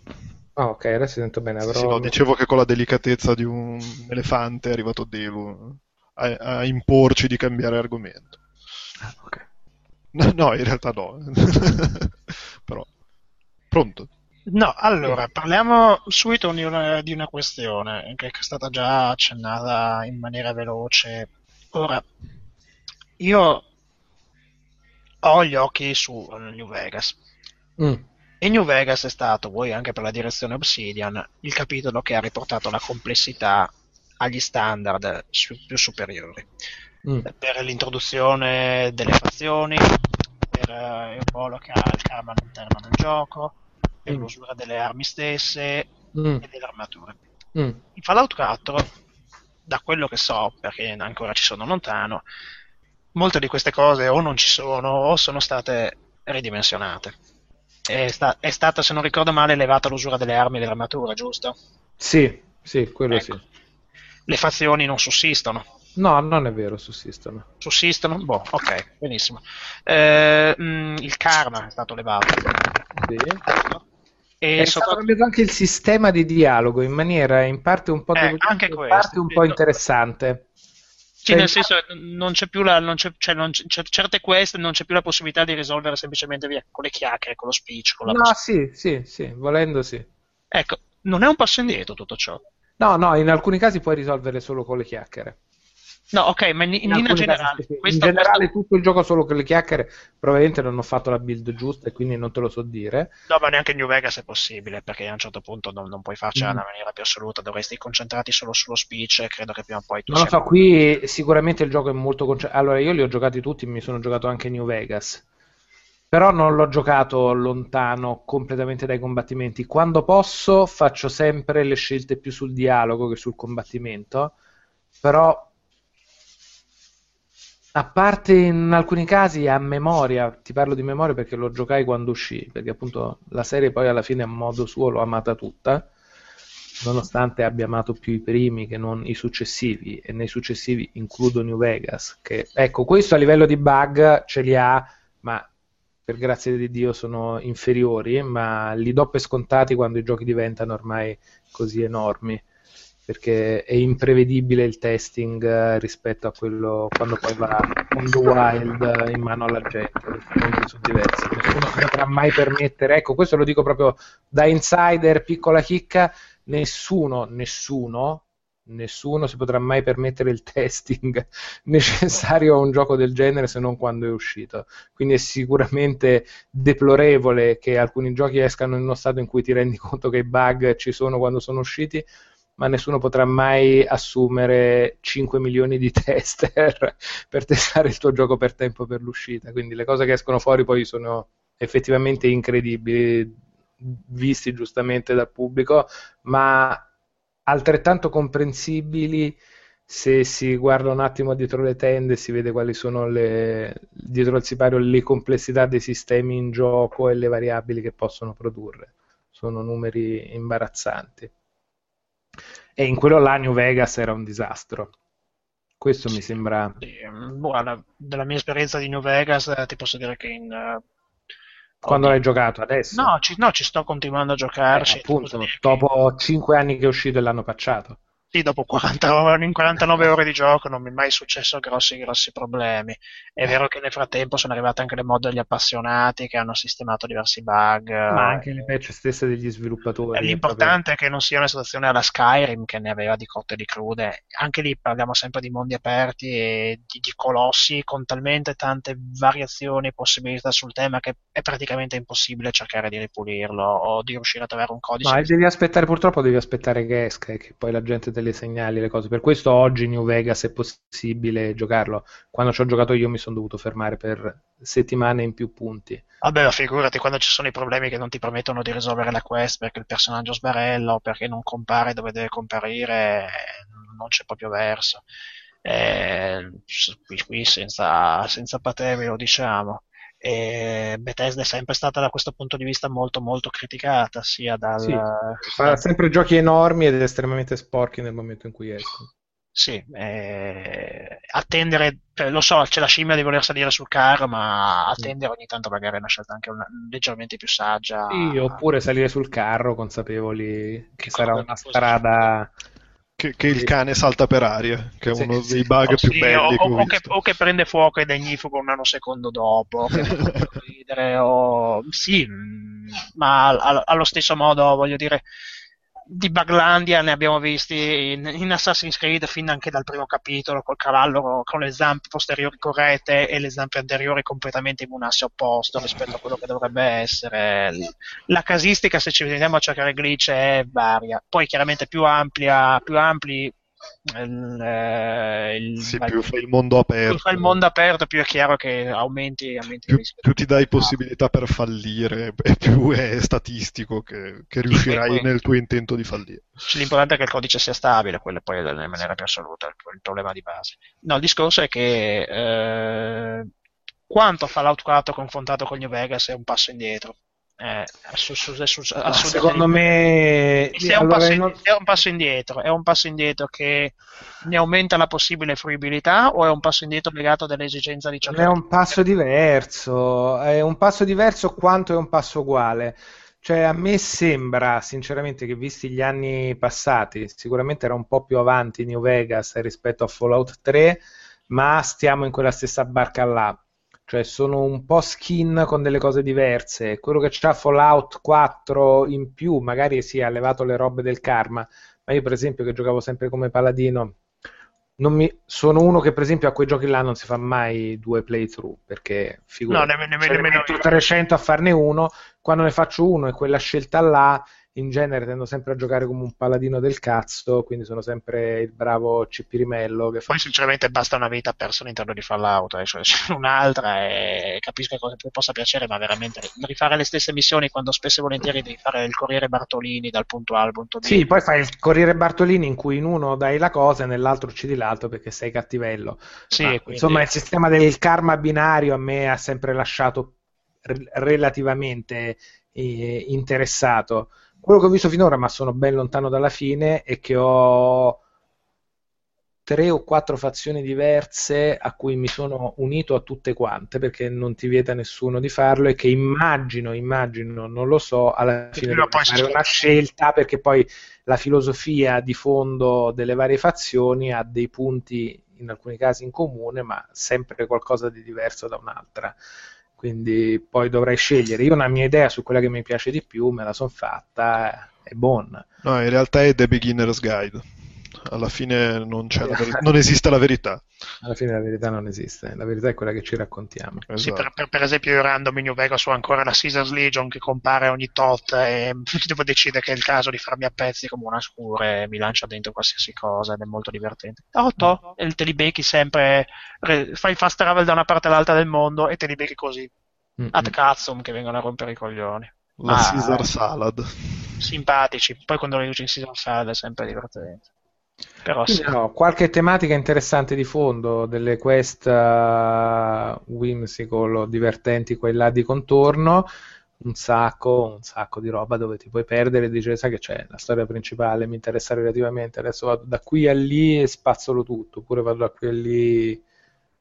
Speaker 5: Ah, ok, adesso sento bene. Avrò...
Speaker 6: Sì, no, dicevo che con la delicatezza di un elefante è arrivato Delu a, a imporci di cambiare argomento.
Speaker 5: Ah, ok.
Speaker 6: No, no, in realtà no. [LAUGHS] Però, pronto?
Speaker 4: No, allora, parliamo subito di una, di una questione che è stata già accennata in maniera veloce Ora, io ho gli occhi su New Vegas.
Speaker 5: Mm.
Speaker 4: E New Vegas è stato, vuoi anche per la direzione Obsidian, il capitolo che ha riportato la complessità agli standard su- più superiori.
Speaker 5: Mm.
Speaker 4: Per l'introduzione delle fazioni, per uh, il ruolo che ha il karma all'interno del gioco, per
Speaker 5: Mm.
Speaker 4: l'usura delle armi stesse
Speaker 5: Mm.
Speaker 4: e delle armature.
Speaker 5: Mm.
Speaker 4: In Fallout 4 da quello che so, perché ancora ci sono lontano, molte di queste cose o non ci sono o sono state ridimensionate. È, sta- è stata, se non ricordo male, elevata l'usura delle armi e delle armature, giusto?
Speaker 5: Sì, sì, quello
Speaker 4: Ecco.
Speaker 5: sì.
Speaker 4: Le fazioni non sussistono.
Speaker 5: No, non è vero, sussistono.
Speaker 4: Sussistono? Boh, ok, benissimo. Eh, mm, il karma è stato elevato.
Speaker 5: Sì.
Speaker 4: E
Speaker 5: È
Speaker 4: sopra-
Speaker 5: cambiato anche il sistema di dialogo in maniera in parte un po'
Speaker 4: Eh, anche
Speaker 5: in
Speaker 4: questo,
Speaker 5: parte un po' interessante.
Speaker 4: Sì, nel senso, non c'è più la, non c'è, cioè, non c'è- c'è- certe quest non c'è più la possibilità di risolvere semplicemente via con le chiacchiere, con lo speech, con la
Speaker 5: No, sì, sì, sì, volendo sì.
Speaker 4: Ecco, non è un passo indietro tutto ciò.
Speaker 5: No, no, in alcuni casi puoi risolvere solo con le chiacchiere.
Speaker 4: No, ok, ma in, in
Speaker 5: In,
Speaker 4: linea
Speaker 5: alcuni casi
Speaker 4: generale,
Speaker 5: in
Speaker 4: questo,
Speaker 5: generale
Speaker 4: questo-
Speaker 5: tutto il gioco solo con le chiacchiere, probabilmente non ho fatto la build giusta e quindi non te lo so dire.
Speaker 4: no, ma neanche in New Vegas è possibile, perché a un certo punto non, non puoi farcela
Speaker 5: Mm.
Speaker 4: nella maniera più assoluta, dovresti concentrarti solo sullo speech e credo che prima o poi tu
Speaker 5: Non lo so, qui sicuramente il gioco è molto concentrato. Allora, io li ho giocati tutti, mi sono giocato anche New Vegas. Però non l'ho giocato lontano completamente dai combattimenti. Quando posso faccio sempre le scelte più sul dialogo che sul combattimento. Però, a parte in alcuni casi a memoria, ti parlo di memoria perché lo giocai quando uscì, perché appunto la serie poi alla fine a modo suo l'ho amata tutta nonostante abbia amato più i primi che non i successivi, e nei successivi includo New Vegas, che ecco, questo a livello di bug ce li ha, ma per grazia di Dio sono inferiori, ma li do per scontati quando i giochi diventano ormai così enormi, perché è imprevedibile il testing eh, rispetto a quello quando poi va mondo wild in mano alla gente, i mondi sono diversi, nessuno si potrà mai permettere, ecco, questo lo dico proprio da insider, piccola chicca, nessuno, nessuno, nessuno si potrà mai permettere il testing [LAUGHS] necessario a un gioco del genere se non quando è uscito. Quindi è sicuramente deplorevole che alcuni giochi escano in uno stato in cui ti rendi conto che i bug ci sono quando sono usciti, ma nessuno potrà mai assumere 5 milioni di tester [LAUGHS] per testare il tuo gioco per tempo per l'uscita. Quindi le cose che escono fuori poi sono effettivamente incredibili visti giustamente dal pubblico, ma altrettanto comprensibili se si guarda un attimo dietro le tende e si vede quali sono le, dietro il sipario le complessità dei sistemi in gioco e le variabili che possono produrre. Sono numeri imbarazzanti. E in quello là New Vegas era un disastro. Questo mi sembra.
Speaker 4: Sì, dalla mia esperienza di New Vegas eh, ti posso dire che in... eh,
Speaker 5: Quando l'hai giocato adesso?
Speaker 4: No ci, no, ci sto continuando a
Speaker 5: Eh,
Speaker 4: giocarci. ti
Speaker 5: appunto, dopo 5 anni che è uscito e l'hanno patchato.
Speaker 4: Sì, dopo 40, [LAUGHS] in 49 ore di gioco non mi è mai successo grossi, grossi problemi. È
Speaker 5: Eh.
Speaker 4: vero che nel frattempo sono arrivate anche le mod degli appassionati che hanno sistemato diversi bug.
Speaker 5: Ma anche le patch stesse degli sviluppatori.
Speaker 4: L'importante è che non sia una situazione alla Skyrim che ne aveva di cotte e di crude. Anche lì parliamo sempre di mondi aperti e di, di colossi con talmente tante variazioni e possibilità sul tema che è praticamente impossibile cercare di ripulirlo o di riuscire a trovare un codice.
Speaker 5: E devi aspettare, purtroppo devi aspettare che esca e che poi la gente te le cose. Per questo oggi New Vegas è possibile giocarlo. Quando ci ho giocato io mi sono dovuto fermare per settimane in più punti.
Speaker 4: Vabbè, figurati quando ci sono i problemi che non ti permettono di risolvere la quest perché il personaggio sbarella o perché non compare dove deve comparire, non c'è proprio verso. Eh, qui, qui senza, senza patemi lo diciamo. E Bethesda è sempre stata da questo punto di vista molto molto criticata sia dal
Speaker 5: Sì, Fa sempre giochi enormi ed estremamente sporchi nel momento in cui escono.
Speaker 4: sì, eh, attendere, cioè, lo so, c'è la scimmia di voler salire sul carro, ma attendere ogni tanto magari è una scelta anche una- leggermente più saggia.
Speaker 5: Sì, oppure salire sul carro consapevoli che
Speaker 4: Che
Speaker 5: sarà una strada.
Speaker 6: Che, che il cane salta per aria, che è
Speaker 5: Sì,
Speaker 6: uno
Speaker 5: sì.
Speaker 6: dei bug
Speaker 4: O
Speaker 6: più
Speaker 4: sì,
Speaker 6: belli
Speaker 4: o,
Speaker 6: che ho
Speaker 4: o che, o che prende fuoco ed è ignifugo un nanosecondo dopo, ridere, o... sì, mh, ma al- allo stesso modo, voglio dire, di Buglandia ne abbiamo visti in, in Assassin's Creed fin anche dal primo capitolo, col cavallo con le zampe posteriori corrette e le zampe anteriori completamente in un asse opposto rispetto a quello che dovrebbe essere. La casistica, se ci vediamo a cercare glitch, è varia. Poi chiaramente più ampia, più ampli eh, il-
Speaker 6: Sì, più fai il mondo aperto,
Speaker 4: più fai il mondo aperto, più è chiaro che aumenti, aumenti
Speaker 6: più, più ti dai possibilità per fallire e più è statistico che, che riuscirai
Speaker 4: poi-
Speaker 6: nel tuo intento di fallire.
Speaker 4: L'importante è che il codice sia stabile, quello poi è in maniera più assoluta il, il problema di base. No, il discorso è che eh, quanto Fallout 4 confrontato con New Vegas è un passo indietro. Eh, su- su- su- assolutamente.
Speaker 5: secondo me
Speaker 4: è, un
Speaker 5: allora,
Speaker 4: passo,
Speaker 5: non-
Speaker 4: è un passo indietro, è un passo indietro che ne aumenta la possibile fruibilità o è un passo indietro legato dall'esigenza di cercare
Speaker 5: è un passo diverso, è un passo diverso quanto è un passo uguale. Cioè, a me sembra, sinceramente, che visti gli anni passati, sicuramente era un po' più avanti New Vegas rispetto a Fallout 3, ma stiamo in quella stessa barca là. Cioè, sono un po' skin con delle cose diverse. Quello che c'ha Fallout 4 in più, magari si ha levato le robe del karma, ma io, per esempio, che giocavo sempre come paladino, non mi- sono uno che per esempio a quei giochi là non si fa mai due playthrough perché
Speaker 4: No,
Speaker 5: figurati,
Speaker 4: nemmeno,
Speaker 5: se ne
Speaker 4: nemmeno
Speaker 5: metto
Speaker 4: io.
Speaker 5: 300 a farne uno quando ne faccio uno e quella scelta là in genere tendo sempre a giocare come un paladino del cazzo quindi sono sempre il bravo Cipirimello che fa
Speaker 4: Poi sinceramente basta una vita persa all'interno di Fallout, eh, cioè [LAUGHS] c'è un'altra e capisco cosa ti possa piacere, ma veramente rifare le stesse missioni quando spesso e volentieri devi fare il Corriere Bartolini dal punto A al punto B.
Speaker 5: Sì, poi fai il Corriere Bartolini in cui in uno dai la cosa e nell'altro uccidi l'altro perché sei cattivello.
Speaker 4: Sì,
Speaker 5: Ma,
Speaker 4: quindi-
Speaker 5: Insomma, il sistema del karma binario a me ha sempre lasciato re- relativamente eh, interessato. Quello che ho visto finora, ma sono ben lontano dalla fine, è che ho tre o quattro fazioni diverse a cui mi sono unito a tutte quante perché non ti vieta nessuno di farlo e che immagino, immagino, non lo so, alla fine devo fare
Speaker 4: si
Speaker 5: una scelta perché poi la filosofia di fondo delle varie fazioni ha dei punti in alcuni casi in comune, ma sempre qualcosa di diverso da un'altra. Quindi poi dovrai scegliere. Io una mia idea su quella che mi piace di più, me la sono fatta, è buona.
Speaker 6: No, in realtà è The Beginner's Guide. Alla fine non, c'è la veri- non [LAUGHS] esiste la verità.
Speaker 5: Alla fine la verità non esiste, la verità è quella che ci raccontiamo.
Speaker 4: Sì,
Speaker 6: Esatto.
Speaker 4: per, per- per esempio io random in New Vegas ho ancora la Caesar's Legion che compare ogni tot e [LAUGHS] devo decidere che è il caso di farmi a pezzi come una scura e mi lancia dentro qualsiasi cosa ed è molto divertente. Oh, to, e te li becchi sempre, re- fai il fast travel da una parte all'altra del mondo e te li becchi così,
Speaker 5: Mm,
Speaker 4: ad
Speaker 5: mm.
Speaker 4: cazzum che vengono a rompere i coglioni.
Speaker 6: La
Speaker 4: Ah,
Speaker 6: Caesar. Salad.
Speaker 4: Simpatici, poi quando li usi in season salad è sempre divertente. Però sì.
Speaker 5: No, qualche tematica interessante di fondo, delle quest uh, whimsical o divertenti qua e là di contorno, un sacco, un sacco di roba dove ti puoi perdere e dici, sai che c'è, la storia principale mi interessa relativamente, adesso vado da qui a lì e spazzolo tutto, oppure vado da qui a lì,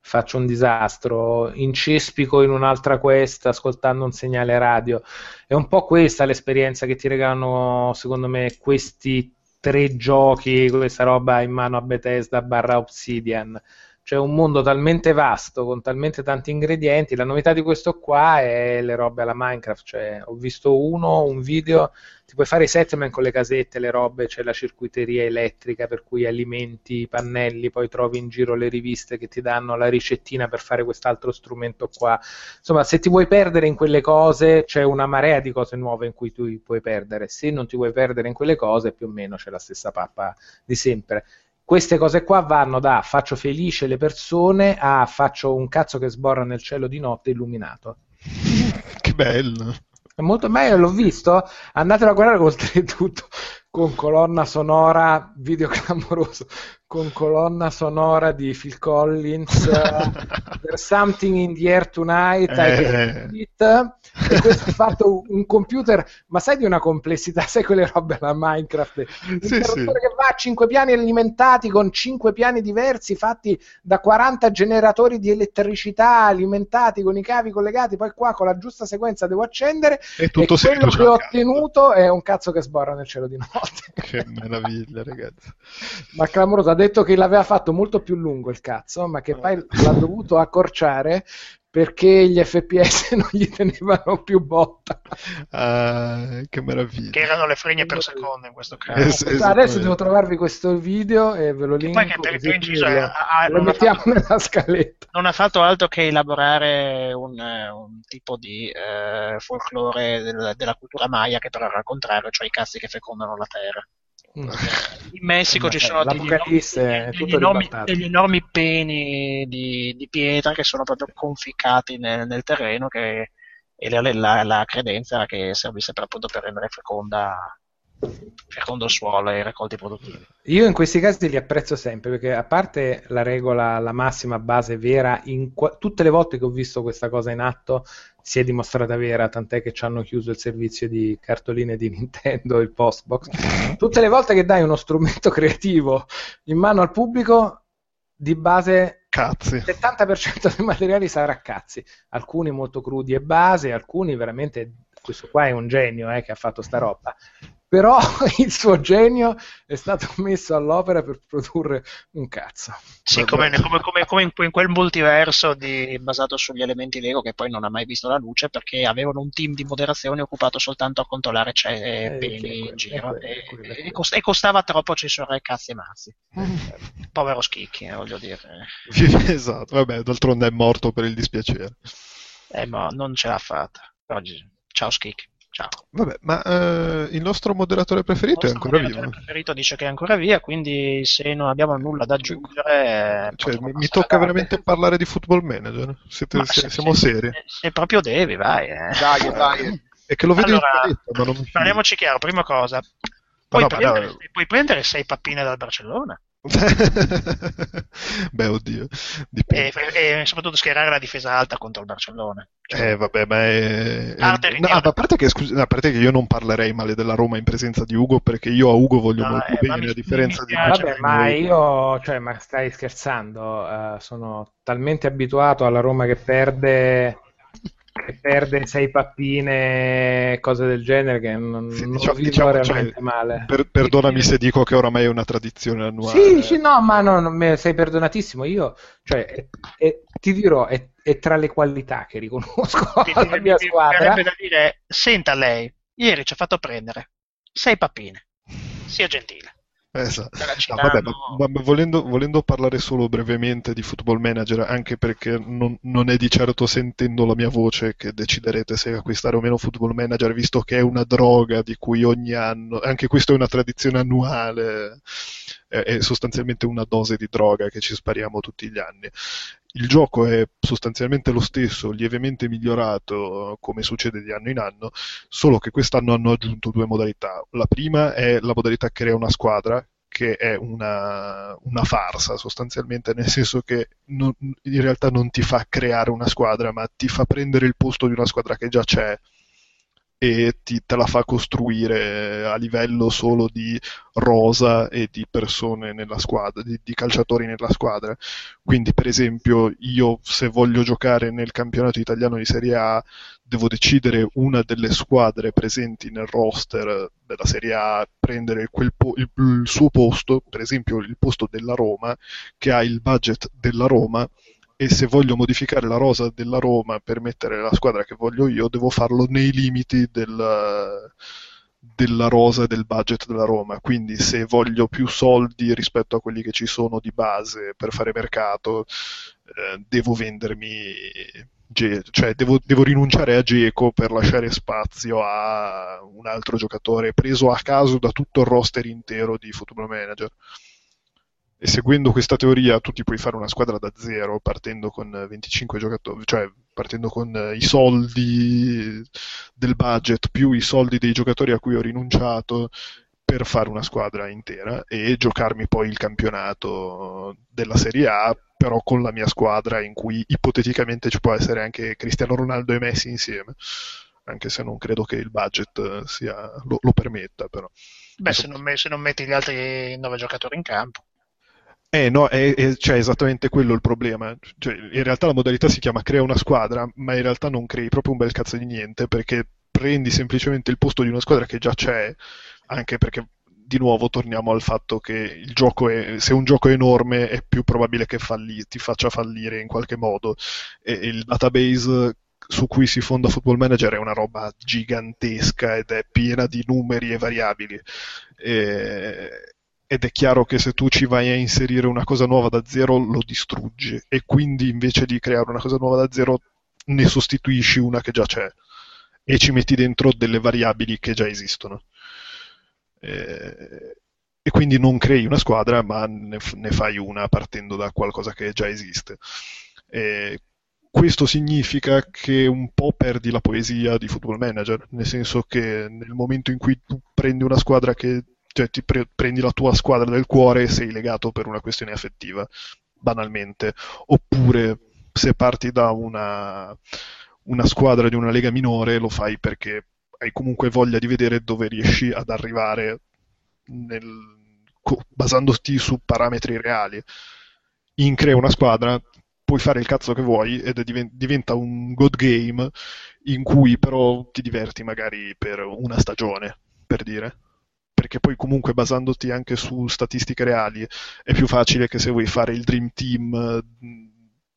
Speaker 5: faccio un disastro, incespico in un'altra quest ascoltando un segnale radio. È un po' questa l'esperienza che ti regalano, secondo me, questi tre giochi, questa roba in mano a Bethesda barra Obsidian. C'è un mondo talmente vasto, con talmente tanti ingredienti. La novità di questo qua è le robe alla Minecraft. Cioè, ho visto uno, un video, ti puoi fare i settlement con le casette, le robe, c'è la circuiteria elettrica per cui alimenti i pannelli, poi trovi in giro le riviste che ti danno la ricettina per fare quest'altro strumento qua. Insomma, se ti vuoi perdere in quelle cose, c'è una marea di cose nuove in cui tu puoi perdere. Se non ti vuoi perdere in quelle cose, più o meno c'è la stessa pappa di sempre queste cose qua vanno da faccio felice le persone a faccio un cazzo che sborra nel cielo di notte illuminato. [LAUGHS]
Speaker 6: Che bello.
Speaker 5: È molto bello, l'ho visto. Andatelo a guardare oltretutto con colonna sonora, video [LAUGHS] clamoroso, con colonna sonora di Phil Collins, [LAUGHS] uh, There's Something in the Air Tonight, eh. It, e questo è fatto un computer, ma sai di una complessità, [LAUGHS] sai quelle robe alla Minecraft? Un sì, sì. che va a 5 piani alimentati con 5 piani diversi fatti da 40 generatori di elettricità alimentati con i cavi collegati, poi qua con la giusta sequenza devo accendere e, tutto e quello che ho ottenuto è un cazzo che sborra nel cielo di notte.
Speaker 6: Che meraviglia, ragazzi.
Speaker 5: Ma clamoroso, ha detto che l'aveva fatto molto più lungo il cazzo, ma che poi l'ha dovuto accorciare perché gli FPS [LAUGHS] non gli tenevano più botta.
Speaker 6: Ah, che meraviglia.
Speaker 4: Che erano le fregne per secondo in questo caso. Es-
Speaker 5: adesso devo trovarvi questo video e ve lo linko. Poi che per inciso, eh, lo mettiamo fatto, nella scaletta.
Speaker 4: Non ha fatto altro che elaborare un, eh, un tipo di eh, folklore del, della cultura maya che però era al contrario, cioè i cazzi che fecondano la terra. Mm. In Messico ci sono degli enormi, degli, enormi, degli enormi, peni di, di, pietra che sono proprio conficcati nel, nel terreno che, e la, la, la, credenza era che servisse per, appunto per rendere feconda fecondo il suolo e i raccolti produttivi.
Speaker 5: Io in questi casi li apprezzo sempre perché a parte la regola, la massima base vera, qua- tutte le volte che ho visto questa cosa in atto si è dimostrata vera, tant'è che ci hanno chiuso il servizio di cartoline di [LAUGHS] Nintendo, il Postbox. Tutte le volte che dai uno strumento [LAUGHS] creativo in mano al pubblico, di base
Speaker 6: cazzi.
Speaker 5: il 70% dei materiali sarà cazzi, alcuni molto crudi e base, alcuni veramente questo qua è un genio eh, che ha fatto sta roba però [LAUGHS] il suo genio è stato messo all'opera per produrre un cazzo.
Speaker 4: Sì, come, come, come, come in, quel multiverso di, basato sugli elementi Lego che poi non ha mai visto la luce perché avevano un team di moderazione occupato soltanto a controllare c'è eh, peli in giro e, e, e, costava troppo censurare cazzi e mazzi. [LAUGHS] Povero Schicchi, eh, voglio dire. [LAUGHS]
Speaker 6: esatto, vabbè, d'altronde è morto per il dispiacere.
Speaker 4: Eh, ma non ce l'ha fatta. Oggi, ciao Schicchi. Ciao.
Speaker 6: Vabbè, ma uh, il nostro moderatore preferito è ancora vivo. Il
Speaker 4: moderatore preferito dice che è ancora via, quindi se non abbiamo nulla da aggiungere...
Speaker 6: Cioè, mi, mi tocca veramente parlare di football manager. Siete, se, siamo se, seri. Se,
Speaker 4: proprio devi, vai. Eh.
Speaker 3: Dai, dai.
Speaker 6: È che lo vedo
Speaker 4: allora,
Speaker 6: in paletta, ma non
Speaker 4: Parliamoci chiaro, prima cosa. Puoi, no, prendere, no. puoi prendere sei pappine dal Barcellona. [LAUGHS]
Speaker 6: Beh, oddio.
Speaker 4: E, e, soprattutto schierare la difesa alta contro il Barcellona.
Speaker 6: Cioè, eh, vabbè, ma è... è... No, a, parte che, scusa, a parte che io non parlerei male della Roma in presenza di Ugo, perché io a Ugo voglio no, molto eh, bene, a differenza di...
Speaker 5: Vabbè, ma io, cioè, ma stai scherzando, uh, sono talmente abituato alla Roma che perde che perde sei pappine, cose del genere, che non, sì, non diciamo, diciamo, veramente cioè, male.
Speaker 6: Per, perdonami se dico che oramai è una tradizione annuale.
Speaker 5: Sì, sì, no, ma no, non, sei perdonatissimo. Io, cioè, è, è, ti dirò, è, è, tra le qualità che riconosco [LAUGHS] alla mia squadra.
Speaker 4: da dire, senta lei, ieri ci ha fatto prendere sei pappine, sia gentile.
Speaker 6: Esatto. No, vabbè, ma, ma volendo, volendo, parlare solo brevemente di Football Manager, anche perché non, non, è di certo sentendo la mia voce che deciderete se acquistare o meno Football Manager, visto che è una droga di cui ogni anno, anche questo è una tradizione annuale, è, è sostanzialmente una dose di droga che ci spariamo tutti gli anni. Il gioco è sostanzialmente lo stesso, lievemente migliorato come succede di anno in anno, solo che quest'anno hanno aggiunto due modalità. La prima è la modalità crea una squadra, che è una, una, farsa sostanzialmente, nel senso che non, in realtà non ti fa creare una squadra, ma ti fa prendere il posto di una squadra che già c'è e ti, te la fa costruire a livello solo di rosa e di persone nella squadra, di, di, calciatori nella squadra. Quindi, per esempio, io se voglio giocare nel campionato italiano di Serie A, devo decidere una delle squadre presenti nel roster della Serie A, prendere po- il, il suo posto, per esempio il posto della Roma, che ha il budget della Roma e se voglio modificare la rosa della Roma per mettere la squadra che voglio io, devo farlo nei limiti del, della rosa e del budget della Roma. Quindi se voglio più soldi rispetto a quelli che ci sono di base per fare mercato, eh, devo vendermi cioè devo, devo, rinunciare a Geco per lasciare spazio a un altro giocatore preso a caso da tutto il roster intero di Football Manager e seguendo questa teoria tu ti puoi fare una squadra da zero partendo con 25 giocatori, cioè partendo con i soldi del budget più i soldi dei giocatori a cui ho rinunciato per fare una squadra intera e giocarmi poi il campionato della Serie A, però con la mia squadra in cui ipoteticamente ci può essere anche Cristiano Ronaldo e Messi insieme, anche se non credo che il budget sia, lo, lo permetta. Però.
Speaker 4: Beh, se non, se non metti gli altri nove giocatori in campo.
Speaker 6: Eh no, è, è cioè, esattamente quello il problema. Cioè, in realtà la modalità si chiama crea una squadra, ma in realtà non crei proprio un bel cazzo di niente, perché prendi semplicemente il posto di una squadra che già c'è, anche perché di nuovo torniamo al fatto che è, se un gioco è enorme è più probabile che falli, ti faccia fallire in qualche modo. E il database su cui si fonda Football Manager è una roba gigantesca ed è piena di numeri e variabili. E, ed è chiaro che se tu ci vai a inserire una cosa nuova da zero lo distruggi e quindi invece di creare una cosa nuova da zero ne sostituisci una che già c'è e ci metti dentro delle variabili che già esistono. E, quindi non crei una squadra ma ne, fai una partendo da qualcosa che già esiste. E questo significa che un po' perdi la poesia di Football Manager, nel senso che nel momento in cui tu prendi una squadra che cioè ti pre- prendi la tua squadra del cuore e sei legato per una questione affettiva, banalmente. Oppure se parti da una, una squadra di una lega minore, lo fai perché hai comunque voglia di vedere dove riesci ad arrivare nel, basandoti su parametri reali. In crea una squadra, puoi fare il cazzo che vuoi ed diventa un god game in cui però ti diverti magari per una stagione, per dire perché poi comunque basandoti anche su statistiche reali è più facile che se vuoi fare il Dream Team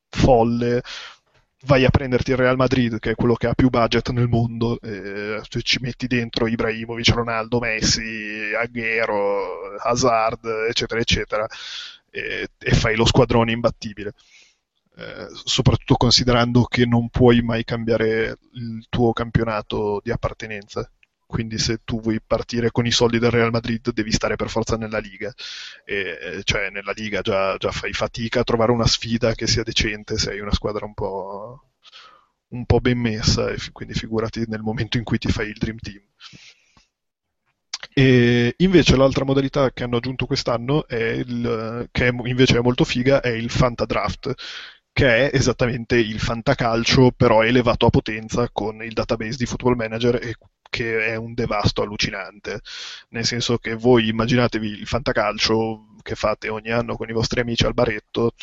Speaker 6: folle vai a prenderti il Real Madrid che è quello che ha più budget nel mondo e ci metti dentro Ibrahimovic, Ronaldo, Messi, Aguero, Hazard eccetera eccetera e, e fai lo squadrone imbattibile. Eh, soprattutto considerando che non puoi mai cambiare il tuo campionato di appartenenza quindi se tu vuoi partire con i soldi del Real Madrid devi stare per forza nella Liga, e, cioè nella Liga già, già, fai fatica a trovare una sfida che sia decente, sei una squadra un po', un po' ben messa, e quindi figurati nel momento in cui ti fai il Dream Team. E invece l'altra modalità che hanno aggiunto quest'anno, il, che è, invece è molto figa, è il Fanta Draft, che è esattamente il fantacalcio però elevato a potenza con il database di Football Manager e che è un devasto allucinante. Nel senso che voi immaginatevi il fantacalcio che fate ogni anno con i vostri amici al baretto,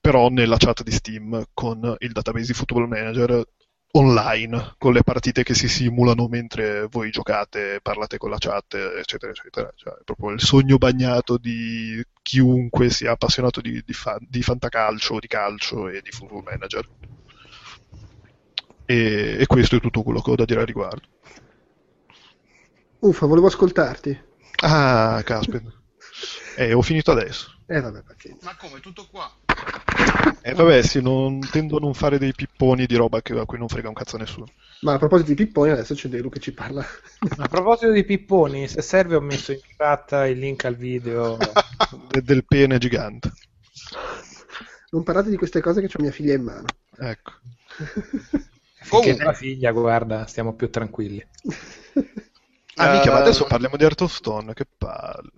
Speaker 6: però nella chat di Steam con il database di Football Manager online, con le partite che si simulano mentre voi giocate, parlate con la chat, eccetera, eccetera. Cioè, è proprio il sogno bagnato di chiunque sia appassionato di, di, fa- di fantacalcio, di calcio e di Football Manager. E, e questo è tutto quello che ho da dire al riguardo.
Speaker 2: Uffa, volevo ascoltarti.
Speaker 6: Ah, caspita. [LAUGHS] eh, ho finito adesso.
Speaker 2: Eh, vabbè, pazienza.
Speaker 3: Ma come, tutto qua?
Speaker 6: Eh, vabbè, sì, non, tendo a non fare dei pipponi di roba che, a cui non frega un cazzo a nessuno.
Speaker 2: Ma a proposito di pipponi, adesso c'è Delu che ci parla.
Speaker 5: A proposito di pipponi, se serve ho messo in chat il link al video [LAUGHS]
Speaker 6: De- del pene gigante.
Speaker 2: Non parlate di queste cose che ho mia figlia in mano.
Speaker 6: Ecco. [LAUGHS]
Speaker 5: Finché la figlia, guarda, stiamo più tranquilli.
Speaker 6: Ah, mica, ma adesso parliamo di Heart of Stone, che palle.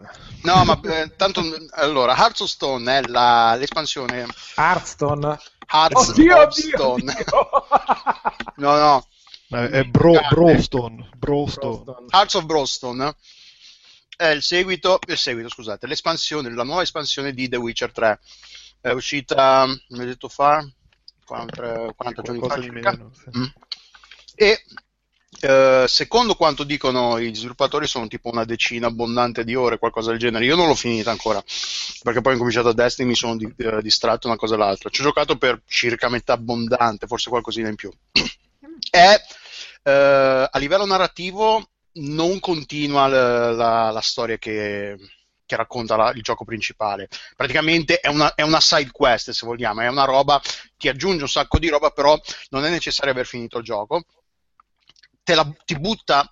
Speaker 3: No, ma eh, tanto allora, Hearts of Stone è la, l'espansione
Speaker 5: Hearthstone.
Speaker 3: Hearts
Speaker 5: oddio,
Speaker 3: of
Speaker 5: oddio,
Speaker 3: Stone.
Speaker 5: oddio.
Speaker 3: no, no.
Speaker 6: Eh, È Bro, Broston, Broston.
Speaker 5: Broston.
Speaker 3: Hearts of Broston è il seguito, il seguito, scusate, l'espansione, la nuova espansione di The Witcher 3. È uscita, come detto fa, 40, 40 giorni fa
Speaker 6: Qualcosa di
Speaker 3: circa.
Speaker 6: meno, sì.
Speaker 3: Mm. E eh, secondo quanto dicono i sviluppatori sono tipo una decina abbondante di ore, qualcosa del genere. Io non l'ho finita ancora, perché poi ho incominciato a Destiny mi sono di- eh, distratto una cosa e l'altra. Ci ho giocato per circa metà abbondante, forse qualcosina in più. È [CLEARS THROAT] eh, a livello narrativo non continua la, la- la storia che, che racconta la- il gioco principale. Praticamente è una, è una side quest, se vogliamo, è una roba, ti aggiunge un sacco di roba, però non è necessario aver finito il gioco. La- ti butta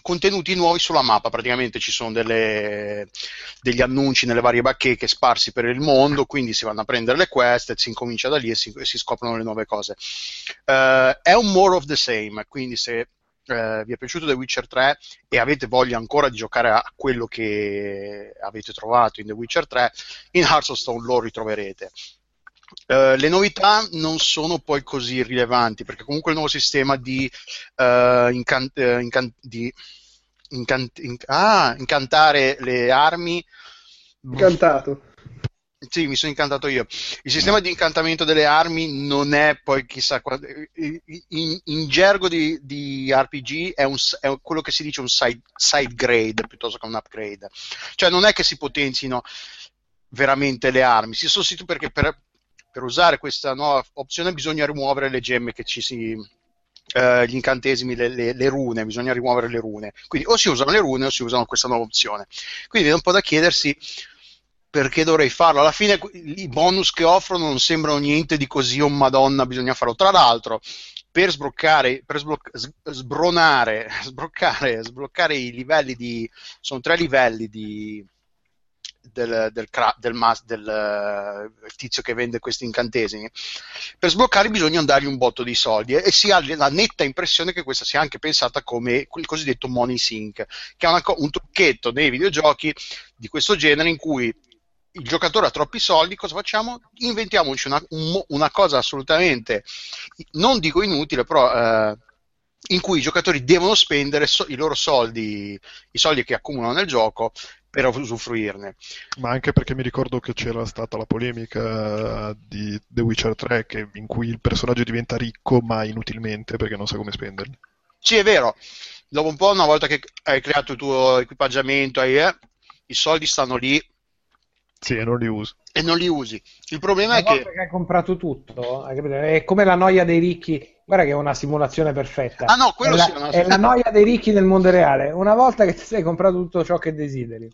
Speaker 3: contenuti nuovi sulla mappa, praticamente ci sono delle- degli annunci nelle varie bacheche sparsi per il mondo, quindi si vanno a prendere le quest, si incomincia da lì e si, e si scoprono le nuove cose. Eh, è un more of the same, quindi se eh, vi è piaciuto The Witcher 3 e avete voglia ancora di giocare a quello che avete trovato in The Witcher 3, in Hearts of Stone lo ritroverete. Eh, le novità non sono poi così rilevanti perché comunque il nuovo sistema di, eh, incan- eh, incan- di incan- inc- ah, incantare le armi
Speaker 2: Incantato.
Speaker 3: sì, mi sono incantato io. Il sistema di incantamento delle armi non è poi chissà quando. In, in gergo di, di RPG è, un, è quello che si dice un side, side grade piuttosto che un upgrade. Cioè non è che si potenzino veramente le armi, si sostituisce perché per, per usare questa nuova opzione bisogna rimuovere le gemme che ci si. eh, gli incantesimi, le, le- le rune, bisogna rimuovere le rune. Quindi o si usano le rune o si usano questa nuova opzione. Quindi è un po' da chiedersi perché dovrei farlo? Alla fine i bonus che offrono non sembrano niente di così, oh madonna, bisogna farlo. Tra l'altro, per sbloccare, per sbloc- sbronare, [LAUGHS] sbloccare, sbloccare i livelli di... sono tre livelli di... Del, del, del mas- del, eh, tizio che vende questi incantesimi per sbloccarli bisogna dargli un botto di soldi e, si ha la netta impressione che questa sia anche pensata come il cosiddetto money sink che è una un trucchetto nei videogiochi di questo genere in cui il giocatore ha troppi soldi, cosa facciamo? Inventiamoci una, una cosa assolutamente, non dico inutile, però eh, in cui i giocatori devono spendere so- i loro soldi, i soldi che accumulano nel gioco per usufruirne.
Speaker 6: Ma anche perché mi ricordo che c'era stata la polemica di The Witcher 3 che- in cui il personaggio diventa ricco ma inutilmente perché non sa come spenderli.
Speaker 3: Sì, è vero, dopo un po', una volta che hai creato il tuo equipaggiamento, hai, eh, i soldi stanno lì
Speaker 6: Sì, e non li uso.
Speaker 3: e non li usi. Il problema è che...
Speaker 5: volta che hai comprato tutto, hai capito? è come la noia dei ricchi. Guarda che è una simulazione perfetta.
Speaker 3: Ah, no, quello
Speaker 5: è, la,
Speaker 3: sì, è una-
Speaker 5: è la noia dei ricchi nel mondo reale. Una volta che ti sei comprato tutto ciò che desideri.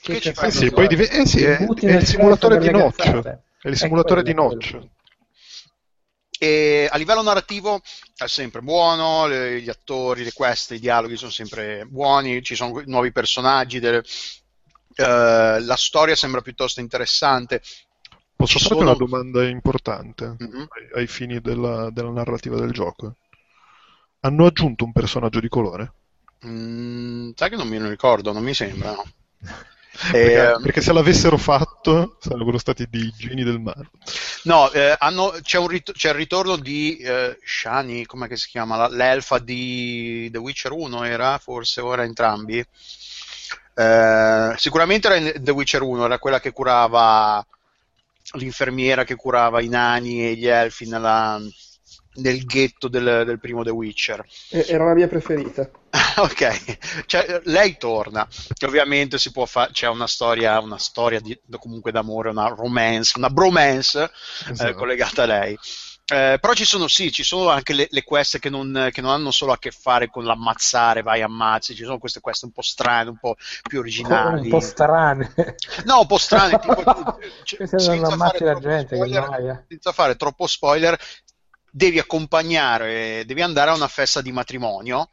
Speaker 3: Che ci
Speaker 5: c'è
Speaker 3: fai?
Speaker 6: Eh sì, poi div- eh sì, è, è
Speaker 5: nel
Speaker 6: il simulatore di
Speaker 5: cazzate.
Speaker 6: È il
Speaker 5: È
Speaker 6: simulatore di
Speaker 5: quello, è
Speaker 6: Notch.
Speaker 5: quello.
Speaker 3: E a livello narrativo è sempre buono, le- gli attori, le quest, i dialoghi sono sempre buoni, ci sono nuovi personaggi, delle- eh, la storia sembra piuttosto interessante.
Speaker 6: Posso
Speaker 3: Ci
Speaker 6: farti
Speaker 3: sono-
Speaker 6: una domanda importante
Speaker 3: Mhm.
Speaker 6: ai, ai fini della, della narrativa del gioco? Hanno aggiunto un personaggio di colore?
Speaker 3: Mm, sai che non me lo ricordo, non mi sembra. no. [LAUGHS]
Speaker 6: Perché,
Speaker 3: Eh,
Speaker 6: perché se l'avessero fatto sarebbero stati dei geni del male.
Speaker 3: No, eh, hanno- c'è, un rit- c'è il ritorno di eh, Shani, com'è che si chiama? L'elfa di The Witcher 1 era, forse ora entrambi. Eh, sicuramente era in The Witcher 1, era quella che curava l'infermiera che curava i nani e gli elfi nella- nel ghetto del, del primo The Witcher.
Speaker 2: Era la mia preferita. [LAUGHS]
Speaker 3: ok, cioè, lei torna. Ovviamente si può fare, c'è una storia, una storia di, comunque d'amore, una romance, una bromance eh,
Speaker 6: Esatto.
Speaker 3: collegata a lei. Eh, però ci sono, sì, ci sono anche le, le quest che non, che non hanno solo a che fare con l'ammazzare, vai ammazzi, ci sono queste quest un po' strane, un po' più originali.
Speaker 5: Un po' strane.
Speaker 3: No, un po' strane, tipo, [LAUGHS] senza
Speaker 5: ammazzi
Speaker 3: fare
Speaker 5: la
Speaker 3: troppo
Speaker 5: gente,
Speaker 3: spoiler, senza fare troppo spoiler, devi accompagnare, devi andare a una festa di matrimonio,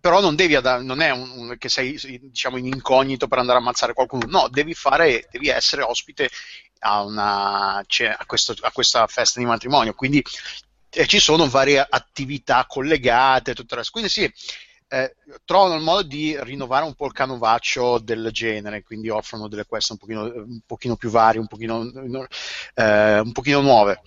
Speaker 3: però non devi ada- non è un, un- che sei diciamo in incognito per andare a ammazzare qualcuno, no, devi fare, devi essere ospite a, una, cioè, a, questo- a questa festa di matrimonio, quindi eh, ci sono varie attività collegate, tutto il. Quindi sì, eh, trovano il modo di rinnovare un po' il canovaccio del genere, quindi offrono delle quest un pochino, un pochino più varie, un pochino, eh, un pochino nuove.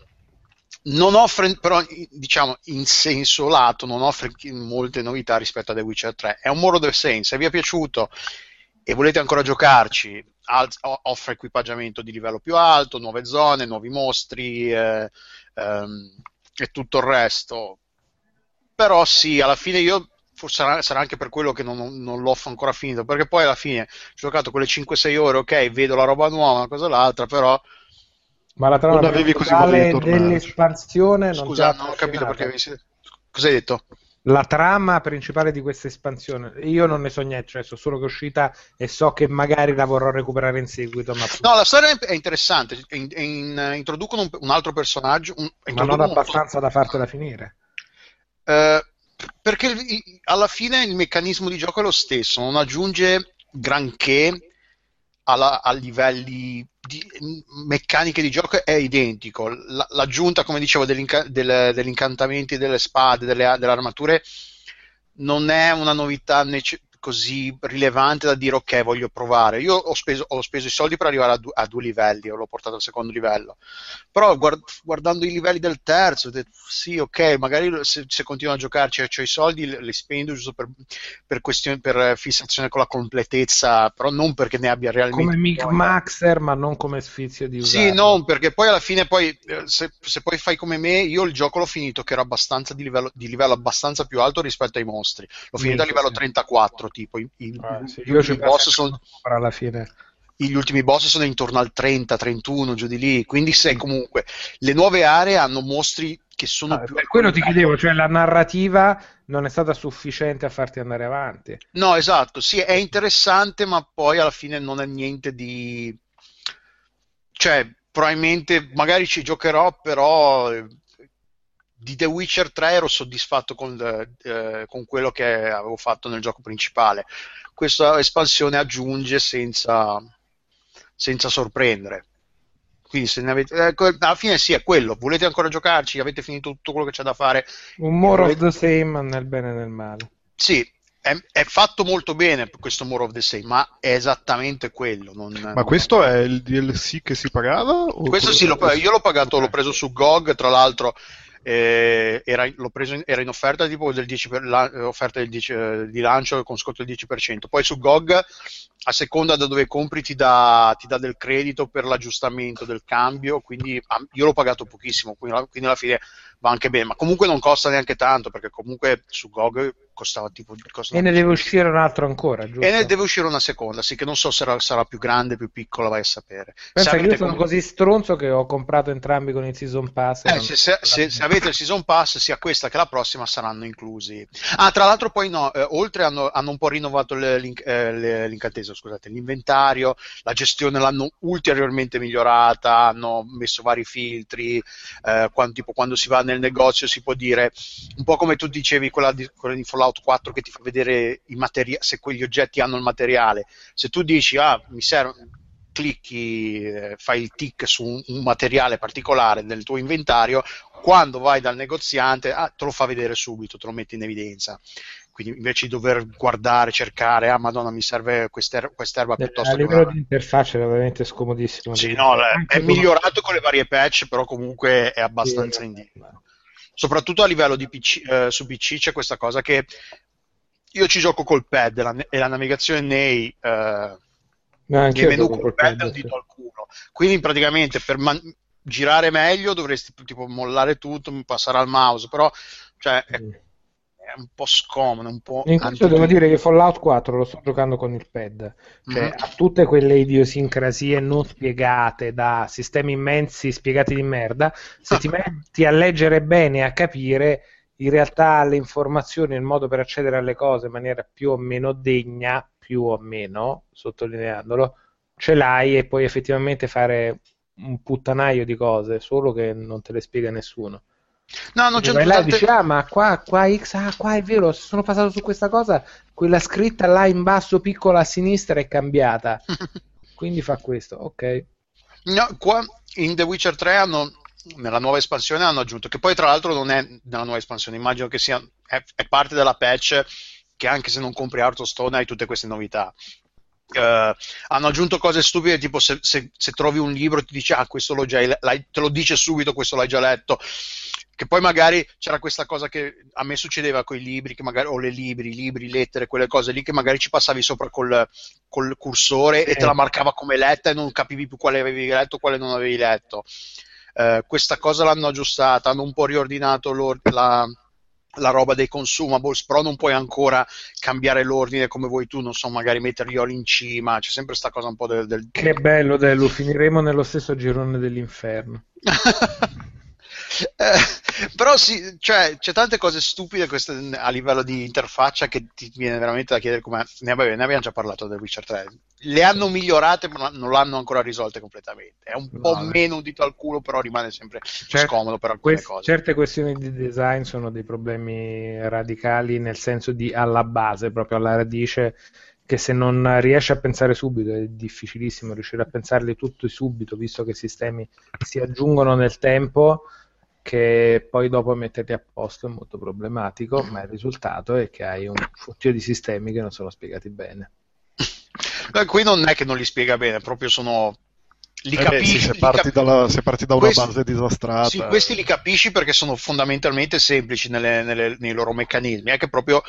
Speaker 3: non offre, però, diciamo, in senso lato, non offre molte novità rispetto a The Witcher 3. È un of the same. Se vi è piaciuto e volete ancora giocarci, offre equipaggiamento di livello più alto, nuove zone, nuovi mostri eh, ehm, e tutto il resto. Però sì, alla fine io forse sarà, sarà anche per quello che non, non, l'ho ancora finito, perché poi alla fine ho giocato quelle 5-6 ore, ok, vedo la roba nuova, una cosa l'altra, però
Speaker 5: ma la trama principale dell'espansione
Speaker 3: Scusa, non, non ho capito perché siete... Cosa hai detto?
Speaker 5: La trama principale di questa espansione, io non ne so niente, cioè so solo che è uscita e so che magari la vorrò recuperare in seguito. Ma...
Speaker 3: No, la storia è interessante. In, in, introducono un, un, altro personaggio. Un,
Speaker 5: ma non abbastanza un... da fartela finire.
Speaker 3: Uh, perché alla fine il meccanismo di gioco è lo stesso, non aggiunge granché alla, a livelli di, meccaniche di gioco è identico. La, l'aggiunta, come dicevo, dell'inca, del, degli incantamenti delle spade, delle, delle armature, non è una novità nece- così rilevante da dire ok voglio provare io ho speso, ho speso i soldi per arrivare a, du- a, due livelli l'ho portato al secondo livello. Però guard- guardando i livelli del terzo detto, sì ok magari se, se continuo a giocarci e ho i soldi li spendo giusto per, per, questione, per fissazione con la completezza però non perché ne abbia realmente
Speaker 5: come Mick Maxer ma non come sfizio di usare
Speaker 3: sì non perché poi alla fine poi eh, se, se, poi fai come me io il gioco l'ho finito che era abbastanza di livello, di livello abbastanza più alto rispetto ai mostri. L'ho finito a livello 34 tipo. I, i,
Speaker 5: ah, sì, gli ultimi boss sono alla fine.
Speaker 3: Gli ultimi boss sono intorno al 30-31, giù di lì. Quindi, se comunque le nuove aree hanno mostri che sono
Speaker 5: ah,
Speaker 3: più.
Speaker 5: Per quello ti chiedevo, cioè la narrativa non è stata sufficiente a farti andare avanti.
Speaker 3: No, esatto, sì, è interessante, ma poi alla fine non è niente di. Cioè, probabilmente magari ci giocherò, però di The Witcher 3 ero soddisfatto con, eh, con, quello che avevo fatto nel gioco principale. Questa espansione aggiunge senza, senza sorprendere. Quindi se ne avete, eh, alla fine sì, è quello. Volete ancora giocarci? Avete finito tutto quello che c'è da fare?
Speaker 5: Un more volete... of the same nel bene e nel male.
Speaker 3: Sì, è, è, fatto molto bene questo More of the Same, ma è esattamente quello. Non,
Speaker 6: ma
Speaker 3: non
Speaker 6: questo è... è il DLC che si pagava?
Speaker 3: Questo sì, l'ho, io l'ho pagato, l'ho preso su GOG, tra l'altro eh, era, preso era in offerta tipo del 10 per, la, offerta del 10, eh, di lancio con sconto del 10%. Poi su GOG, a seconda da dove compri, ti dà, ti dà del credito per l'aggiustamento del cambio. Quindi io l'ho pagato pochissimo, quindi, quindi alla fine va anche bene. Ma comunque non costa neanche tanto perché comunque su GOG costava tipo. Costava
Speaker 5: e ne deve uscire un altro ancora, giusto?
Speaker 3: E ne deve uscire una seconda, sì, che non so se sarà, sarà più grande, più piccola, vai a sapere.
Speaker 5: Pensa che io sono comunque... così stronzo che ho comprato entrambi con il Season Pass.
Speaker 3: Eh, se, se, se, se, avete il Season Pass, sia questa che la prossima saranno inclusi. Ah, tra l'altro, poi no, eh, oltre hanno, hanno, un po' rinnovato le, eh, l'incantesimo, scusate, l'inventario, la gestione l'hanno ulteriormente migliorata, hanno messo vari filtri, eh, quando, tipo quando si va nel negozio si può dire, un po' come tu dicevi, quella di, quella di Fallout Fallout 4 che ti fa vedere materi- se quegli oggetti hanno il materiale. Se tu dici, ah, mi serve, clicchi, eh, fai il tick su un, un, materiale particolare del tuo inventario, quando vai dal negoziante ah, te lo fa vedere subito, te lo mette in evidenza. Quindi invece di dover guardare, cercare, ah madonna mi serve quest'er- quest'erba eh, piuttosto
Speaker 5: che... A livello di interfaccia è veramente scomodissimo.
Speaker 3: Sì, no, è migliorato con le varie patch, però comunque è abbastanza sì, indietro soprattutto a livello di PC, eh, su PC c'è questa cosa che io ci gioco col pad la, e la navigazione nei, eh, nei menu col pad è un dito al culo. Quindi praticamente per man- girare meglio dovresti tipo mollare tutto, passare al mouse, però cioè, mm è un po' scomodo, un po'...
Speaker 5: In questo devo dire che Fallout 4 lo sto giocando con il pad, cioè mm-hmm. ha tutte quelle idiosincrasie non spiegate da sistemi immensi spiegati di merda, se ti metti a leggere bene e a capire, in realtà le informazioni, il modo per accedere alle cose in maniera più o meno degna, più o meno, sottolineandolo, ce l'hai e puoi effettivamente fare un puttanaio di cose, solo che non te le spiega nessuno.
Speaker 3: No, non c'è
Speaker 5: vai là dici, ah, ma qua, qua X, ah, qua è vero, sono passato su questa cosa, quella scritta là in basso, piccola a sinistra è cambiata. [LAUGHS] Quindi fa questo, ok.
Speaker 3: No, qua in The Witcher 3 hanno, nella nuova espansione hanno aggiunto, che poi tra l'altro non è nella nuova espansione, immagino che sia, è, è parte della patch che anche se non compri Hearthstone hai tutte queste novità. Uh, hanno aggiunto cose stupide tipo se, se, se, trovi un libro ti dice ah questo l'ho già te lo dice subito questo l'hai già letto che poi magari c'era questa cosa che a me succedeva con i libri magari, o le libri, libri, lettere, quelle cose lì che magari ci passavi sopra col, col cursore e te la marcava come letta e non capivi più quale avevi letto e quale non avevi letto uh, questa cosa l'hanno aggiustata hanno un po' riordinato la la roba dei consumables, però non puoi ancora cambiare l'ordine come vuoi tu, non so, magari metterli all in cima, c'è sempre questa cosa un po' del... del...
Speaker 5: Che bello, Delu, finiremo nello stesso girone dell'inferno. [LAUGHS]
Speaker 3: eh, però sì, cioè, c'è tante cose stupide queste, a livello di interfaccia che ti viene veramente da chiedere come... Ne, vabbè, ne abbiamo già parlato del Witcher 3. Le hanno migliorate, ma non l'hanno ancora risolte completamente. È un po' no, meno un dito al culo, però rimane sempre Cer- scomodo per alcune
Speaker 5: quest-
Speaker 3: cose.
Speaker 5: Certe questioni di design sono dei problemi radicali nel senso di alla base, proprio alla radice che se non riesci a pensare subito è difficilissimo riuscire a pensarli tutti subito, visto che i sistemi si aggiungono nel tempo, che poi dopo metterli a posto è molto problematico, ma il risultato è che hai un fottio di sistemi che non sono spiegati bene.
Speaker 3: Beh, qui non è che non li spiega bene, proprio sono
Speaker 6: li eh capisci, beh, sì, se, parti capi- dalla, se, parti da una questi, base disastrata.
Speaker 3: Sì, questi li capisci perché sono fondamentalmente semplici nelle, nelle, nei loro meccanismi, è che proprio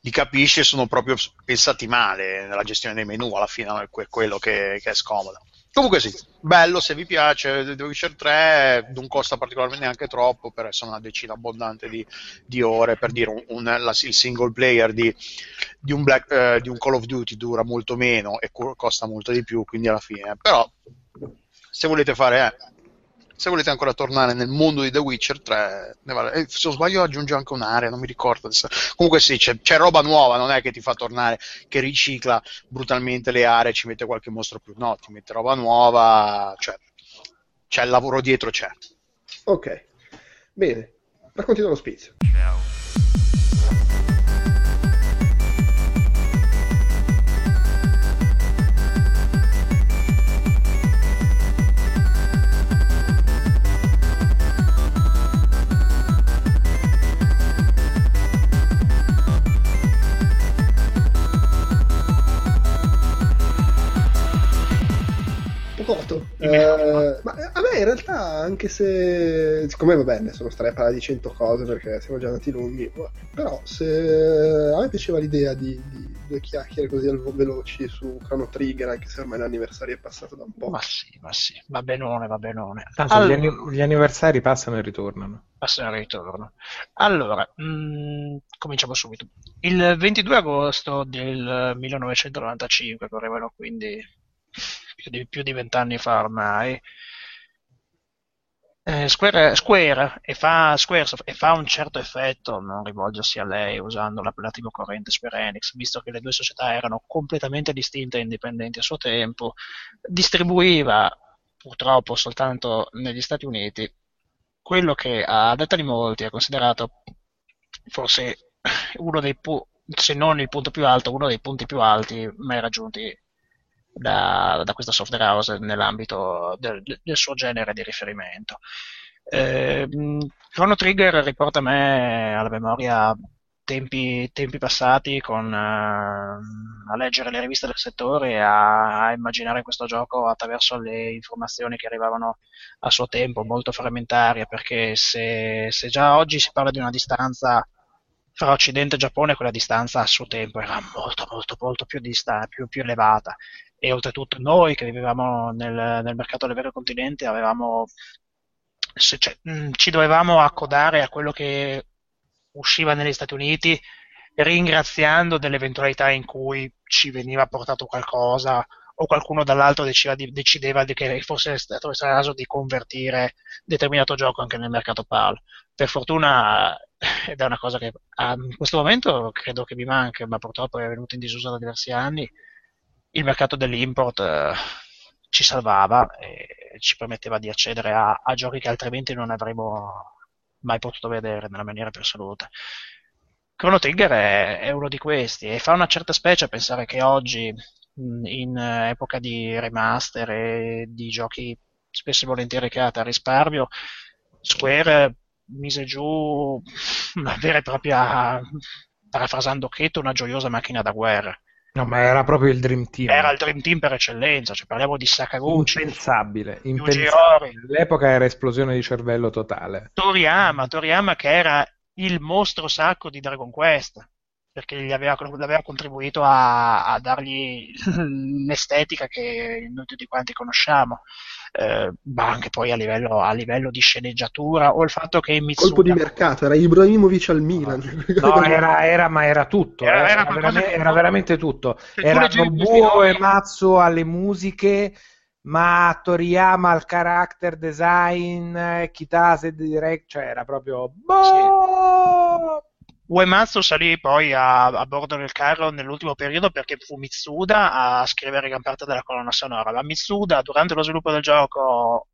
Speaker 3: li capisci e sono proprio pensati male nella gestione dei menu, alla fine è quello che, che è scomodo. Comunque sì, bello se vi piace, The Witcher 3 non costa particolarmente neanche troppo, per essere una decina abbondante di, di ore, per dire un, un, la, il single player di, di, un Black, eh, di, un Call of Duty dura molto meno e costa molto di più, quindi alla fine, però se volete fare... Eh, se volete ancora tornare nel mondo di The Witcher 3, vale. eh, se non sbaglio aggiunge anche un'area, non mi ricordo. Comunque sì, c'è, c'è, roba nuova, non è che ti fa tornare, che ricicla brutalmente le aree, ci mette qualche mostro più, no, ti mette roba nuova, cioè c'è il lavoro dietro, c'è.
Speaker 2: Ok, bene, racconti dello spizio. Ciao. Foto. Eh, ma a me in realtà, anche se siccome va bene, sono stare a parlare di 100 cose perché siamo già andati lunghi, però se a me piaceva l'idea di, di due chiacchiere così al veloci su Chrono Trigger, anche se ormai l'anniversario è passato da un po'.
Speaker 4: Ma sì, ma sì, va benone, va benone.
Speaker 5: Tanto allora... gli, anni- gli, anniversari passano e ritornano.
Speaker 4: Passano e ritornano. Allora, mh, mm, cominciamo subito. Il 22 agosto del 1995, correvano quindi più di, più di vent'anni fa ormai, eh, Square, Square, e fa, Squaresoft, e fa un certo effetto non rivolgersi a lei usando l'appellativo corrente Square Enix, visto che le due società erano completamente distinte e indipendenti a suo tempo, distribuiva purtroppo soltanto negli Stati Uniti quello che a detta di molti è considerato forse uno dei pu- se non il punto più alto, uno dei punti più alti mai raggiunti da, da questa software house nell'ambito del, del, suo genere di riferimento. Eh, Chrono Trigger riporta a me alla memoria tempi, tempi passati con, uh, a leggere le riviste del settore a, a, immaginare questo gioco attraverso le informazioni che arrivavano a suo tempo, molto frammentarie, perché se, se già oggi si parla di una distanza fra Occidente e Giappone, quella distanza a suo tempo era molto, molto, molto più, dista- più, più elevata e oltretutto noi che vivevamo nel, nel mercato del vero continente avevamo, cioè, mh, ci dovevamo accodare a quello che usciva negli Stati Uniti ringraziando dell'eventualità in cui ci veniva portato qualcosa o qualcuno dall'altro decideva, di, decideva di che fosse stato il caso di convertire determinato gioco anche nel mercato PAL. Per fortuna, ed è una cosa che in questo momento credo che mi manca, ma purtroppo è venuto in disuso da diversi anni, il mercato dell'import eh, ci salvava e ci permetteva di accedere a, a, giochi che altrimenti non avremmo mai potuto vedere nella maniera più assoluta. Chrono Trigger è, è uno di questi e fa una certa specie pensare che oggi, in epoca di remaster e di giochi spesso e volentieri creati a risparmio, Square mise giù una vera e propria, parafrasando Keto, una gioiosa macchina da guerra
Speaker 5: No, ma era proprio il Dream Team.
Speaker 4: Era il Dream Team per eccellenza, cioè parliamo di Sakaguchi,
Speaker 5: impensabile, impensabile. All'epoca era esplosione di cervello totale.
Speaker 4: Toriyama, Toriyama che era il mostro sacco di Dragon Quest, perché gli aveva, aveva contribuito a, a dargli [LAUGHS] un'estetica che noi tutti quanti conosciamo, eh, ma anche poi a livello, a livello di sceneggiatura, o il fatto che Mitsuda...
Speaker 2: Colpo di mercato, era Ibrahimovic al Milan.
Speaker 5: No, era, [LAUGHS] era- ma era tutto,
Speaker 4: Era-
Speaker 5: era,
Speaker 4: era
Speaker 5: veramente, era veramente tutto.
Speaker 4: Se tu
Speaker 5: Era
Speaker 4: leggevi questi
Speaker 5: Nobuo
Speaker 4: nomi-
Speaker 5: e Mazzo alle musiche, ma Toriyama al character design, eh, Kitase direct, cioè era proprio... boh!
Speaker 4: Uematsu salì poi a, a bordo del carro nell'ultimo periodo perché fu Mitsuda a scrivere gran parte della colonna sonora. Ma Mitsuda, durante lo sviluppo del gioco,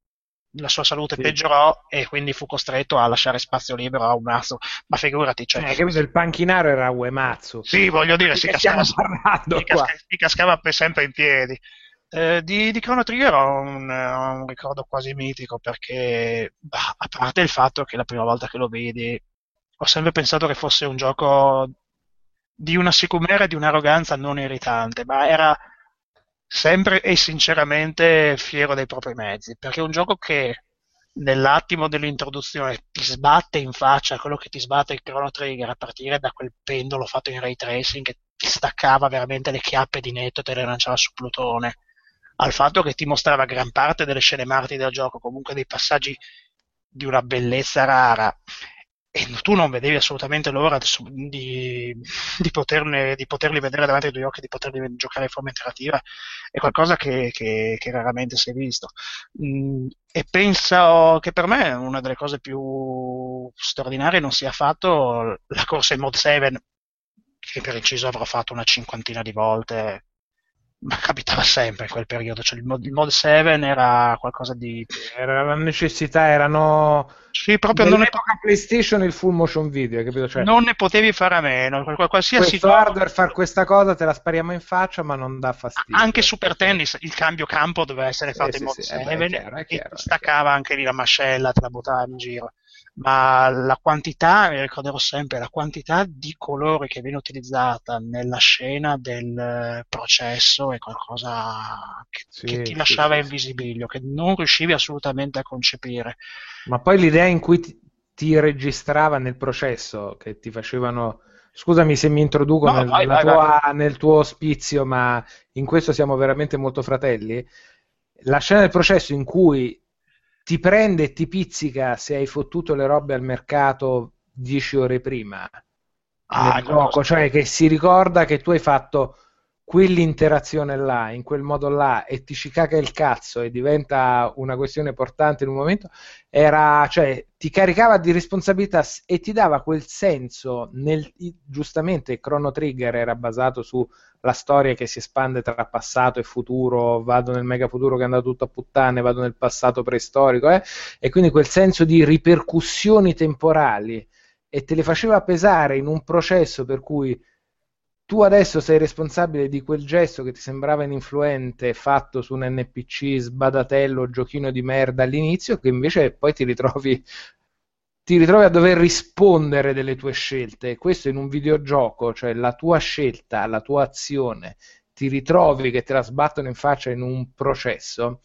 Speaker 4: la sua salute
Speaker 5: Sì.
Speaker 4: peggiorò e quindi fu costretto a lasciare spazio libero a Uematsu. Ma figurati, cioè,
Speaker 5: Eh, capito? Il panchinaro era Uematsu.
Speaker 4: sì, voglio dire, si cascava, si casca- si cascava per sempre in piedi. Eh, di, di Chrono Trigger ho un, ho un ricordo quasi mitico perché, bah, a parte il fatto che la prima volta che lo vedi, ho sempre pensato che fosse un gioco di una sicumera e di un'arroganza non irritante, ma era sempre e sinceramente fiero dei propri mezzi, perché è un gioco che nell'attimo dell'introduzione ti sbatte in faccia quello che ti sbatte il Chrono Trigger a partire da quel pendolo fatto in ray tracing che ti staccava veramente le chiappe di netto e te le lanciava su Plutone, al fatto che ti mostrava gran parte delle scene marti del gioco, comunque dei passaggi di una bellezza rara e tu non vedevi assolutamente l'ora di, di, poterne- di poterli vedere davanti ai tuoi occhi, di poterli giocare in forma interattiva, è qualcosa che, che- che raramente si è visto. Mm, e penso che per me una delle cose più straordinarie non sia affatto la corsa in Mod 7, che per inciso avrò fatto una cinquantina di volte, ma capitava sempre in quel periodo, cioè il Mod, il mod 7 era qualcosa di...
Speaker 5: Era la necessità, erano...
Speaker 4: Sì, proprio non ne,
Speaker 5: PlayStation il full motion video, capito? Cioè,
Speaker 4: non ne potevi fare a meno, qual- qualsiasi
Speaker 5: questo
Speaker 4: gioco-
Speaker 5: hardware far questa cosa te la spariamo in faccia ma non dà fastidio.
Speaker 4: Anche Super Tennis, il cambio campo doveva essere fatto
Speaker 5: Sì,
Speaker 4: in
Speaker 5: sì,
Speaker 4: modo
Speaker 5: sì, eh beh,
Speaker 4: 7
Speaker 5: chiaro,
Speaker 4: e
Speaker 5: chiaro,
Speaker 4: staccava anche lì la mascella, te la buttava in giro. Ma la quantità, mi ricorderò sempre, la quantità di colore che viene utilizzata nella scena del eh, processo è qualcosa che,
Speaker 5: Sì,
Speaker 4: che ti
Speaker 5: sì,
Speaker 4: lasciava
Speaker 5: sì,
Speaker 4: in visibilio, che non riuscivi assolutamente a concepire.
Speaker 5: Ma poi l'idea in cui ti, ti registrava nel processo, che ti facevano... Scusami se mi introduco
Speaker 4: No,
Speaker 5: nel,
Speaker 4: vai, vai,
Speaker 5: tua- nel tuo ospizio, ma in questo siamo veramente molto fratelli. La scena del processo in cui ti prende e ti pizzica se hai fottuto le robe al mercato 10 ore prima
Speaker 4: Ah,
Speaker 5: gioco, cioè che si ricorda che tu hai fatto quell'interazione là, in quel modo là, e ti ci caga il cazzo e diventa una questione portante in un momento, era, cioè, ti caricava di responsabilità e ti dava quel senso nel, giustamente Chrono Trigger era basato sulla storia che si espande tra passato e futuro, vado nel mega futuro che è andato tutto a puttane, vado nel passato preistorico, eh, e quindi quel senso di ripercussioni temporali e te le faceva pesare in un processo per cui tu adesso sei responsabile di quel gesto che ti sembrava ininfluente fatto su un NPC sbadatello, giochino di merda all'inizio, che invece poi ti ritrovi, ti ritrovi a dover rispondere delle tue scelte. Questo in un videogioco, cioè la tua scelta, la tua azione, ti ritrovi che te la sbattono in faccia in un processo,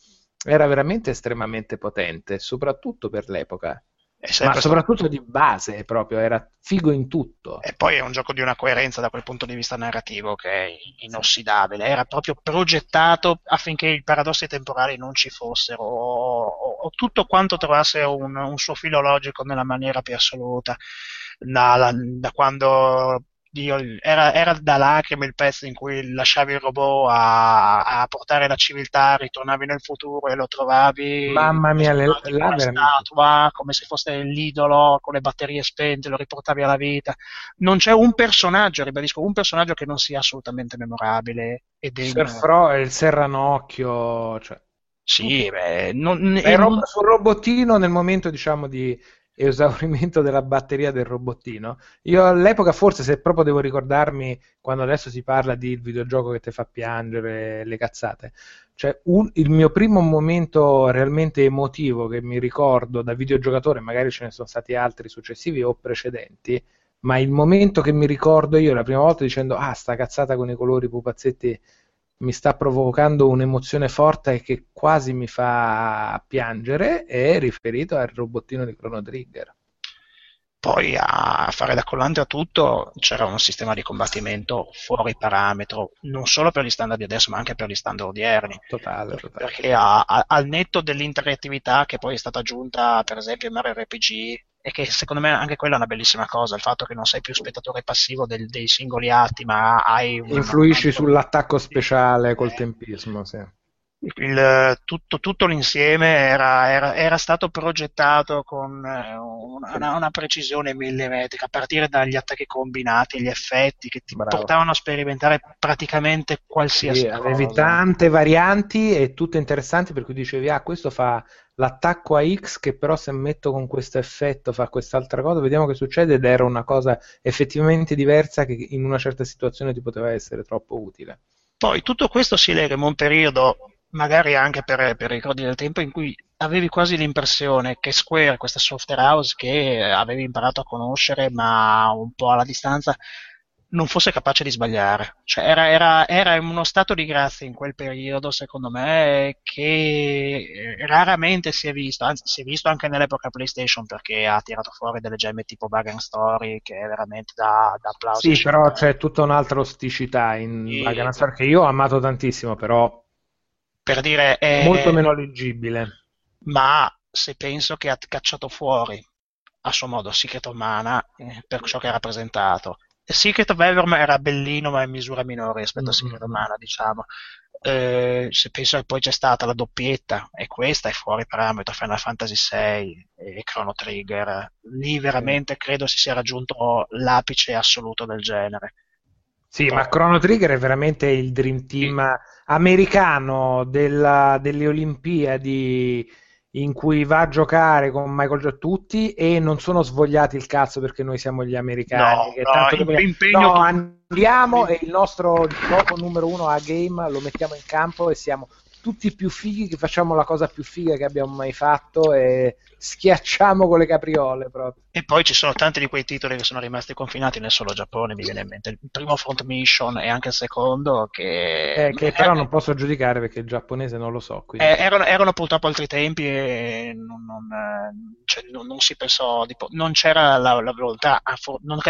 Speaker 5: era veramente estremamente potente, soprattutto per l'epoca. Ma
Speaker 4: sempre stato-
Speaker 5: soprattutto di base proprio, era figo in tutto.
Speaker 4: E poi è un gioco di una coerenza da quel punto di vista narrativo che è inossidabile. Era proprio progettato affinché i paradossi temporali non ci fossero, o, o- o tutto quanto trovasse un, un suo filo logico nella maniera più assoluta. Da, da quando Dio, era, era da lacrime il pezzo in cui lasciavi il robot a, a portare la civiltà, ritornavi nel futuro e lo trovavi
Speaker 5: Mamma mia, le-
Speaker 4: la statua come se fosse l'idolo con le batterie spente, lo riportavi alla vita. Non c'è un personaggio, ribadisco, un personaggio che non sia assolutamente memorabile e degno.
Speaker 5: Sir Fro il Serranocchio, cioè,
Speaker 4: Sì, beh, non,
Speaker 5: è
Speaker 4: e
Speaker 5: rob- sul robottino nel momento diciamo di esaurimento della batteria del robottino. Io all'epoca forse se proprio devo ricordarmi quando adesso si parla di videogioco che ti fa piangere le cazzate, cioè un- il mio primo momento realmente emotivo che mi ricordo da videogiocatore, magari ce ne sono stati altri successivi o precedenti, ma il momento che mi ricordo io la prima volta dicendo ah sta cazzata con i colori pupazzetti mi sta provocando un'emozione forte e che quasi mi fa piangere è riferito al robottino di Chrono Trigger
Speaker 4: poi a fare da collante a tutto c'era un sistema di combattimento fuori parametro, non solo per gli standard di adesso, ma anche per gli standard odierni.
Speaker 5: Totale, totale.
Speaker 4: Perché a, a, al netto dell'interattività che poi è stata aggiunta, per esempio, in Mario RPG, e che secondo me anche quella è una bellissima cosa, il fatto che non sei più spettatore passivo del, dei singoli atti, ma hai un...
Speaker 5: Influisci sull'attacco speciale col tempismo, sì
Speaker 4: il, tutto, tutto, l'insieme era, era, era, stato progettato con eh, una, una, precisione millimetrica, a partire dagli attacchi combinati, gli effetti che ti Bravo. portavano a sperimentare praticamente qualsiasi
Speaker 5: sì,
Speaker 4: cosa.
Speaker 5: Avevi tante varianti e tutte interessanti, per cui dicevi, ah, questo fa l'attacco a X che però se metto con questo effetto fa quest'altra cosa, vediamo che succede ed era una cosa effettivamente diversa che in una certa situazione ti poteva essere troppo utile.
Speaker 4: Poi tutto questo si lega in un periodo magari anche per, per ricordi del tempo in cui avevi quasi l'impressione che Square, questa software house che avevi imparato a conoscere ma un po' alla distanza, non fosse capace di sbagliare. Cioè, era, era, era, uno stato di grazia in quel periodo, secondo me, che raramente si è visto, anzi si è visto anche nell'epoca PlayStation perché ha tirato fuori delle gemme tipo Bug Story che è veramente da, da applauso.
Speaker 5: Sì, però c'è tutta un'altra osticità in Bug Story che io ho amato tantissimo, però
Speaker 4: per dire è
Speaker 5: molto meno leggibile.
Speaker 4: Ma se penso che ha cacciato fuori a suo modo Secret Mana eh, per ciò che ha rappresentato. Secret of Everm era bellino ma in misura minore rispetto mm-hmm. a Secret of Mana, diciamo. Eh, se penso che poi c'è stata la doppietta e questa è fuori parametro Final Fantasy VI e Chrono Trigger lì veramente credo si sia raggiunto l'apice assoluto del genere
Speaker 5: sì, ma Chrono Trigger è veramente il dream team americano della, delle Olimpiadi in cui va a giocare con Michael Jordan tutti e non sono svogliati il cazzo perché noi siamo gli americani.
Speaker 4: No, no, tanto
Speaker 5: impegno no, andiamo e il nostro gioco numero uno a game lo mettiamo in campo e siamo tutti più fighi che facciamo la cosa più figa che abbiamo mai fatto e schiacciamo con le capriole proprio.
Speaker 4: E poi ci sono tanti di quei titoli che sono rimasti confinati nel solo Giappone, mi viene in mente il primo Front Mission e anche il secondo che...
Speaker 5: Eh, che però non posso giudicare perché il giapponese non lo so.
Speaker 4: Eh, erano, erano, purtroppo altri tempi e non, non, eh, cioè, non, non si pensò, tipo, non c'era la, la volontà,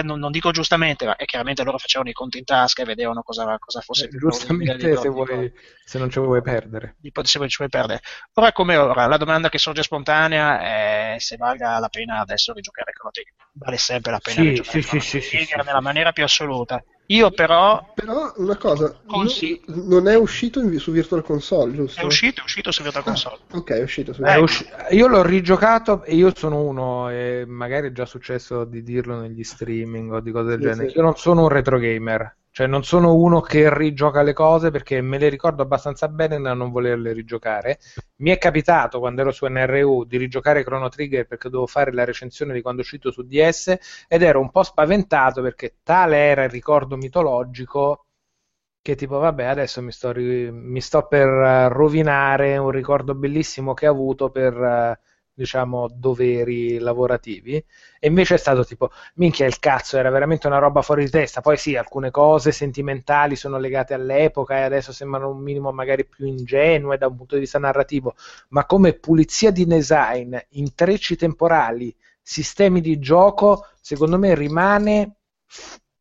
Speaker 4: non, dico giustamente, ma chiaramente loro facevano i conti in tasca e vedevano cosa, cosa fosse...
Speaker 5: Eh, giustamente se, vuoi, se non ci vuoi perdere.
Speaker 4: se ci vuoi perdere. Ora come ora, la domanda che sorge spontanea è se valga la pena adesso rigiocare Chrono Trigger. Vale sempre la pena
Speaker 5: sì,
Speaker 4: rigiocare
Speaker 5: sì, sì, sì, sì,
Speaker 4: nella maniera più assoluta. Io però...
Speaker 2: Però una cosa, consiglio... non è uscito in, su Virtual Console, giusto?
Speaker 4: È uscito, è uscito su Virtual Console.
Speaker 2: Ah, ok, è uscito su
Speaker 5: Virtual eh, usci... Io l'ho rigiocato e io sono uno, e magari è già successo di dirlo negli streaming o di cose del genere. Io non sono un retro gamer cioè, non sono uno che rigioca le cose perché me le ricordo abbastanza bene da non volerle rigiocare. Mi è capitato quando ero su NRU di rigiocare Chrono Trigger perché dovevo fare la recensione di quando è uscito su DS ed ero un po' spaventato perché tale era il ricordo mitologico che tipo vabbè adesso mi sto, mi sto per rovinare un ricordo bellissimo che ho avuto per uh, diciamo, doveri lavorativi. E invece è stato tipo, minchia il cazzo, era veramente una roba fuori di testa. Poi sì, alcune cose sentimentali sono legate all'epoca e adesso sembrano un minimo magari più ingenue da un punto di vista narrativo, ma come pulizia di design, intrecci temporali, sistemi di gioco, secondo me rimane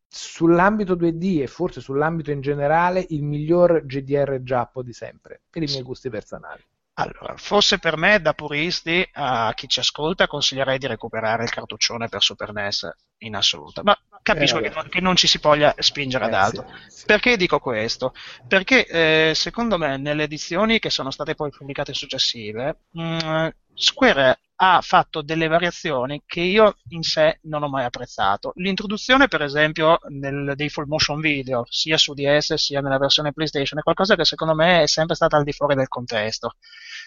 Speaker 5: sull'ambito 2D e forse sull'ambito in generale il miglior GDR giappo di sempre, per i miei gusti personali.
Speaker 4: Allora, forse per me, da puristi, a chi ci ascolta, consiglierei di recuperare il cartuccione per Super NES in assoluto. Ma capisco eh, che, non, che, non, ci si voglia spingere ad eh, altro. Sì, sì. Perché dico questo? Perché eh, secondo me, nelle edizioni che sono state poi pubblicate successive, mh, mm, Square ha fatto delle variazioni che io in sé non ho mai apprezzato. L'introduzione, per esempio, nel, dei full motion video, sia su DS sia nella versione PlayStation, è qualcosa che secondo me è sempre stata al di fuori del contesto.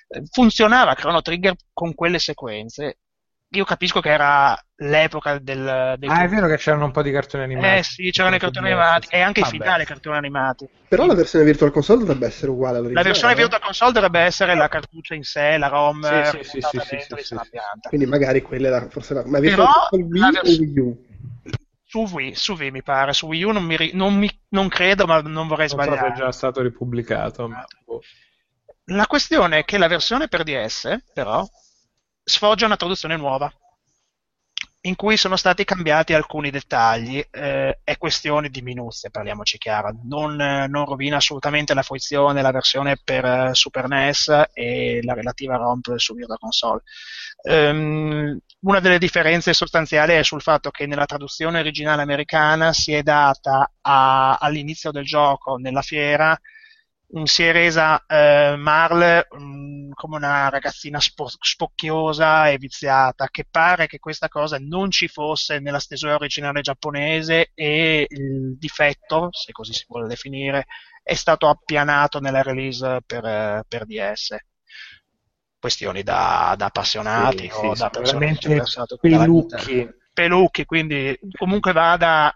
Speaker 4: Eh, funzionava Chrono Trigger con quelle sequenze io capisco che era l'epoca del,
Speaker 5: del Ah, è vero che c'erano un po' di cartoni animati.
Speaker 4: Eh sì, c'erano i cartoni animati e anche Vabbè. i finali cartoni animati.
Speaker 2: Però la versione Virtual Console dovrebbe essere uguale
Speaker 4: all'originale. La versione Virtual Console dovrebbe essere la cartuccia in sé, la ROM
Speaker 5: sì, sì, sì, sì, sì,
Speaker 2: sì, Quindi magari quella era forse la ma Virtual Console Wii o Wii U?
Speaker 4: Su Wii, su Wii mi pare, su Wii U non, mi, ri- non, mi- non credo, ma non vorrei
Speaker 5: Non so se
Speaker 4: sbagliare.
Speaker 5: è già stato ripubblicato. ma- boh.
Speaker 4: La questione è che la versione per DS, però, sfoggia una traduzione nuova, in cui sono stati cambiati alcuni dettagli. Eh, è questione di minuzie, parliamoci chiaro. Non, eh, non rovina assolutamente la fruizione, la versione per eh, Super NES e la relativa ROM su Virtual Console. Ehm, una delle differenze sostanziali è sul fatto che nella traduzione originale americana si è data a- all'inizio del gioco, nella fiera, si è resa eh, Marle mh, come una ragazzina spo- spocchiosa e viziata, che pare che questa cosa non ci fosse nella stesura originale giapponese e il difetto, se così si vuole definire, è stato appianato nella release per, eh, per DS. Questioni da, da appassionati
Speaker 5: Sì,
Speaker 4: o
Speaker 5: sì,
Speaker 4: da persone che ci hanno pensato
Speaker 5: pelucchi.
Speaker 4: pelucchi, quindi comunque vada.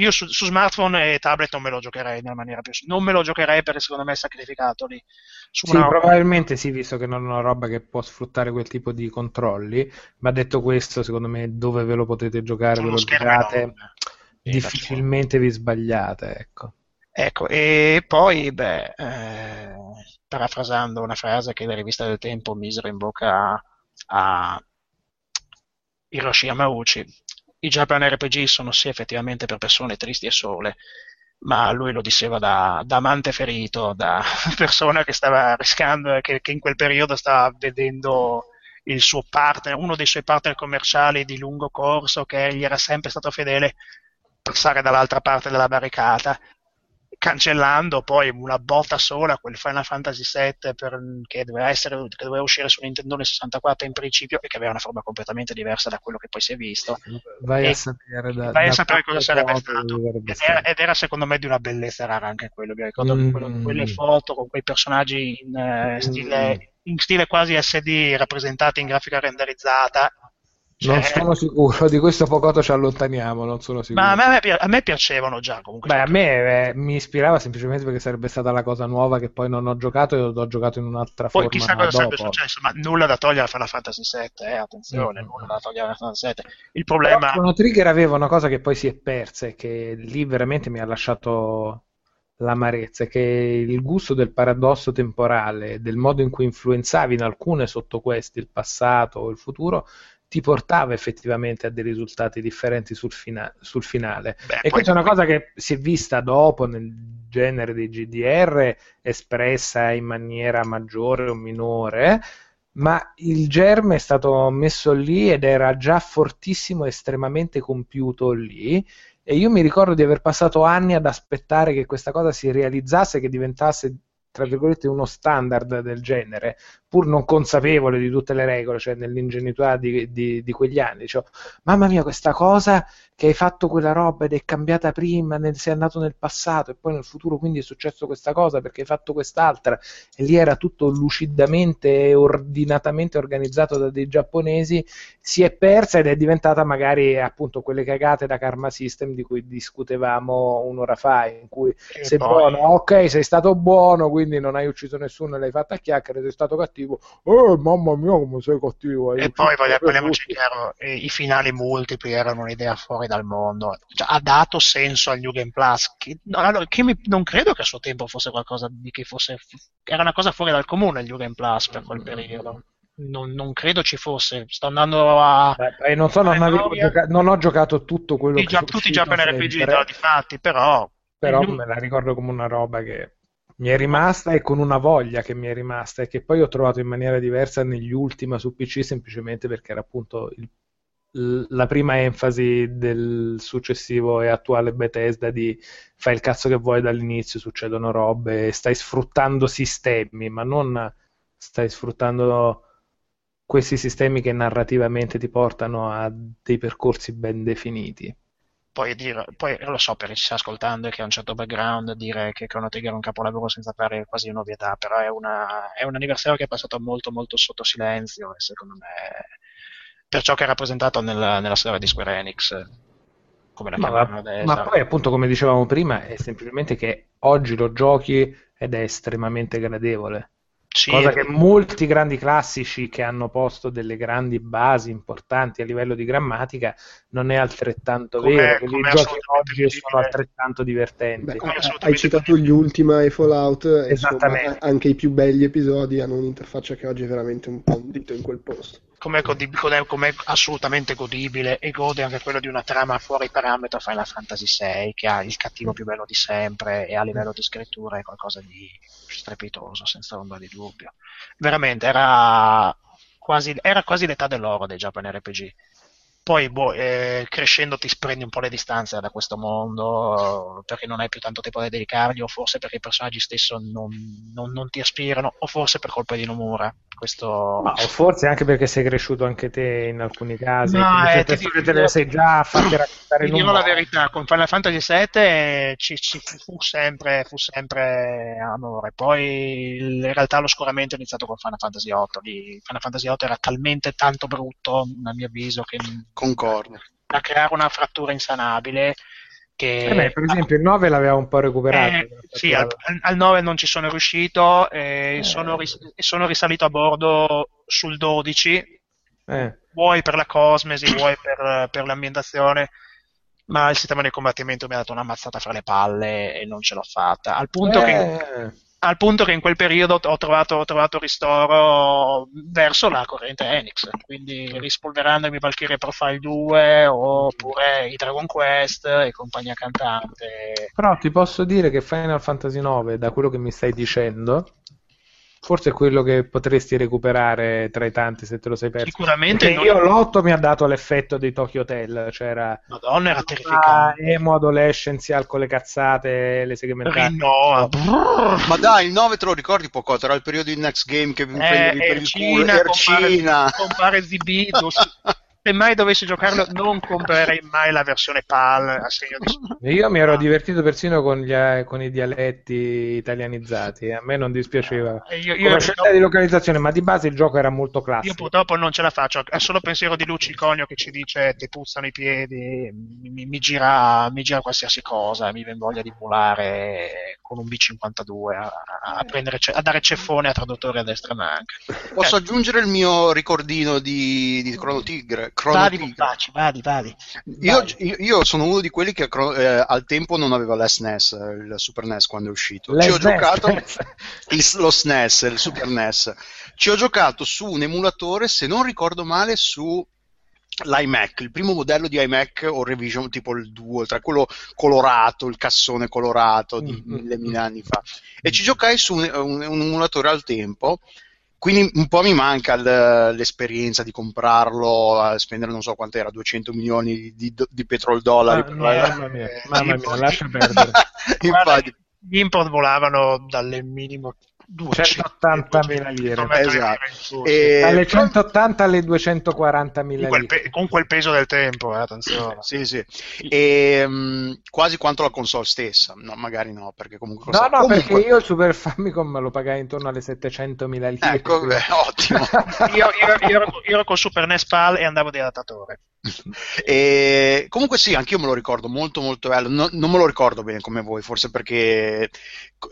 Speaker 4: Io su, su smartphone e tablet non me lo giocherei nella maniera più. Non me lo giocherei perché secondo me è sacrificato lì. Su
Speaker 5: Sì, probabilmente sì, visto che non è una roba che può sfruttare quel tipo di controlli, ma detto questo, secondo me dove ve lo potete giocare, ve lo giocate.
Speaker 4: Sì,
Speaker 5: difficilmente vi sbagliate, ecco.
Speaker 4: Ecco, e poi, beh, eh, parafrasando una frase che la rivista del tempo misero in bocca a Hiroshi Yamauchi, i Japan RPG sono sì effettivamente per persone tristi e sole, ma lui lo diceva da, da amante ferito, da [LAUGHS] persona che stava rischiando che, che in quel periodo stava vedendo il suo partner, uno dei suoi partner commerciali di lungo corso che gli era sempre stato fedele, passare dall'altra parte della barricata cancellando poi una botta sola quel Final Fantasy VII per- che, doveva essere, che doveva uscire su Nintendo 64 in principio e che aveva una forma completamente diversa da quello che poi si è visto.
Speaker 5: Vai
Speaker 4: E
Speaker 5: a sapere da,
Speaker 4: vai a
Speaker 5: da
Speaker 4: sapere cosa sarebbe stato. Ed era, ed era, secondo me di una bellezza rara anche quello. Mi ricordo
Speaker 5: Mm.
Speaker 4: quello- quelle foto con quei personaggi in, eh,
Speaker 5: Mm.
Speaker 4: stile, in stile quasi SD rappresentati in grafica renderizzata.
Speaker 5: Non
Speaker 4: Cioè,
Speaker 5: sono sicuro, di questo poco ci allontaniamo, non sono sicuro.
Speaker 4: ma a me, a me pi- a me piacevano già comunque.
Speaker 5: Beh, a me eh, mi ispirava semplicemente perché sarebbe stata la cosa nuova che poi non ho giocato e l'ho giocato in un'altra
Speaker 4: Poi
Speaker 5: forma
Speaker 4: chissà cosa sarebbe
Speaker 5: dopo.
Speaker 4: successo, ma nulla da togliere a Final Fantasy VII, eh, attenzione,
Speaker 5: Mm.
Speaker 4: nulla da togliere a Final Fantasy VII. Il problema,
Speaker 5: Chrono Trigger aveva una cosa che poi si è persa e che lì veramente mi ha lasciato l'amarezza, che il gusto del paradosso temporale, del modo in cui influenzavi in alcune sottoqueste il passato o il futuro, ti portava effettivamente a dei risultati differenti sul, fina- sul finale.
Speaker 4: beh,
Speaker 5: E
Speaker 4: poi-
Speaker 5: questa è una cosa che si è vista dopo nel genere dei GDR, espressa in maniera maggiore o minore, ma il germe è stato messo lì ed era già fortissimo, estremamente compiuto lì. E io mi ricordo di aver passato anni ad aspettare che questa cosa si realizzasse, che diventasse, tra virgolette, uno standard del genere, pur non consapevole di tutte le regole, cioè nell'ingenuità di, di- di quegli anni. Dicevo, mamma mia, questa cosa che hai fatto quella roba ed è cambiata prima, nel- sei andato nel passato e poi nel futuro, quindi è successo questa cosa perché hai fatto quest'altra. E lì era tutto lucidamente e ordinatamente organizzato da dei giapponesi, si è persa ed è diventata magari appunto quelle cagate da Karma System di cui discutevamo un'ora fa, in cui
Speaker 4: e
Speaker 5: sei
Speaker 4: poi-
Speaker 5: buono, ok, sei stato buono, quindi non hai ucciso nessuno e l'hai fatta a chiacchiere, sei stato cattivo, eh, mamma mia, come sei cattivo.
Speaker 4: E poi voglio- parliamoci chiaro, eh, i finali multipli erano un'idea fuori dal mondo. Cioè, ha dato senso al New Game Plus, che, no, che mi- non credo che a suo tempo fosse qualcosa di che fosse... Era una cosa fuori dal comune il New Game Plus per quel periodo. Non, non credo ci fosse. Sto andando a...
Speaker 5: Beh, eh, non so, non, gioca- non ho giocato tutto quello che
Speaker 4: Gia- tutti i
Speaker 5: uscito
Speaker 4: Japan RPG,
Speaker 5: sempre,
Speaker 4: no, di fatti, però...
Speaker 5: però me la ricordo come una roba che mi è rimasta e con una voglia che mi è rimasta e che poi ho trovato in maniera diversa negli ultimi su PC semplicemente perché era appunto il- la prima enfasi del successivo e attuale Bethesda di fai il cazzo che vuoi dall'inizio, succedono robe, stai sfruttando sistemi, ma non stai sfruttando questi sistemi che narrativamente ti portano a dei percorsi ben definiti.
Speaker 4: poi, dire, poi lo so per chi sta ascoltando e che ha un certo background, dire che Chrono Trigger è un capolavoro senza fare quasi un'ovvietà, però è, una, è un anniversario che è passato molto molto sotto silenzio e secondo me per ciò che ha rappresentato nella, nella storia di Square Enix, come la
Speaker 5: Ma,
Speaker 4: chiamano
Speaker 5: ma-
Speaker 4: adesso.
Speaker 5: ma poi appunto come dicevamo prima è semplicemente che oggi lo giochi ed è estremamente gradevole.
Speaker 4: Sì,
Speaker 5: Cosa che molti grandi classici che hanno posto delle grandi basi importanti a livello di grammatica non è altrettanto vero.
Speaker 4: come
Speaker 5: i giochi oggi sono altrettanto divertenti.
Speaker 2: Beh, hai- citato gli Ultima e Fallout, e insomma,
Speaker 5: Esattamente.
Speaker 2: anche i più belli episodi hanno un'interfaccia che oggi è veramente un po' un dito in quel posto.
Speaker 4: Com'è- com'è assolutamente godibile e gode anche quello di una trama fuori parametro Final Fantasy VI che ha il cattivo più bello di sempre e a livello di scrittura è qualcosa di strepitoso senza ombra di dubbio. Veramente era quasi, era quasi l'età dell'oro dei Japan RPG poi boh, eh, crescendo ti prendi un po' le distanze da questo mondo perché non hai più tanto tempo da dedicargli o forse perché i personaggi stessi non, non- non ti aspirano o forse per colpa di Nomura questo
Speaker 5: Ma- o forse anche perché sei cresciuto anche te in alcuni casi,
Speaker 4: No, eh, ti dico-
Speaker 5: te le sei già fatte raccontare
Speaker 4: Ti dirò la verità, con Final Fantasy VII eh, ci, ci fu, sempre, fu sempre amore. Poi in realtà lo scoramento è iniziato con Final Fantasy VIII. Lì, Final Fantasy VIII era talmente tanto brutto, a mio avviso, che
Speaker 3: Concordo.
Speaker 4: da creare una frattura insanabile. Che
Speaker 5: Eh beh, per esempio il 9 l'aveva un po' recuperato.
Speaker 4: eh, sì, al, al 9 non ci sono riuscito e
Speaker 5: Eh.
Speaker 4: sono, ris- sono risalito a bordo sul 12
Speaker 5: Eh.
Speaker 4: vuoi per la cosmesi, vuoi per, per l'ambientazione, ma il sistema di combattimento mi ha dato una mazzata fra le palle e non ce l'ho fatta. Al punto, che,
Speaker 5: Eh,
Speaker 4: al punto che in quel periodo ho trovato, ho trovato ristoro verso la corrente Enix, quindi rispolverandomi Valkyrie Profile 2 oppure i Dragon Quest e compagnia cantante.
Speaker 5: Però ti posso dire che Final Fantasy 9, da quello che mi stai dicendo, forse è quello che potresti recuperare tra i tanti se te lo sei perso.
Speaker 4: Sicuramente non-
Speaker 5: io l'8 mi ha dato l'effetto dei Tokyo Hotel, c'era
Speaker 4: Madonna, era
Speaker 5: ah,
Speaker 4: terrificante.
Speaker 5: emo adolescenzial con le cazzate, le seghe mentali.
Speaker 4: Rinnoa.
Speaker 3: Ma dai, il 9 te lo ricordi poco? Era il periodo di Next Game che mi prendevi per il culo.
Speaker 4: Ercina,
Speaker 3: Ercina.
Speaker 4: compare, compare dos- [LAUGHS] se mai dovessi giocarlo non comprerei mai la versione PAL a segno di
Speaker 5: Io mi ero divertito persino con, gli, eh, con i dialetti italianizzati, a me non dispiaceva.
Speaker 4: Eh, io,
Speaker 5: Come
Speaker 4: io-
Speaker 5: scelta di localizzazione, ma di base il gioco era molto
Speaker 4: io
Speaker 5: classico.
Speaker 4: purtroppo non ce la faccio, è solo pensiero di Luci Conio che ci dice ti puzzano i piedi, mi, mi gira, mi gira qualsiasi cosa, mi viene voglia di volare con un B52 a, a prendere, a dare ceffone a traduttori a destra e manca.
Speaker 3: Posso aggiungere il mio ricordino di, di Chrono Tigre? Chrono
Speaker 4: Vadi, vadi, vadi.
Speaker 3: Io, io- sono uno di quelli che eh, al tempo non aveva l'SNES, eh, il Super NES quando è uscito. Ci ho giocato il- lo SNES, il Super NES. Ci ho giocato su un emulatore, se non ricordo male, su l'iMac, il primo modello di iMac o Revision, tipo il 2, tra quello colorato, il cassone colorato di
Speaker 5: Mm, mm,
Speaker 3: mille, mille
Speaker 5: mm.
Speaker 3: anni fa. E ci giocai su un, un- un emulatore al tempo. Quindi un po' mi manca l- l'esperienza di comprarlo, a spendere non so quant'era, 200 milioni di, di, petroldollari.
Speaker 5: Ah,
Speaker 3: per
Speaker 5: no,
Speaker 3: la-
Speaker 5: mamma mia, mamma mia,
Speaker 3: Infatti-
Speaker 5: lascia perdere. [LAUGHS]
Speaker 4: Guarda,
Speaker 3: Infatti,
Speaker 4: gli import volavano dalle minimo
Speaker 5: 180.000 lire.
Speaker 3: Esatto.
Speaker 4: E...
Speaker 3: E-
Speaker 5: Dalle
Speaker 3: però-
Speaker 5: 180 alle 240 mila
Speaker 4: Con, quel
Speaker 5: lire.
Speaker 4: pe- con quel peso del tempo, eh, attenzione.
Speaker 3: Sì, sì. E, mm, quasi quanto la console stessa. No, magari no, perché comunque
Speaker 5: No,
Speaker 3: costa-
Speaker 5: no,
Speaker 3: comunque-
Speaker 5: perché io il Super Famicom lo pagai intorno alle 700 mila lire.
Speaker 3: Ecco, beh, ottimo. [LAUGHS]
Speaker 4: Io, io- io ero, io ero col Super NES PAL e andavo di adattatore.
Speaker 3: E comunque sì, anch'io me lo ricordo molto molto bello. No- non me lo ricordo bene come voi, forse perché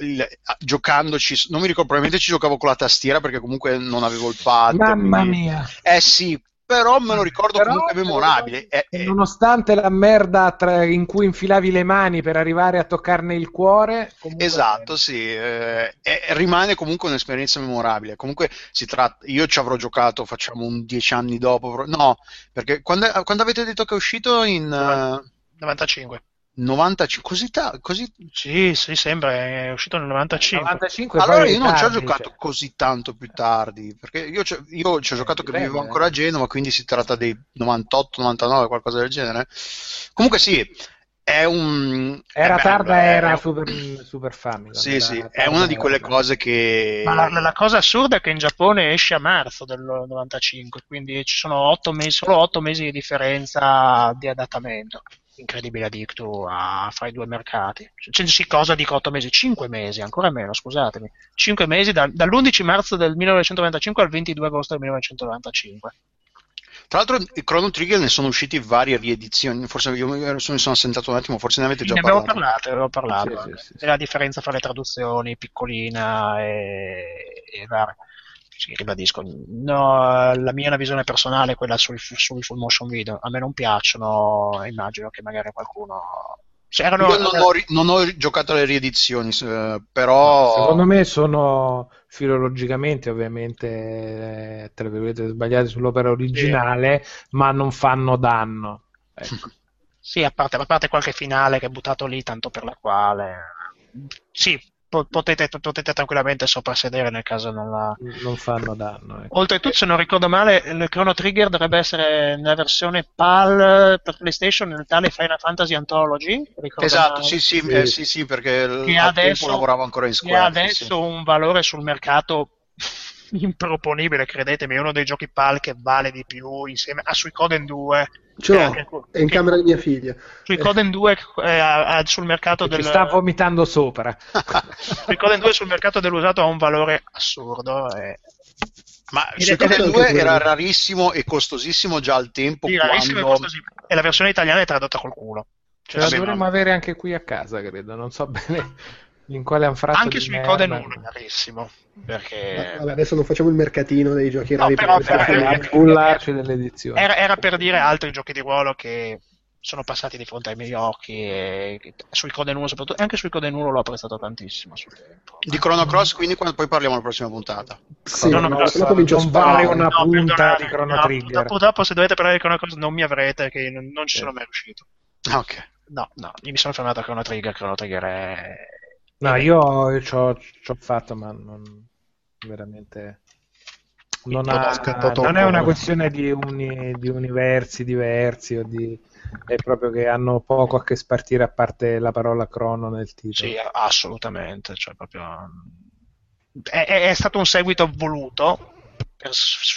Speaker 3: il- giocandoci, non mi ricordo, probabilmente ci giocavo con la tastiera perché comunque non avevo il pad.
Speaker 5: Mamma
Speaker 3: quindi-
Speaker 5: mia.
Speaker 3: Eh sì, però me lo ricordo
Speaker 5: Però-
Speaker 3: comunque memorabile. Eh, eh,
Speaker 5: nonostante la merda tra- in cui infilavi le mani per arrivare a toccarne il cuore,
Speaker 3: Esatto, sì, eh, e- e rimane comunque un'esperienza memorabile. Comunque si tratta, io ci avrò giocato, facciamo un dieci anni dopo, no, perché quando, quando avete detto che è uscito in eh,
Speaker 4: 95.
Speaker 3: 95, così, ta- così
Speaker 4: Sì, sì, sembra, è uscito nel 95.
Speaker 5: 95
Speaker 3: Allora
Speaker 5: poi
Speaker 3: io non ci ho giocato
Speaker 5: cioè.
Speaker 3: così tanto più tardi, perché io, ci- io ci ho giocato che
Speaker 5: dipende,
Speaker 3: vivevo
Speaker 5: eh.
Speaker 3: ancora a Genova, quindi si tratta dei 98, 99, qualcosa del genere. Comunque sì, è un...
Speaker 5: Era
Speaker 3: bello,
Speaker 5: tarda,
Speaker 3: è-
Speaker 5: era
Speaker 3: è-
Speaker 5: Super, super Famicom.
Speaker 3: Sì,
Speaker 5: era
Speaker 3: sì, è una di quelle cose che...
Speaker 4: Ma la, la cosa assurda è che in Giappone esce a marzo del 95, quindi ci sono otto mesi, solo 8 mesi di differenza di adattamento. Incredibile addicto a, fra i due mercati. Sì, cosa dico 8 mesi? 5 mesi, ancora meno, scusatemi. 5 mesi dal- dall'11 marzo del 1995 al 22 agosto del 1995.
Speaker 3: Tra l'altro, i Chrono Trigger ne sono usciti varie riedizioni. Forse io mi sono, assentato un attimo, forse ne avete già
Speaker 4: ne abbiamo
Speaker 3: parlato.
Speaker 4: parlato, avevo parlato.
Speaker 5: Sì, sì, sì.
Speaker 4: E la differenza fra le traduzioni, piccolina e, spiegare. Sì, ribadisco, no, la mia è una visione personale, quella sul, sul full motion video. A me non piacciono, immagino che magari qualcuno
Speaker 3: cioè, erano... Io non ho, non ho, giocato alle riedizioni, però...
Speaker 5: Secondo me sono filologicamente ovviamente tra virgolette sbagliati sull'opera originale, sì. ma non fanno danno. Ecco. [LAUGHS]
Speaker 4: Sì, a parte, a parte qualche finale che è buttato lì tanto per la quale... Sì, potete, potete, tranquillamente soprassedere nel caso non la...
Speaker 5: Non fanno danno. Ecco.
Speaker 4: Oltretutto, se non ricordo male, il Chrono Trigger dovrebbe essere nella versione PAL per PlayStation nel tale Final Fantasy Anthology.
Speaker 3: Esatto, sì sì, sì. Eh, sì, sì, perché che adesso, lavoravo ancora in Square.
Speaker 4: Che ha adesso sì. un valore sul mercato [LAUGHS] improponibile, credetemi, è uno dei giochi PAL che vale di più insieme a Suicoden 2
Speaker 2: Ce l'ho, è in camera di mia figlia.
Speaker 4: Sui Coden 2 eh, sul mercato
Speaker 5: del...
Speaker 4: Ci
Speaker 5: sta vomitando sopra. [LAUGHS]
Speaker 4: sui Coden 2 sul mercato dell'usato ha un valore assurdo. E...
Speaker 3: Ma sui Coden 2 era rarissimo e costosissimo già al tempo.
Speaker 4: Sì,
Speaker 3: quando...
Speaker 4: rarissimo e costosissimo. E la versione italiana è tradotta col culo.
Speaker 5: Cioè, la dovremmo avere anche qui a casa, credo. Non so bene in quale anfratto
Speaker 4: anche sui code non è rarissimo perché
Speaker 2: vabbè, adesso non facciamo il mercatino dei giochi rari
Speaker 4: no, però, per,
Speaker 5: per, bullarci dell'edizione
Speaker 4: era, era per dire altri giochi di ruolo che sono passati di fronte ai miei occhi e sui Code 1 soprattutto anche sui Code 1 l'ho apprezzato tantissimo sul tempo.
Speaker 3: Di Chrono Cross quindi quando poi parliamo alla prossima puntata.
Speaker 2: Sì, no, no, no,
Speaker 5: no, non vale una no, punta di Chrono Trigger.
Speaker 4: purtroppo se dovete parlare di Chrono Cross non mi avrete che non, non ci sono mai riuscito.
Speaker 3: Ah, ok.
Speaker 4: No no io mi sono fermato a Chrono Trigger Chrono Trigger è
Speaker 5: No, io ci ho fatto, ma non veramente. Non, ha, non è una questione di, uni, di universi diversi o di, è proprio che hanno poco a che spartire a parte la parola crono nel titolo.
Speaker 4: Sì, assolutamente. Cioè, proprio... è, è, stato un seguito voluto per,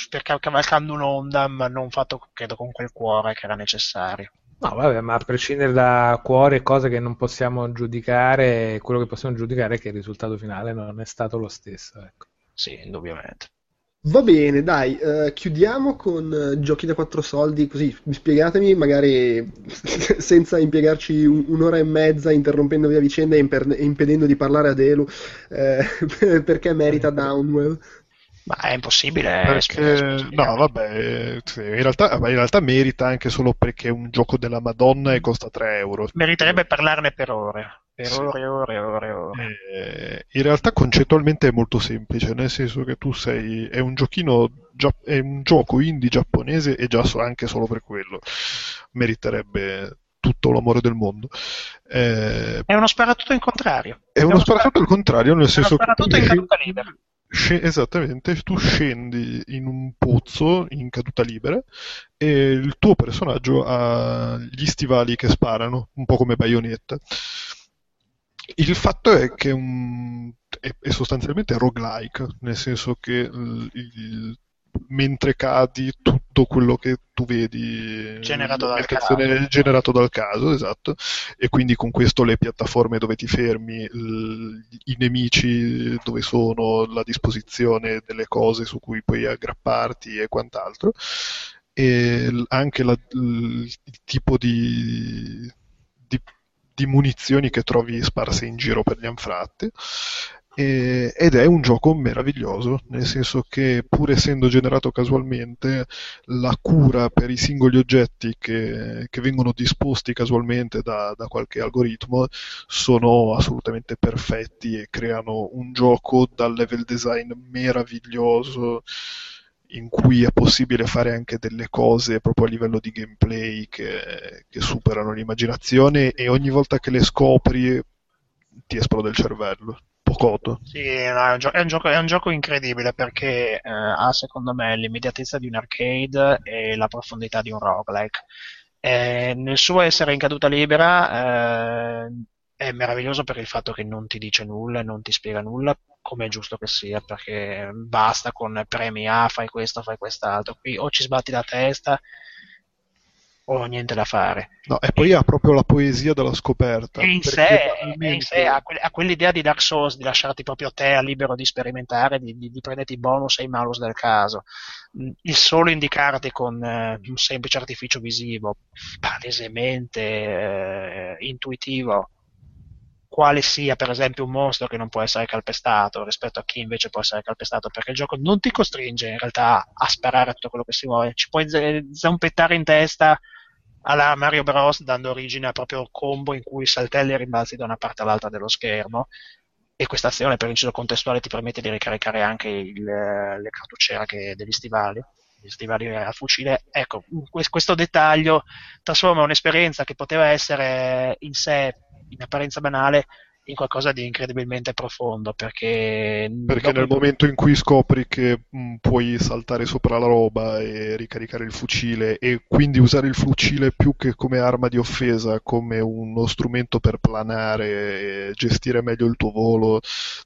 Speaker 4: per cavalcando un'onda, ma non fatto credo con quel cuore che era necessario.
Speaker 5: No, vabbè, ma a prescindere da cuore e cose che non possiamo giudicare, quello che possiamo giudicare è che il risultato finale non è stato lo stesso. Ecco.
Speaker 4: Sì, indubbiamente.
Speaker 2: Va bene, dai, uh, chiudiamo con uh, giochi da quattro soldi, così spiegatemi, magari [LAUGHS] senza impiegarci un- un'ora e mezza interrompendovi a vicenda e, imper- impedendo di parlare ad Elu, eh, [LAUGHS] perché merita [LAUGHS] Downwell.
Speaker 4: Ma è impossibile.
Speaker 6: Perché, no, vabbè, in realtà, in realtà, merita anche solo perché è un gioco della Madonna e costa 3 euro.
Speaker 4: Meriterebbe parlarne per ore. Per sì. ore, ore, ore, ore.
Speaker 6: Eh, in realtà concettualmente è molto semplice, nel senso che tu sei. È un giochino. È un gioco indie giapponese e già anche solo per quello meriterebbe tutto l'amore del mondo.
Speaker 4: Eh, è uno sparatutto in contrario.
Speaker 6: È, uno, uno sparatutto al contrario, nel senso
Speaker 4: che. È uno sparatutto in [LAUGHS] caduta libera
Speaker 6: esattamente, tu scendi in un pozzo in caduta libera e il tuo personaggio ha gli stivali che sparano, un po' come baionetta. Il fatto è che un, è, è, sostanzialmente roguelike, nel senso che il, il, mentre cadi tutto quello che tu vedi
Speaker 4: generato dal, caso.
Speaker 6: generato dal caso esatto. E quindi con questo le piattaforme dove ti fermi l- i nemici dove sono la disposizione delle cose su cui puoi aggrapparti e quant'altro. E l- anche la, l- il tipo di, di di munizioni che trovi sparse in giro per gli anfratti e, ed è un gioco meraviglioso, nel senso che pur essendo generato casualmente, la cura per i singoli oggetti che, che vengono disposti casualmente da, da, qualche algoritmo sono assolutamente perfetti e creano un gioco dal level design meraviglioso in cui è possibile fare anche delle cose proprio a livello di gameplay che, che superano l'immaginazione e ogni volta che le scopri ti esplode il cervello. Pocoto.
Speaker 4: Sì, no, è, un gio- è, un gioco, è, un gioco, incredibile perché eh, ha secondo me l'immediatezza di un arcade e la profondità di un roguelike. Eh, nel suo essere in caduta libera eh, è meraviglioso per il fatto che non ti dice nulla e non ti spiega nulla, come è giusto che sia, perché basta con premi A, fai questo, fai quest'altro. Qui o ci sbatti la testa ho niente da fare.
Speaker 6: No, e poi ha proprio la poesia della scoperta.
Speaker 4: E in sé, in sé ha, que- ha, quell'idea di Dark Souls di lasciarti proprio te libero di sperimentare, di, di, di prenderti i bonus e i malus del caso. Mm, il solo indicarti con eh, un semplice artificio visivo, palesemente eh, intuitivo, quale sia per esempio un mostro che non può essere calpestato rispetto a chi invece può essere calpestato perché il gioco non ti costringe in realtà a sparare tutto quello che si vuole ci puoi zampettare in testa alla Mario Bros dando origine a proprio combo in cui saltelli e rimbalzi da una parte all'altra dello schermo. E questa azione per inciso contestuale ti permette di ricaricare anche il, le cartucce che, degli stivali. Gli stivali a fucile. Ecco questo dettaglio trasforma un'esperienza che poteva essere in sé in apparenza banale in qualcosa di incredibilmente profondo perché,
Speaker 6: perché nel momento in cui scopri che mh, mm, puoi saltare sopra la roba e ricaricare il fucile e quindi usare il fucile più che come arma di offesa come uno strumento per planare e gestire meglio il tuo volo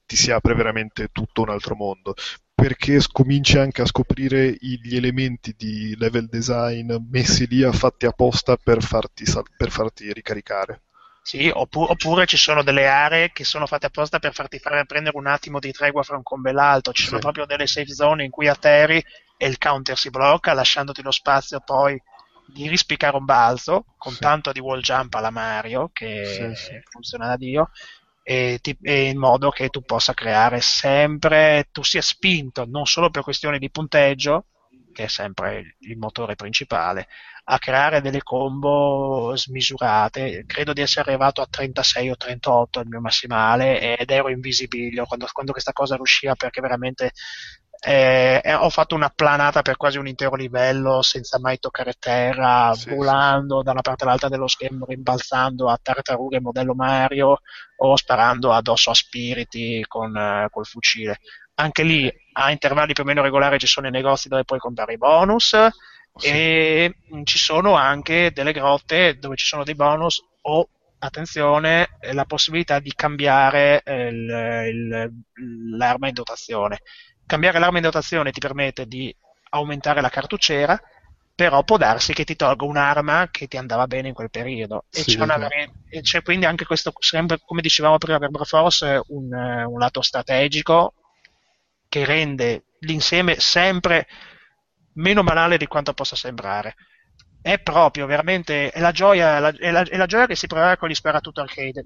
Speaker 6: ti si apre veramente tutto un altro mondo. Perché cominci anche a scoprire gli elementi di level design messi lì fatti apposta per farti, per farti ricaricare
Speaker 4: sì, oppure, oppure, ci sono delle aree che sono fatte apposta per farti fare prendere un attimo di tregua fra un combo e l'altro. Ci sì. sono proprio delle safe zone in cui atterri e il counter si blocca, lasciandoti lo spazio poi di rispicare un balzo con sì. tanto di wall jump alla Mario che sì, funziona da Dio. E, ti, e in modo che tu possa creare sempre, tu sia spinto non solo per questioni di punteggio, che è sempre il motore principale, a creare delle combo smisurate. Credo di essere arrivato a 36 o 38 il mio massimale ed ero in visibilio quando, quando questa cosa riusciva perché veramente eh, ho fatto una planata per quasi un intero livello senza mai toccare terra, sì, volando sì. da una parte all'altra dello schermo, rimbalzando a tartarughe modello Mario o sparando addosso a spiriti con uh, col fucile. Anche lì a intervalli più o meno regolari ci sono i negozi dove puoi comprare i bonus sì. e ci sono anche delle grotte dove ci sono dei bonus o attenzione la possibilità di cambiare il, il, l'arma in dotazione. Cambiare l'arma in dotazione ti permette di aumentare la cartucciera però può darsi che ti tolga un'arma che ti andava bene in quel periodo. E, sì, c'è, una, e c'è, quindi anche questo sempre come dicevamo prima per Broforce un, un lato strategico che rende l'insieme sempre meno banale di quanto possa sembrare. È proprio veramente è la gioia, la, è, la, è la gioia che si proverà con gli Sparatutto Arcade.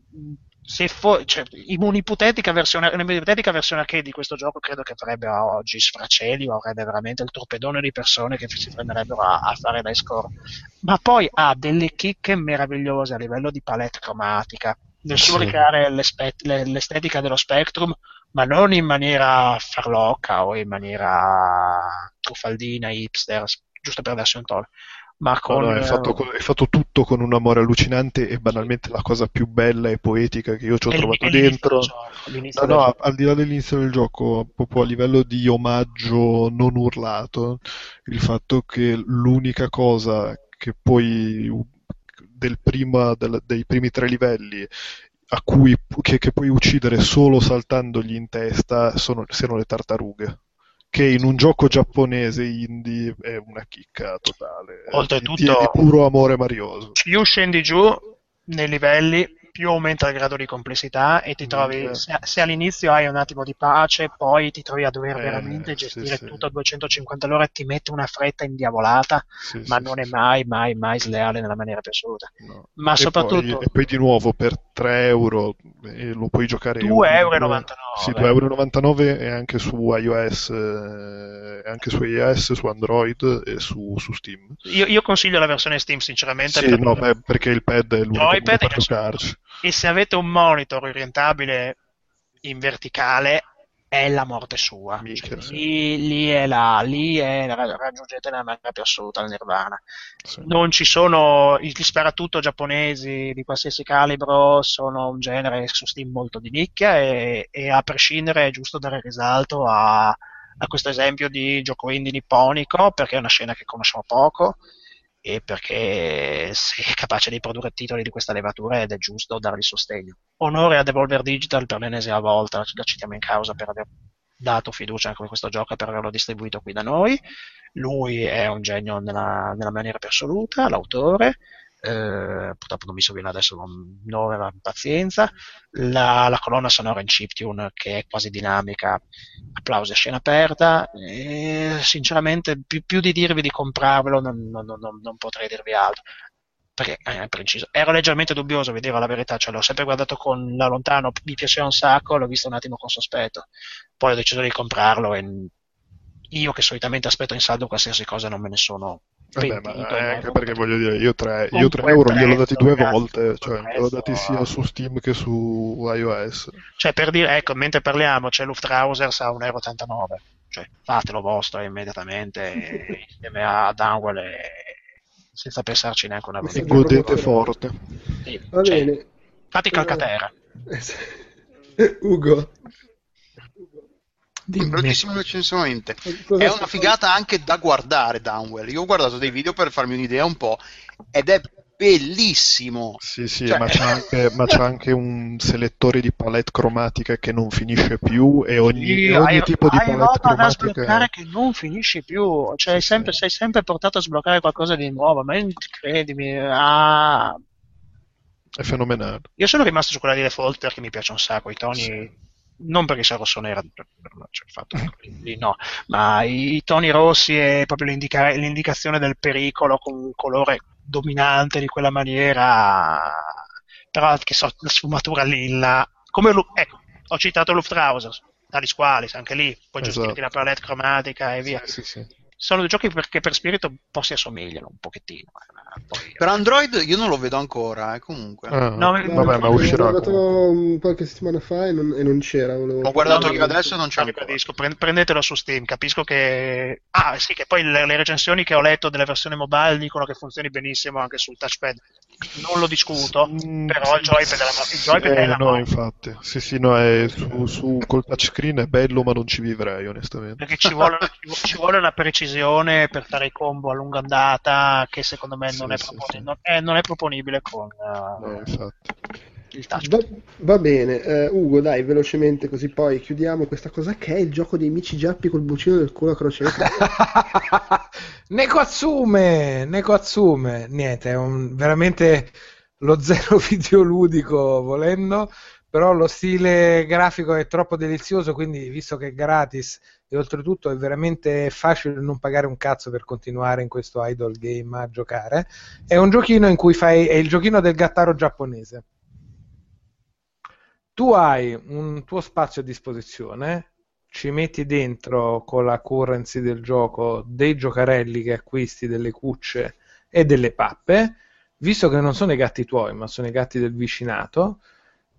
Speaker 4: Se fo, cioè, un'ipotetica versione, un'ipotetica versione arcade di questo gioco credo che farebbe oggi sfracelli o avrebbe veramente il torpedone di persone che si prenderebbero a, a fare la score. Ma poi ha delle chicche meravigliose a livello di palette cromatica, nel suo sì. ricreare l'estetica dello Spectrum, ma non in maniera farlocca o in maniera truffaldina, hipster, giusto per darsi un tono. Ma con... No,
Speaker 6: no, è, fatto, è, fatto, tutto con un amore allucinante e banalmente la cosa più bella e poetica che io ci ho trovato dentro. No, no, al di là dell'inizio del gioco, proprio a livello di omaggio non urlato, il fatto che l'unica cosa che poi del prima, del, dei primi tre livelli a cui, che, che, puoi uccidere solo saltandogli in testa sono, sono le tartarughe. Che in un gioco giapponese indie è una chicca totale.
Speaker 4: Oltretutto
Speaker 6: di, di puro amore marioso.
Speaker 4: Più scendi giù nei livelli più aumenta il grado di complessità e ti trovi, mm, se, se, all'inizio hai un attimo di pace, poi ti trovi a dover eh, veramente gestire sì, tutto a 250 all'ora, ti mette una fretta indiavolata, sì, ma sì, non è mai, mai, mai sleale nella maniera più assoluta. No. Ma
Speaker 6: e
Speaker 4: soprattutto...
Speaker 6: Poi, e poi di nuovo per 3 euro e lo puoi giocare
Speaker 4: 2,99 euro.
Speaker 6: Sì, 2,99 euro e anche su iOS, eh, anche su iOS, su Android e su, su Steam.
Speaker 4: Io, io, consiglio la versione Steam, sinceramente.
Speaker 6: Sì, per... no, beh, perché il pad è l'unico no, per giocarci
Speaker 4: e se avete un monitor orientabile in verticale è la morte sua. Cioè, lì, lì, è la, lì è, raggiungete la maniera più assoluta il nirvana. Sì. Non ci sono gli sparatutto giapponesi di qualsiasi calibro, sono un genere su Steam molto di nicchia e, e a prescindere è giusto dare risalto a, a questo esempio di gioco indie nipponico perché è una scena che conosciamo poco e perché se è capace di produrre titoli di questa levatura ed è giusto dargli sostegno. Onore a Devolver Digital per l'ennesima volta, la citiamo in causa per aver dato fiducia anche a questo gioco e per averlo distribuito qui da noi. Lui è un genio nella, nella maniera più assoluta, l'autore, eh, purtroppo non mi sovviene adesso non, non pazienza. La, la, colonna sonora in chiptune che è quasi dinamica applausi a scena aperta. E, sinceramente più, più, di dirvi di comprarvelo non, non, non, potrei dirvi altro. Perché eh, preciso. ero leggermente dubbioso, dirò la verità, cioè l'ho sempre guardato con da lontano, mi piaceva un sacco, l'ho visto un attimo con sospetto, poi ho deciso di comprarlo e io che solitamente aspetto in saldo qualsiasi cosa non me ne sono
Speaker 6: Vabbè, ma
Speaker 4: pentito,
Speaker 6: eh, anche perché voglio dire, io 3,
Speaker 4: Con
Speaker 6: io euro gliel'ho dati
Speaker 4: prezzo,
Speaker 6: due
Speaker 4: ragazzi,
Speaker 6: volte, cioè
Speaker 4: quel
Speaker 6: gliel'ho dati
Speaker 4: prezzo-
Speaker 6: sia su Steam che su iOS.
Speaker 4: Cioè, per dire, ecco, mentre parliamo, c'è Luftrausers a 1,89€. Cioè, fatelo vostro immediatamente e- insieme a Downwell e senza pensarci neanche una
Speaker 6: E
Speaker 4: volta.
Speaker 6: godete forte.
Speaker 4: Sì,
Speaker 2: Va
Speaker 4: cioè,
Speaker 2: bene.
Speaker 4: Fatti calcaterra. [LAUGHS]
Speaker 2: Ugo,
Speaker 5: Dimmi.
Speaker 3: Velocissimo, velocissimamente.
Speaker 2: cosa
Speaker 3: È una figata anche da guardare Downwell. Io ho guardato dei video per farmi un'idea un po' ed è bellissimo.
Speaker 6: Sì, sì,
Speaker 3: Cioè-
Speaker 6: ma c'è anche, ma c'è anche un selettore di palette cromatiche che non finisce più e ogni,
Speaker 4: Sì,
Speaker 6: ogni
Speaker 4: hai,
Speaker 6: tipo di
Speaker 4: hai
Speaker 6: palette
Speaker 4: roba da
Speaker 6: cromatica
Speaker 4: sbloccare che non finisce più. Cioè,
Speaker 6: Sì,
Speaker 4: sempre-
Speaker 6: sì.
Speaker 4: sei sempre portato a sbloccare qualcosa di nuovo. Ma credimi, ah,
Speaker 6: è fenomenale.
Speaker 4: Io sono rimasto su quella di default perché mi piace un sacco. I toni,
Speaker 6: Sì.
Speaker 4: Non perché sia rosso-nera, cioè, il fatto che lì no, ma i, toni rossi e proprio l'indica- l'indicazione del pericolo con un colore dominante di quella maniera. Però, che so, la sfumatura lilla. Come lu- ecco, ho citato Luftrausers, tali squali, anche lì puoi
Speaker 6: Esatto.
Speaker 4: gestirti la palette cromatica e via.
Speaker 6: Sì, sì.
Speaker 4: Sono due giochi perché per spirito un po' si assomigliano un pochettino. eh, poi-
Speaker 3: Per Android io non lo vedo ancora, eh, comunque.
Speaker 6: Ah,
Speaker 4: No,
Speaker 6: vabbè,
Speaker 4: no,
Speaker 6: ma
Speaker 4: no,
Speaker 6: uscirà.
Speaker 2: L'ho guardato qualche settimana fa e non, e non c'era. volevo-
Speaker 3: Ho guardato
Speaker 4: No,
Speaker 3: io adesso e non c'è ancora.
Speaker 4: pre- prendetelo su Steam, capisco che... Ah, sì, che poi le, le recensioni che ho letto delle versioni mobile dicono che funzioni benissimo anche sul touchpad. Non lo discuto,
Speaker 6: Mm,
Speaker 4: però il joypad la, il joypad
Speaker 6: eh,
Speaker 4: è la
Speaker 6: no, infatti. Sì, sì, no, è su, su- col touchscreen è bello, ma non ci vivrei, onestamente.
Speaker 4: perché ci vuole, ci vuole una precisione per fare i combo a lunga andata che secondo me non,
Speaker 6: Sì,
Speaker 4: è,
Speaker 6: sì,
Speaker 4: proponi-
Speaker 6: sì.
Speaker 4: non è- non è proponibile con eh,
Speaker 6: No, infatti.
Speaker 4: Il touchpad.
Speaker 2: Va, va bene, eh, Ugo, dai, velocemente così poi chiudiamo questa cosa che è il gioco dei mici giappi col bucino del culo a crocetta. [LAUGHS]
Speaker 5: Nekoatsume, Nekoatsume, niente, è un- veramente lo zero [LAUGHS] videoludico volendo, però lo stile grafico è troppo delizioso, quindi visto che è gratis e oltretutto è veramente facile non pagare un cazzo per continuare in questo idle game a giocare, è un giochino in cui fai, è il giochino del gattaro giapponese. Tu hai un tuo spazio a disposizione, ci metti dentro con la currency del gioco dei giocarelli che acquisti, delle cucce e delle pappe, visto che non sono i gatti tuoi, ma sono i gatti del vicinato,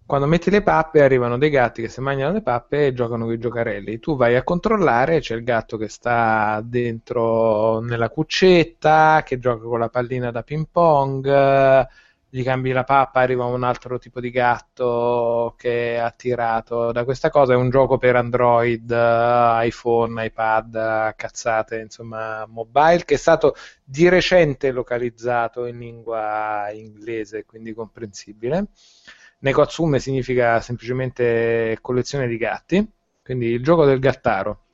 Speaker 5: quando metti le pappe arrivano dei gatti che si mangiano le pappe e giocano con i giocarelli. Tu vai a controllare, c'è il gatto che sta dentro nella cuccetta, che gioca con la pallina da ping pong, gli cambi la pappa, arriva un altro tipo di gatto che è attirato da questa cosa. È un gioco per Android, eh, iPhone, iPad, cazzate, insomma, mobile, che è stato di recente localizzato in lingua inglese, quindi comprensibile. Nekotsume significa semplicemente collezione di gatti, quindi il gioco del gattaro.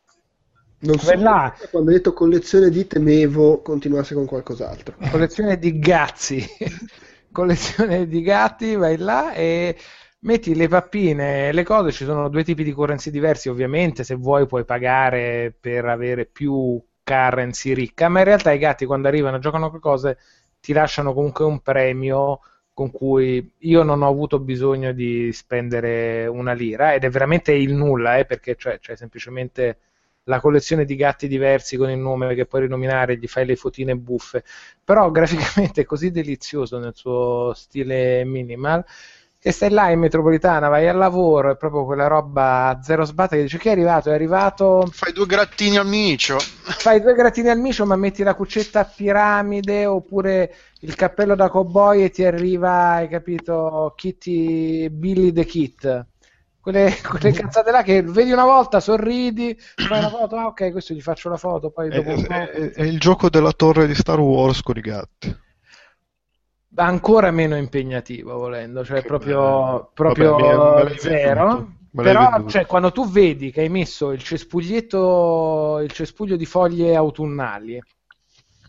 Speaker 2: Non so
Speaker 5: là.
Speaker 2: quando hai detto collezione di temevo continuasse con qualcos'altro.
Speaker 5: collezione di gazzi [LAUGHS] collezione di gatti vai là e metti le pappine le cose ci sono due tipi di currency diversi ovviamente se vuoi puoi pagare per avere più currency ricca ma in realtà i gatti quando arrivano e giocano con cose ti lasciano comunque un premio con cui io non ho avuto bisogno di spendere una lira ed è veramente il nulla eh, perché cioè, c'è semplicemente la collezione di gatti diversi con il nome che puoi rinominare, gli fai le fotine buffe, però graficamente è così delizioso nel suo stile minimal che stai là in metropolitana, vai al lavoro, è proprio quella roba a zero sbatta che dice che è arrivato, è arrivato,
Speaker 3: Fai due grattini al micio.
Speaker 5: fai due grattini al micio ma metti la cuccetta a piramide oppure il cappello da cowboy e ti arriva, hai capito, Kitty, Billy the Kit. Quelle, quelle [LAUGHS] cazzate là che vedi una volta, sorridi, fai una foto, ah ok, questo gli faccio la foto, poi
Speaker 6: È,
Speaker 5: dopo un po'...
Speaker 6: è- è il gioco della torre di Star Wars con i gatti.
Speaker 5: ancora meno impegnativo volendo, cioè
Speaker 6: Che
Speaker 5: proprio, proprio
Speaker 6: Vabbè, mi-
Speaker 5: zero. Però cioè, quando tu vedi che hai messo il cespuglietto, il cespuglio di foglie autunnali,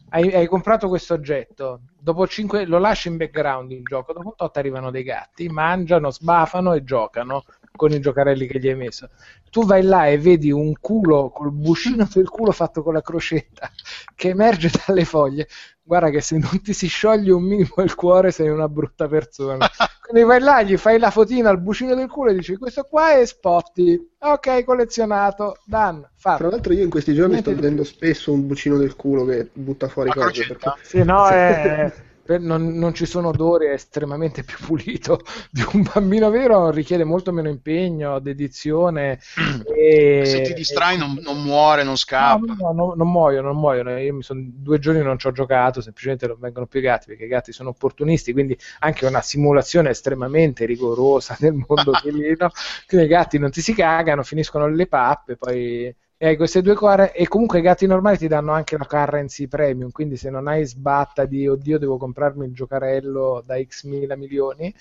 Speaker 5: hai, hai comprato questo oggetto, dopo 5 lo lasci in background il gioco, dopo un tot arrivano dei gatti, mangiano, sbafano e giocano. Con i giocarelli che gli hai messo. Tu vai là e vedi un culo col buscino [LAUGHS] del culo fatto con la crocetta che emerge dalle foglie. Guarda che se non ti si scioglie un minimo il cuore sei una brutta persona. [LAUGHS] Quindi vai là, gli fai la fotina al bucino del culo e dici questo qua è Spotty. Ok, collezionato, done, fatto.
Speaker 2: Tra l'altro io in questi giorni
Speaker 5: Niente
Speaker 2: sto vedendo spesso un bucino del culo che butta fuori
Speaker 3: La
Speaker 2: cose. perché-
Speaker 5: Sì, no, [LAUGHS] è- per- non, non ci sono odori, è estremamente più pulito [LAUGHS] di un bambino vero, richiede molto meno impegno, dedizione. [CLEARS THROAT] e,
Speaker 3: Se ti distrai non, non muore, non scappa.
Speaker 5: No, no, no, non muoiono, non muoiono. Io mi sono due giorni non ci ho giocato, semplicemente non vengono più i gatti perché i gatti sono opportunisti, quindi anche una simulazione estremamente rigorosa [LAUGHS] nel mondo [LAUGHS] felino. Quindi i gatti non ti si cagano, finiscono le pappe, poi e hai queste due cuore e comunque i gatti normali ti danno anche la currency premium, quindi se non hai sbatta di oddio devo comprarmi il giocarello da x mila milioni,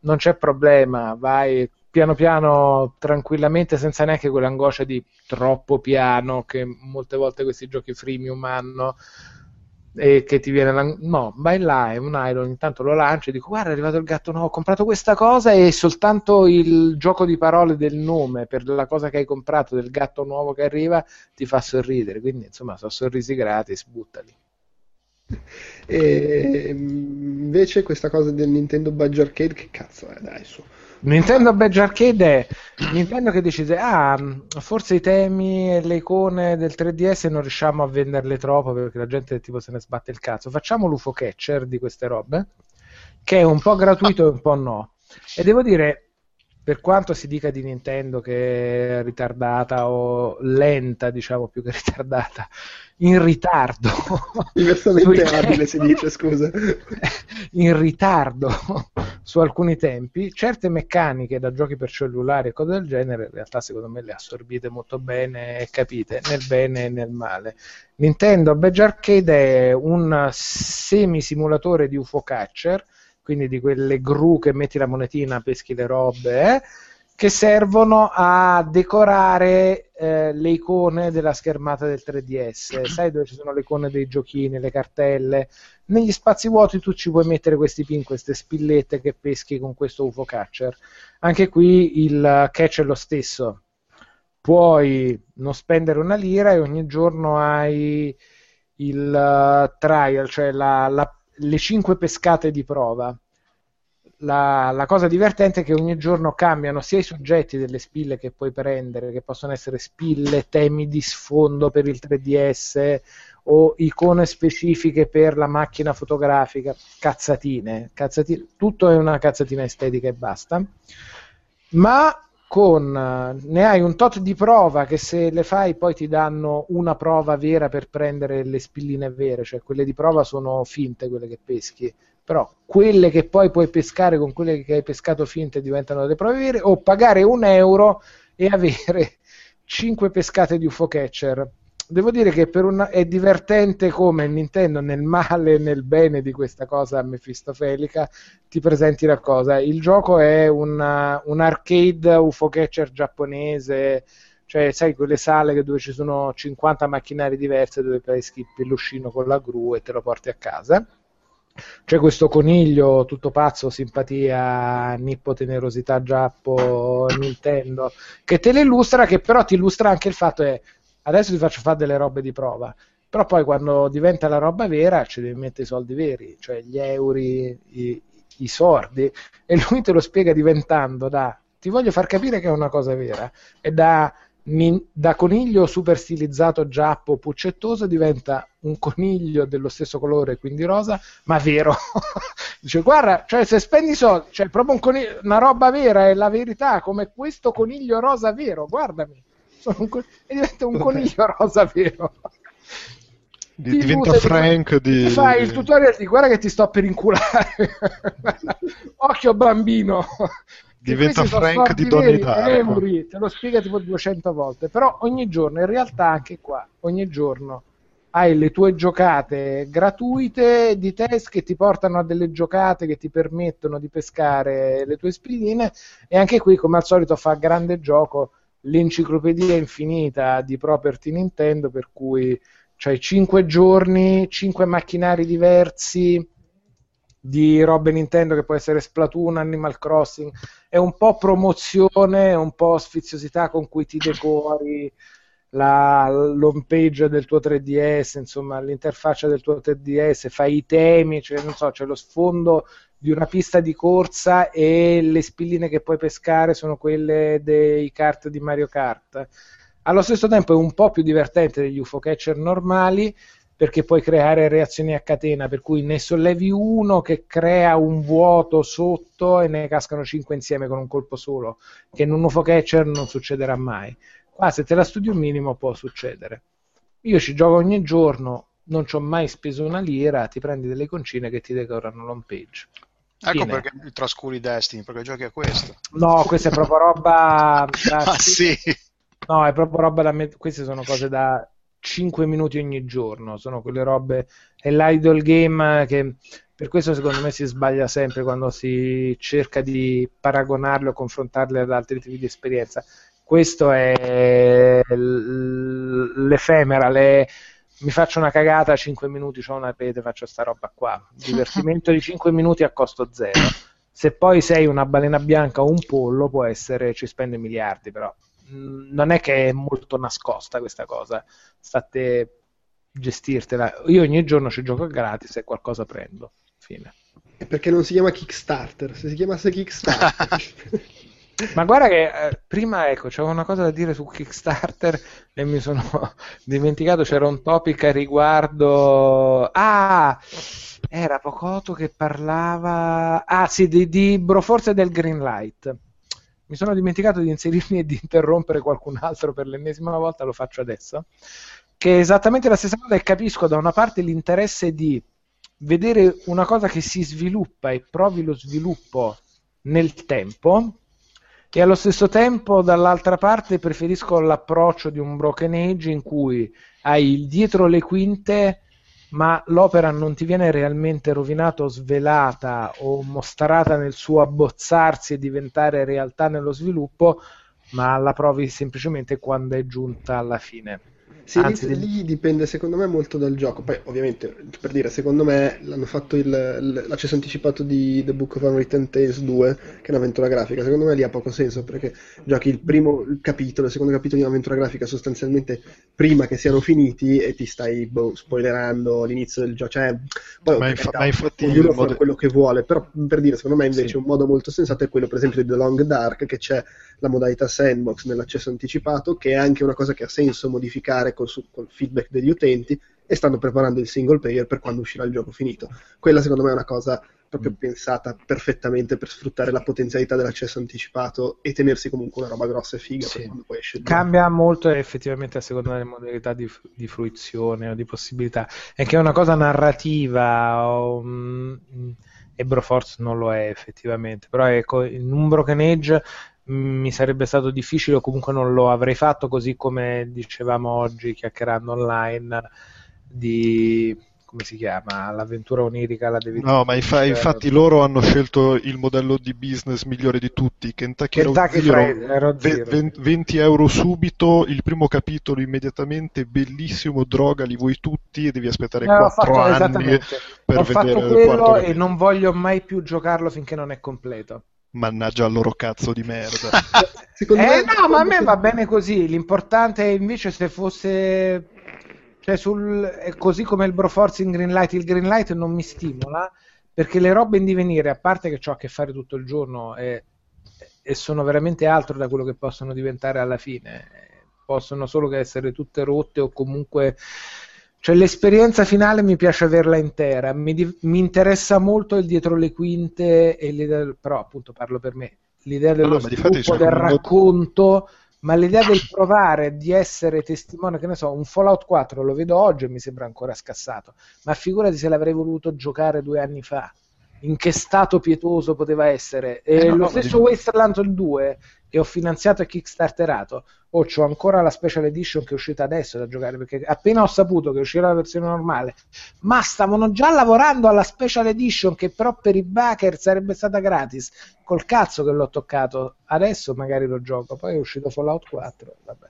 Speaker 5: non c'è problema, vai piano piano, tranquillamente, senza neanche quell'angoscia di troppo piano che molte volte questi giochi freemium hanno e che ti viene la... no, vai là, è un idol, intanto lo lancio e dico guarda è arrivato il gatto nuovo, ho comprato questa cosa e soltanto il gioco di parole del nome per la cosa che hai comprato del gatto nuovo che arriva ti fa sorridere, quindi insomma sono sorrisi gratis, buttali. [LAUGHS]
Speaker 2: E mm, invece questa cosa del Nintendo Budget Arcade, che cazzo è? Dai, su.
Speaker 5: Nintendo Badge Arcade è Nintendo che decide, ah, forse i temi e le icone del 3DS non riusciamo a venderle troppo perché la gente tipo se ne sbatte il cazzo. Facciamo l'UFO Catcher di queste robe, che è un po' gratuito e un po' no. E devo dire, per quanto si dica di Nintendo che è ritardata o lenta, diciamo più che ritardata, in ritardo.
Speaker 2: Diversamente [LAUGHS] abile si dice, scusa. [LAUGHS]
Speaker 5: in ritardo su alcuni tempi, certe meccaniche da giochi per cellulari e cose del genere, in realtà secondo me le assorbite molto bene e capite nel bene e nel male. Nintendo Badge Arcade è un semi simulatore di UFO Catcher, quindi di quelle gru che metti la monetina, peschi le robe, eh, che servono a decorare eh, le icone della schermata del 3DS. [CLEARS THROAT] Sai dove ci sono le icone dei giochini, le cartelle? Negli spazi vuoti tu ci puoi mettere questi pin, queste spillette che peschi con questo UFO catcher. Anche qui il catch è lo stesso. Puoi non spendere una lira e ogni giorno hai il uh, trial, cioè la, la, le 5 pescate di prova. La, la, cosa divertente è che ogni giorno cambiano sia i soggetti delle spille che puoi prendere, che possono essere spille, temi di sfondo per il 3DS o icone specifiche per la macchina fotografica, cazzatine, cazzatine, tutto è una cazzatina estetica e basta. Ma con ne hai un tot di prova che se le fai poi ti danno una prova vera per prendere le spilline vere, cioè quelle di prova sono finte quelle che peschi però quelle che poi puoi pescare con quelle che hai pescato finte diventano delle prove vere, o pagare un euro e avere [LAUGHS] 5 pescate di UFO Catcher. Devo dire che una, è divertente come Nintendo, nel male e nel bene di questa cosa mefistofelica, ti presenti la cosa. Il gioco è una, un arcade UFO Catcher giapponese, cioè sai quelle sale dove ci sono 50 macchinari diverse dove peschi il peluscino con la gru e te lo porti a casa c'è questo coniglio tutto pazzo, simpatia, nippo, tenerosità, giappo, Nintendo, che te le illustra, che però ti illustra anche il fatto che adesso ti faccio fare delle robe di prova, però poi quando diventa la roba vera ci devi mettere i soldi veri, cioè gli euro, i, i sordi, e lui te lo spiega diventando da ti voglio far capire che è una cosa vera, e da da coniglio super stilizzato giappo puccettoso diventa un coniglio dello stesso colore quindi rosa ma vero. [LAUGHS] Dice guarda cioè se spendi soldi cioè proprio un coniglio, una roba vera è la verità come questo coniglio rosa vero guardami con- e diventa un coniglio rosa vero?
Speaker 6: Di- diventa
Speaker 5: usa-
Speaker 6: Frank di...
Speaker 5: ti fai il tutorial di guarda che ti sto per inculare [LAUGHS] occhio bambino. [LAUGHS]
Speaker 6: Diventa Frank di Donnie Darko.
Speaker 5: euro, te lo spiega tipo 200 volte. Però ogni giorno in realtà anche qua ogni giorno hai le tue giocate gratuite di test che ti portano a delle giocate che ti permettono di pescare le tue spilline e anche qui come al solito fa grande gioco l'enciclopedia infinita di property Nintendo per cui c'hai 5 giorni 5 macchinari diversi di robe Nintendo che può essere Splatoon, Animal Crossing, è un po' promozione, un po' sfiziosità con cui ti decori la, l'home page del tuo 3DS, insomma l'interfaccia del tuo 3DS, fai i temi, cioè, non so, c'è lo sfondo di una pista di corsa e le spilline che puoi pescare sono quelle dei kart di Mario Kart. Allo stesso tempo è un po' più divertente degli UFO catcher normali perché puoi creare reazioni a catena, per cui ne sollevi uno che crea un vuoto sotto e ne cascano cinque insieme con un colpo solo, che in un UFO catcher non succederà mai. Qua se te la studi un minimo può succedere. Io ci gioco ogni giorno, non ci ho mai speso una lira, ti prendi delle concine che ti decorano l'home page.
Speaker 3: Ecco
Speaker 5: Fine.
Speaker 3: perché trascuri Destiny, perché giochi a questo.
Speaker 5: No, questa è proprio roba [LAUGHS] da...
Speaker 3: ah sì,
Speaker 5: No, è proprio roba da... met- Queste sono cose da 5 minuti ogni giorno, sono quelle robe... È l'idle game che... Per questo secondo me si sbaglia sempre quando si cerca di paragonarle o confrontarle ad altri tipi di esperienza. Questo è l'efemera, le- mi faccio una cagata, 5 minuti, ho una rete, faccio sta roba qua. Divertimento di 5 minuti a costo zero. Se poi sei una balena bianca o un pollo, può essere, ci spende miliardi, però mh, non è che è molto nascosta questa cosa. State gestirtela. Io ogni giorno ci gioco gratis e qualcosa prendo. Fine.
Speaker 2: È perché non si chiama Kickstarter, se si chiamasse Kickstarter. [LAUGHS]
Speaker 5: Ma guarda che eh, prima ecco, c'avevo una cosa da dire su Kickstarter e mi sono [LAUGHS] dimenticato, c'era un topic a riguardo. Ah, era Pocoto che parlava. Ah, sì, di, di Broforce del Greenlight. Mi sono dimenticato di inserirmi e di interrompere qualcun altro per l'ennesima volta, lo faccio adesso. Che è esattamente la stessa cosa e capisco da una parte l'interesse di vedere una cosa che si sviluppa e provi lo sviluppo nel tempo e allo stesso tempo dall'altra parte preferisco l'approccio di un Broken Age in cui hai il dietro le quinte ma l'opera non ti viene realmente rovinata o svelata o mostrata nel suo abbozzarsi e diventare realtà nello sviluppo ma la provi semplicemente quando è giunta alla fine
Speaker 2: Sì,
Speaker 5: Anzi,
Speaker 2: lì,
Speaker 5: di-
Speaker 2: lì dipende secondo me molto dal gioco. Poi, ovviamente, per dire, secondo me l'hanno fatto il- l'accesso anticipato di The Book of Unwritten Tales 2, che è un'avventura grafica. Secondo me lì ha poco senso perché giochi il primo capitolo, il secondo capitolo di un'avventura grafica sostanzialmente prima che siano finiti e ti stai boh, spoilerando l'inizio del gioco. Cioè, poi,
Speaker 6: Ma
Speaker 2: carità,
Speaker 6: ma infatti
Speaker 2: ognuno
Speaker 6: il
Speaker 2: fa
Speaker 6: modo-
Speaker 2: quello che vuole, però per dire, secondo me invece
Speaker 6: Sì.
Speaker 2: un modo molto sensato è quello, per esempio, di The Long Dark, che c'è la modalità sandbox nell'accesso anticipato, che è anche una cosa che ha senso modificare col, su- col feedback degli utenti e stanno preparando il single player per quando uscirà il gioco finito. Quella secondo me è una cosa proprio pensata perfettamente per sfruttare la potenzialità dell'accesso anticipato e tenersi comunque una roba grossa e figa
Speaker 5: Sì.
Speaker 2: quando poi esce il
Speaker 5: cambia molto effettivamente a seconda delle modalità di, di fruizione o di possibilità è che è una cosa narrativa o, mm, e Broforce non lo è effettivamente però ecco Broken Age mm, mi sarebbe stato difficile o comunque non lo avrei fatto così come dicevamo oggi chiacchierando online di come si chiama l'avventura onirica la devi
Speaker 6: No, ma infa- infatti loro hanno scelto il modello di business migliore di tutti. Kentucky,
Speaker 5: Kentucky
Speaker 6: Zero,
Speaker 5: Zero.
Speaker 6: ven- 20 euro subito, il primo capitolo immediatamente, bellissimo, droga, li vuoi tutti e devi aspettare
Speaker 5: Eh, ho
Speaker 6: 4
Speaker 5: fatto
Speaker 6: anni per
Speaker 5: ho
Speaker 6: vedere
Speaker 5: fatto
Speaker 6: il quarto
Speaker 5: quello e non voglio mai più giocarlo finché non è completo
Speaker 6: Mannaggia al loro cazzo di merda. [LAUGHS]
Speaker 2: Secondo
Speaker 5: Eh
Speaker 2: me-
Speaker 5: no, ma a me va bene così. L'importante è invece se fosse. Cioè, sul... è così come il Broforce in Greenlight, il Greenlight non mi stimola perché le robe in divenire, a parte che ho a che fare tutto il giorno e, e sono veramente altro da quello che possono diventare alla fine, possono solo che essere tutte rotte o comunque. Cioè, l'esperienza finale mi piace averla intera, mi, di- mi interessa molto il dietro le quinte, e l'idea del- però appunto parlo per me, l'idea dello
Speaker 6: no,
Speaker 5: sviluppo
Speaker 6: c'è
Speaker 5: del
Speaker 6: mod-
Speaker 5: racconto, ma l'idea del provare di essere testimone, che ne so, un Fallout 4 lo vedo oggi e mi sembra ancora scassato, ma figurati se l'avrei voluto giocare due anni fa, in che stato pietoso poteva essere.
Speaker 6: Eh, no,
Speaker 5: lo
Speaker 6: no,
Speaker 5: stesso
Speaker 6: di-
Speaker 5: Wasteland 2 che ho finanziato e kickstarterato, o c'ho ancora la special edition che è uscita adesso da giocare, perché appena ho saputo che uscirà la versione normale, ma stavano già lavorando alla special edition che però per i backer sarebbe stata gratis. Col cazzo che l'ho toccato, adesso magari lo gioco, poi è uscito Fallout 4, vabbè.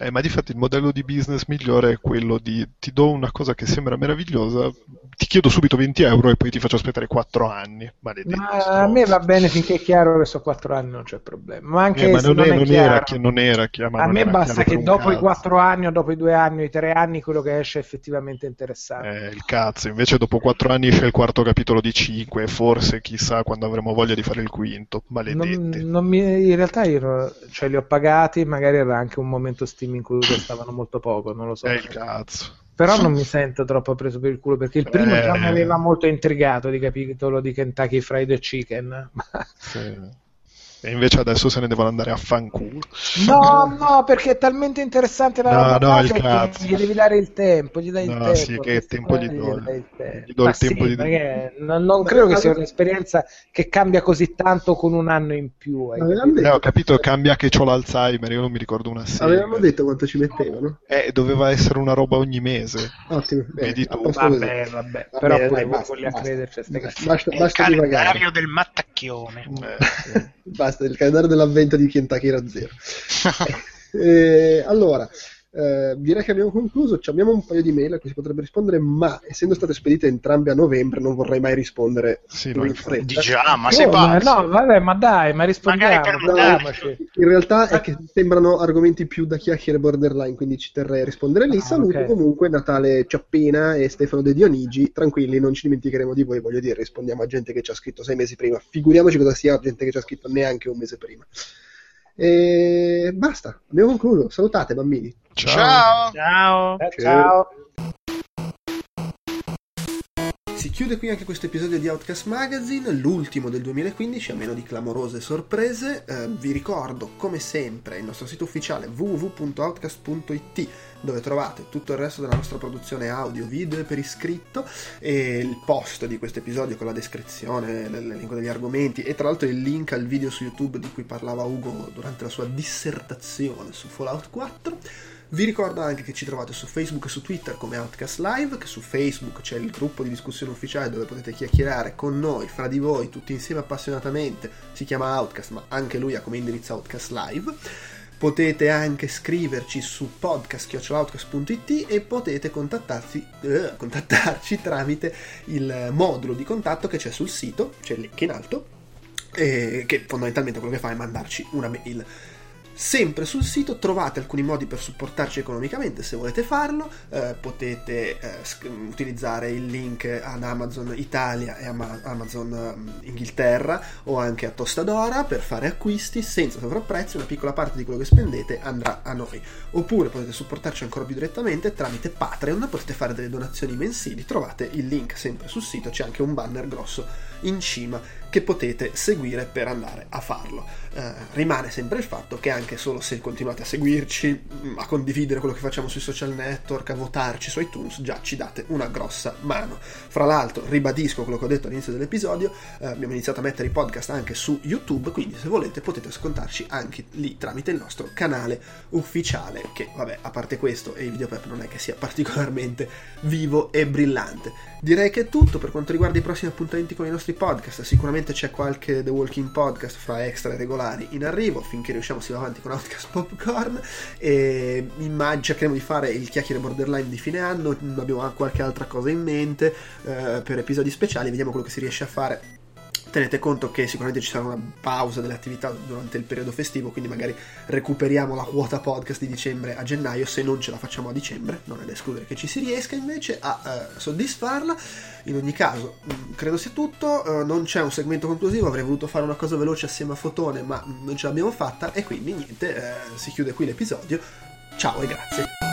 Speaker 6: Eh, ma di fatto il modello di business migliore è quello di ti do una cosa che sembra meravigliosa, ti chiedo subito 20 euro e poi ti faccio aspettare 4 anni. Maledetto.
Speaker 5: Ma a me va bene finché è chiaro che so 4 anni non c'è problema. Ma anche
Speaker 6: Eh, ma
Speaker 5: se
Speaker 6: non,
Speaker 5: non
Speaker 6: è-
Speaker 5: è
Speaker 6: non
Speaker 5: chiaro,
Speaker 6: era, chi- non era ma
Speaker 5: a me basta che dopo i
Speaker 6: cazzo.
Speaker 5: 4 anni o dopo i 2 anni o i 3 anni quello che esce è effettivamente interessante.
Speaker 6: Eh, il cazzo, invece dopo 4 anni esce il quarto capitolo di 5 forse chissà quando avremo voglia di fare il quinto. Maledetti.
Speaker 5: non mi- in realtà io cioè, li ho pagati, magari era anche un momento Steam in cui costavano molto poco, non lo so.
Speaker 6: Il cazzo.
Speaker 5: Però non mi sento troppo preso per il culo perché il primo
Speaker 6: Eh.
Speaker 5: già mi aveva molto intrigato di capitolo di Kentucky Fried Chicken. Ma-
Speaker 6: Sì. E invece adesso se ne devono andare a fanculo.
Speaker 5: No, [LAUGHS] no, perché è talmente interessante la
Speaker 6: No,
Speaker 5: roba
Speaker 6: no, il
Speaker 5: che
Speaker 6: cazzo.
Speaker 5: gli devi dare il tempo, gli dai il
Speaker 6: No,
Speaker 5: tempo.
Speaker 6: sì, che tempo gli do?
Speaker 5: il tempo.
Speaker 6: Gli do
Speaker 5: Ma
Speaker 6: il tempo
Speaker 5: sì,
Speaker 6: di-
Speaker 5: perché non, non credo che sia un'esperienza che cambia così tanto con un anno in più. hai capito?
Speaker 6: Eh, ho capito, cambia che ho l'Alzheimer, io non mi ricordo una serie.
Speaker 2: Avevamo detto quanto ci mettevano.
Speaker 6: Eh, doveva essere una roba ogni mese.
Speaker 2: Ottimo. Bene,
Speaker 6: Vedi tu.
Speaker 5: Vabbè, vabbè,
Speaker 2: Va
Speaker 5: però
Speaker 2: bene,
Speaker 5: pure
Speaker 2: dai, basta, basta.
Speaker 5: crederci
Speaker 2: Basta, basta,
Speaker 4: il
Speaker 2: basta divagare.
Speaker 4: calendario del mattacchione.
Speaker 6: Eh, sì.
Speaker 2: Basta, il calendario dell'avvento di Kentucky era zero. [LAUGHS] Eh, allora, eh, direi che abbiamo concluso. Ci abbiamo un paio di mail a cui si potrebbe rispondere, ma essendo state spedite entrambe a novembre, non vorrei mai rispondere
Speaker 6: Sì, no,
Speaker 2: in fretta.
Speaker 3: Di già, ma sei
Speaker 5: ma
Speaker 3: pazzo?
Speaker 5: no, vabbè, ma dai, ma rispondiamo. Proviamoci.
Speaker 2: In realtà è che sembrano argomenti più da chiacchiere borderline, quindi ci terrei a rispondere lì.
Speaker 5: Ah,
Speaker 2: Saluto
Speaker 5: ok.
Speaker 2: comunque Natale Ciappena e Stefano De Dionigi. Tranquilli, non ci dimenticheremo di voi. Voglio dire, rispondiamo a gente che ci ha scritto sei mesi prima. Figuriamoci cosa sia gente che ci ha scritto neanche un mese prima. E basta, abbiamo concluso. Salutate, bambini.
Speaker 6: Ciao.
Speaker 3: Ciao!
Speaker 4: Ciao.
Speaker 5: Eh, ciao.
Speaker 2: Si chiude qui anche questo episodio di Outcast Magazine, l'ultimo del 2015, a meno di clamorose sorprese. Eh, vi ricordo, come sempre, il nostro sito ufficiale www.outcast.it dove trovate tutto il resto della nostra produzione audio, video e per iscritto e il post di questo episodio con la descrizione, l'elenco degli argomenti e tra l'altro il link al video su YouTube di cui parlava Ugo durante la sua dissertazione su Fallout 4. Vi ricordo anche che ci trovate su Facebook e su Twitter come Outcast Live, che su Facebook c'è il gruppo di discussione ufficiale dove potete chiacchierare con noi, fra di voi, tutti insieme appassionatamente. Si chiama Outcast, ma anche lui ha come indirizzo Outcast Live. Potete anche scriverci su podcast.outcast.it e potete eh, contattarci tramite il modulo di contatto che c'è sul sito, c'è il link in alto, che fondamentalmente quello che fa è mandarci una mail. Sempre sul sito trovate alcuni modi per supportarci economicamente se volete farlo, eh, potete eh, utilizzare il link ad Amazon Italia e Ama- Amazon eh, Inghilterra o anche a Tostadora per fare acquisti senza sovrapprezzi, una piccola parte di quello che spendete andrà a noi. Oppure potete supportarci ancora più direttamente tramite Patreon, potete fare delle donazioni mensili, trovate il link sempre sul sito, c'è anche un banner grosso in cima che potete seguire per andare a farlo. Eh, rimane sempre il fatto che anche solo se continuate a seguirci, mm, a condividere quello che facciamo sui social network, a votarci su iTunes, già ci date una grossa mano. Fra l'altro, ribadisco quello che ho detto all'inizio dell'episodio, eh, abbiamo iniziato a mettere i podcast anche su YouTube, quindi se volete potete ascoltarci anche lì tramite il nostro canale ufficiale, che vabbè, a parte questo e i videopep non è che sia particolarmente vivo e brillante. Direi che è tutto per quanto riguarda i prossimi appuntamenti con i nostri podcast. Sicuramente c'è qualche The Walking Podcast fra extra e regolari in arrivo. Finché riusciamo si va avanti con Outcast Popcorn. E immag- cercheremo di fare il chiacchiere borderline di fine anno. Abbiamo qualche altra cosa in mente eh, per episodi speciali. Vediamo quello che si riesce a fare. Tenete conto che sicuramente ci sarà una pausa delle attività durante il periodo festivo, quindi magari recuperiamo la quota podcast di dicembre a gennaio, se non ce la facciamo a dicembre, non è da escludere che ci si riesca invece a eh, soddisfarla. In ogni caso, mh, credo sia tutto, eh, non c'è un segmento conclusivo, avrei voluto fare una cosa veloce assieme a Fotone, ma non ce l'abbiamo fatta e quindi niente, eh, si chiude qui l'episodio. Ciao e grazie.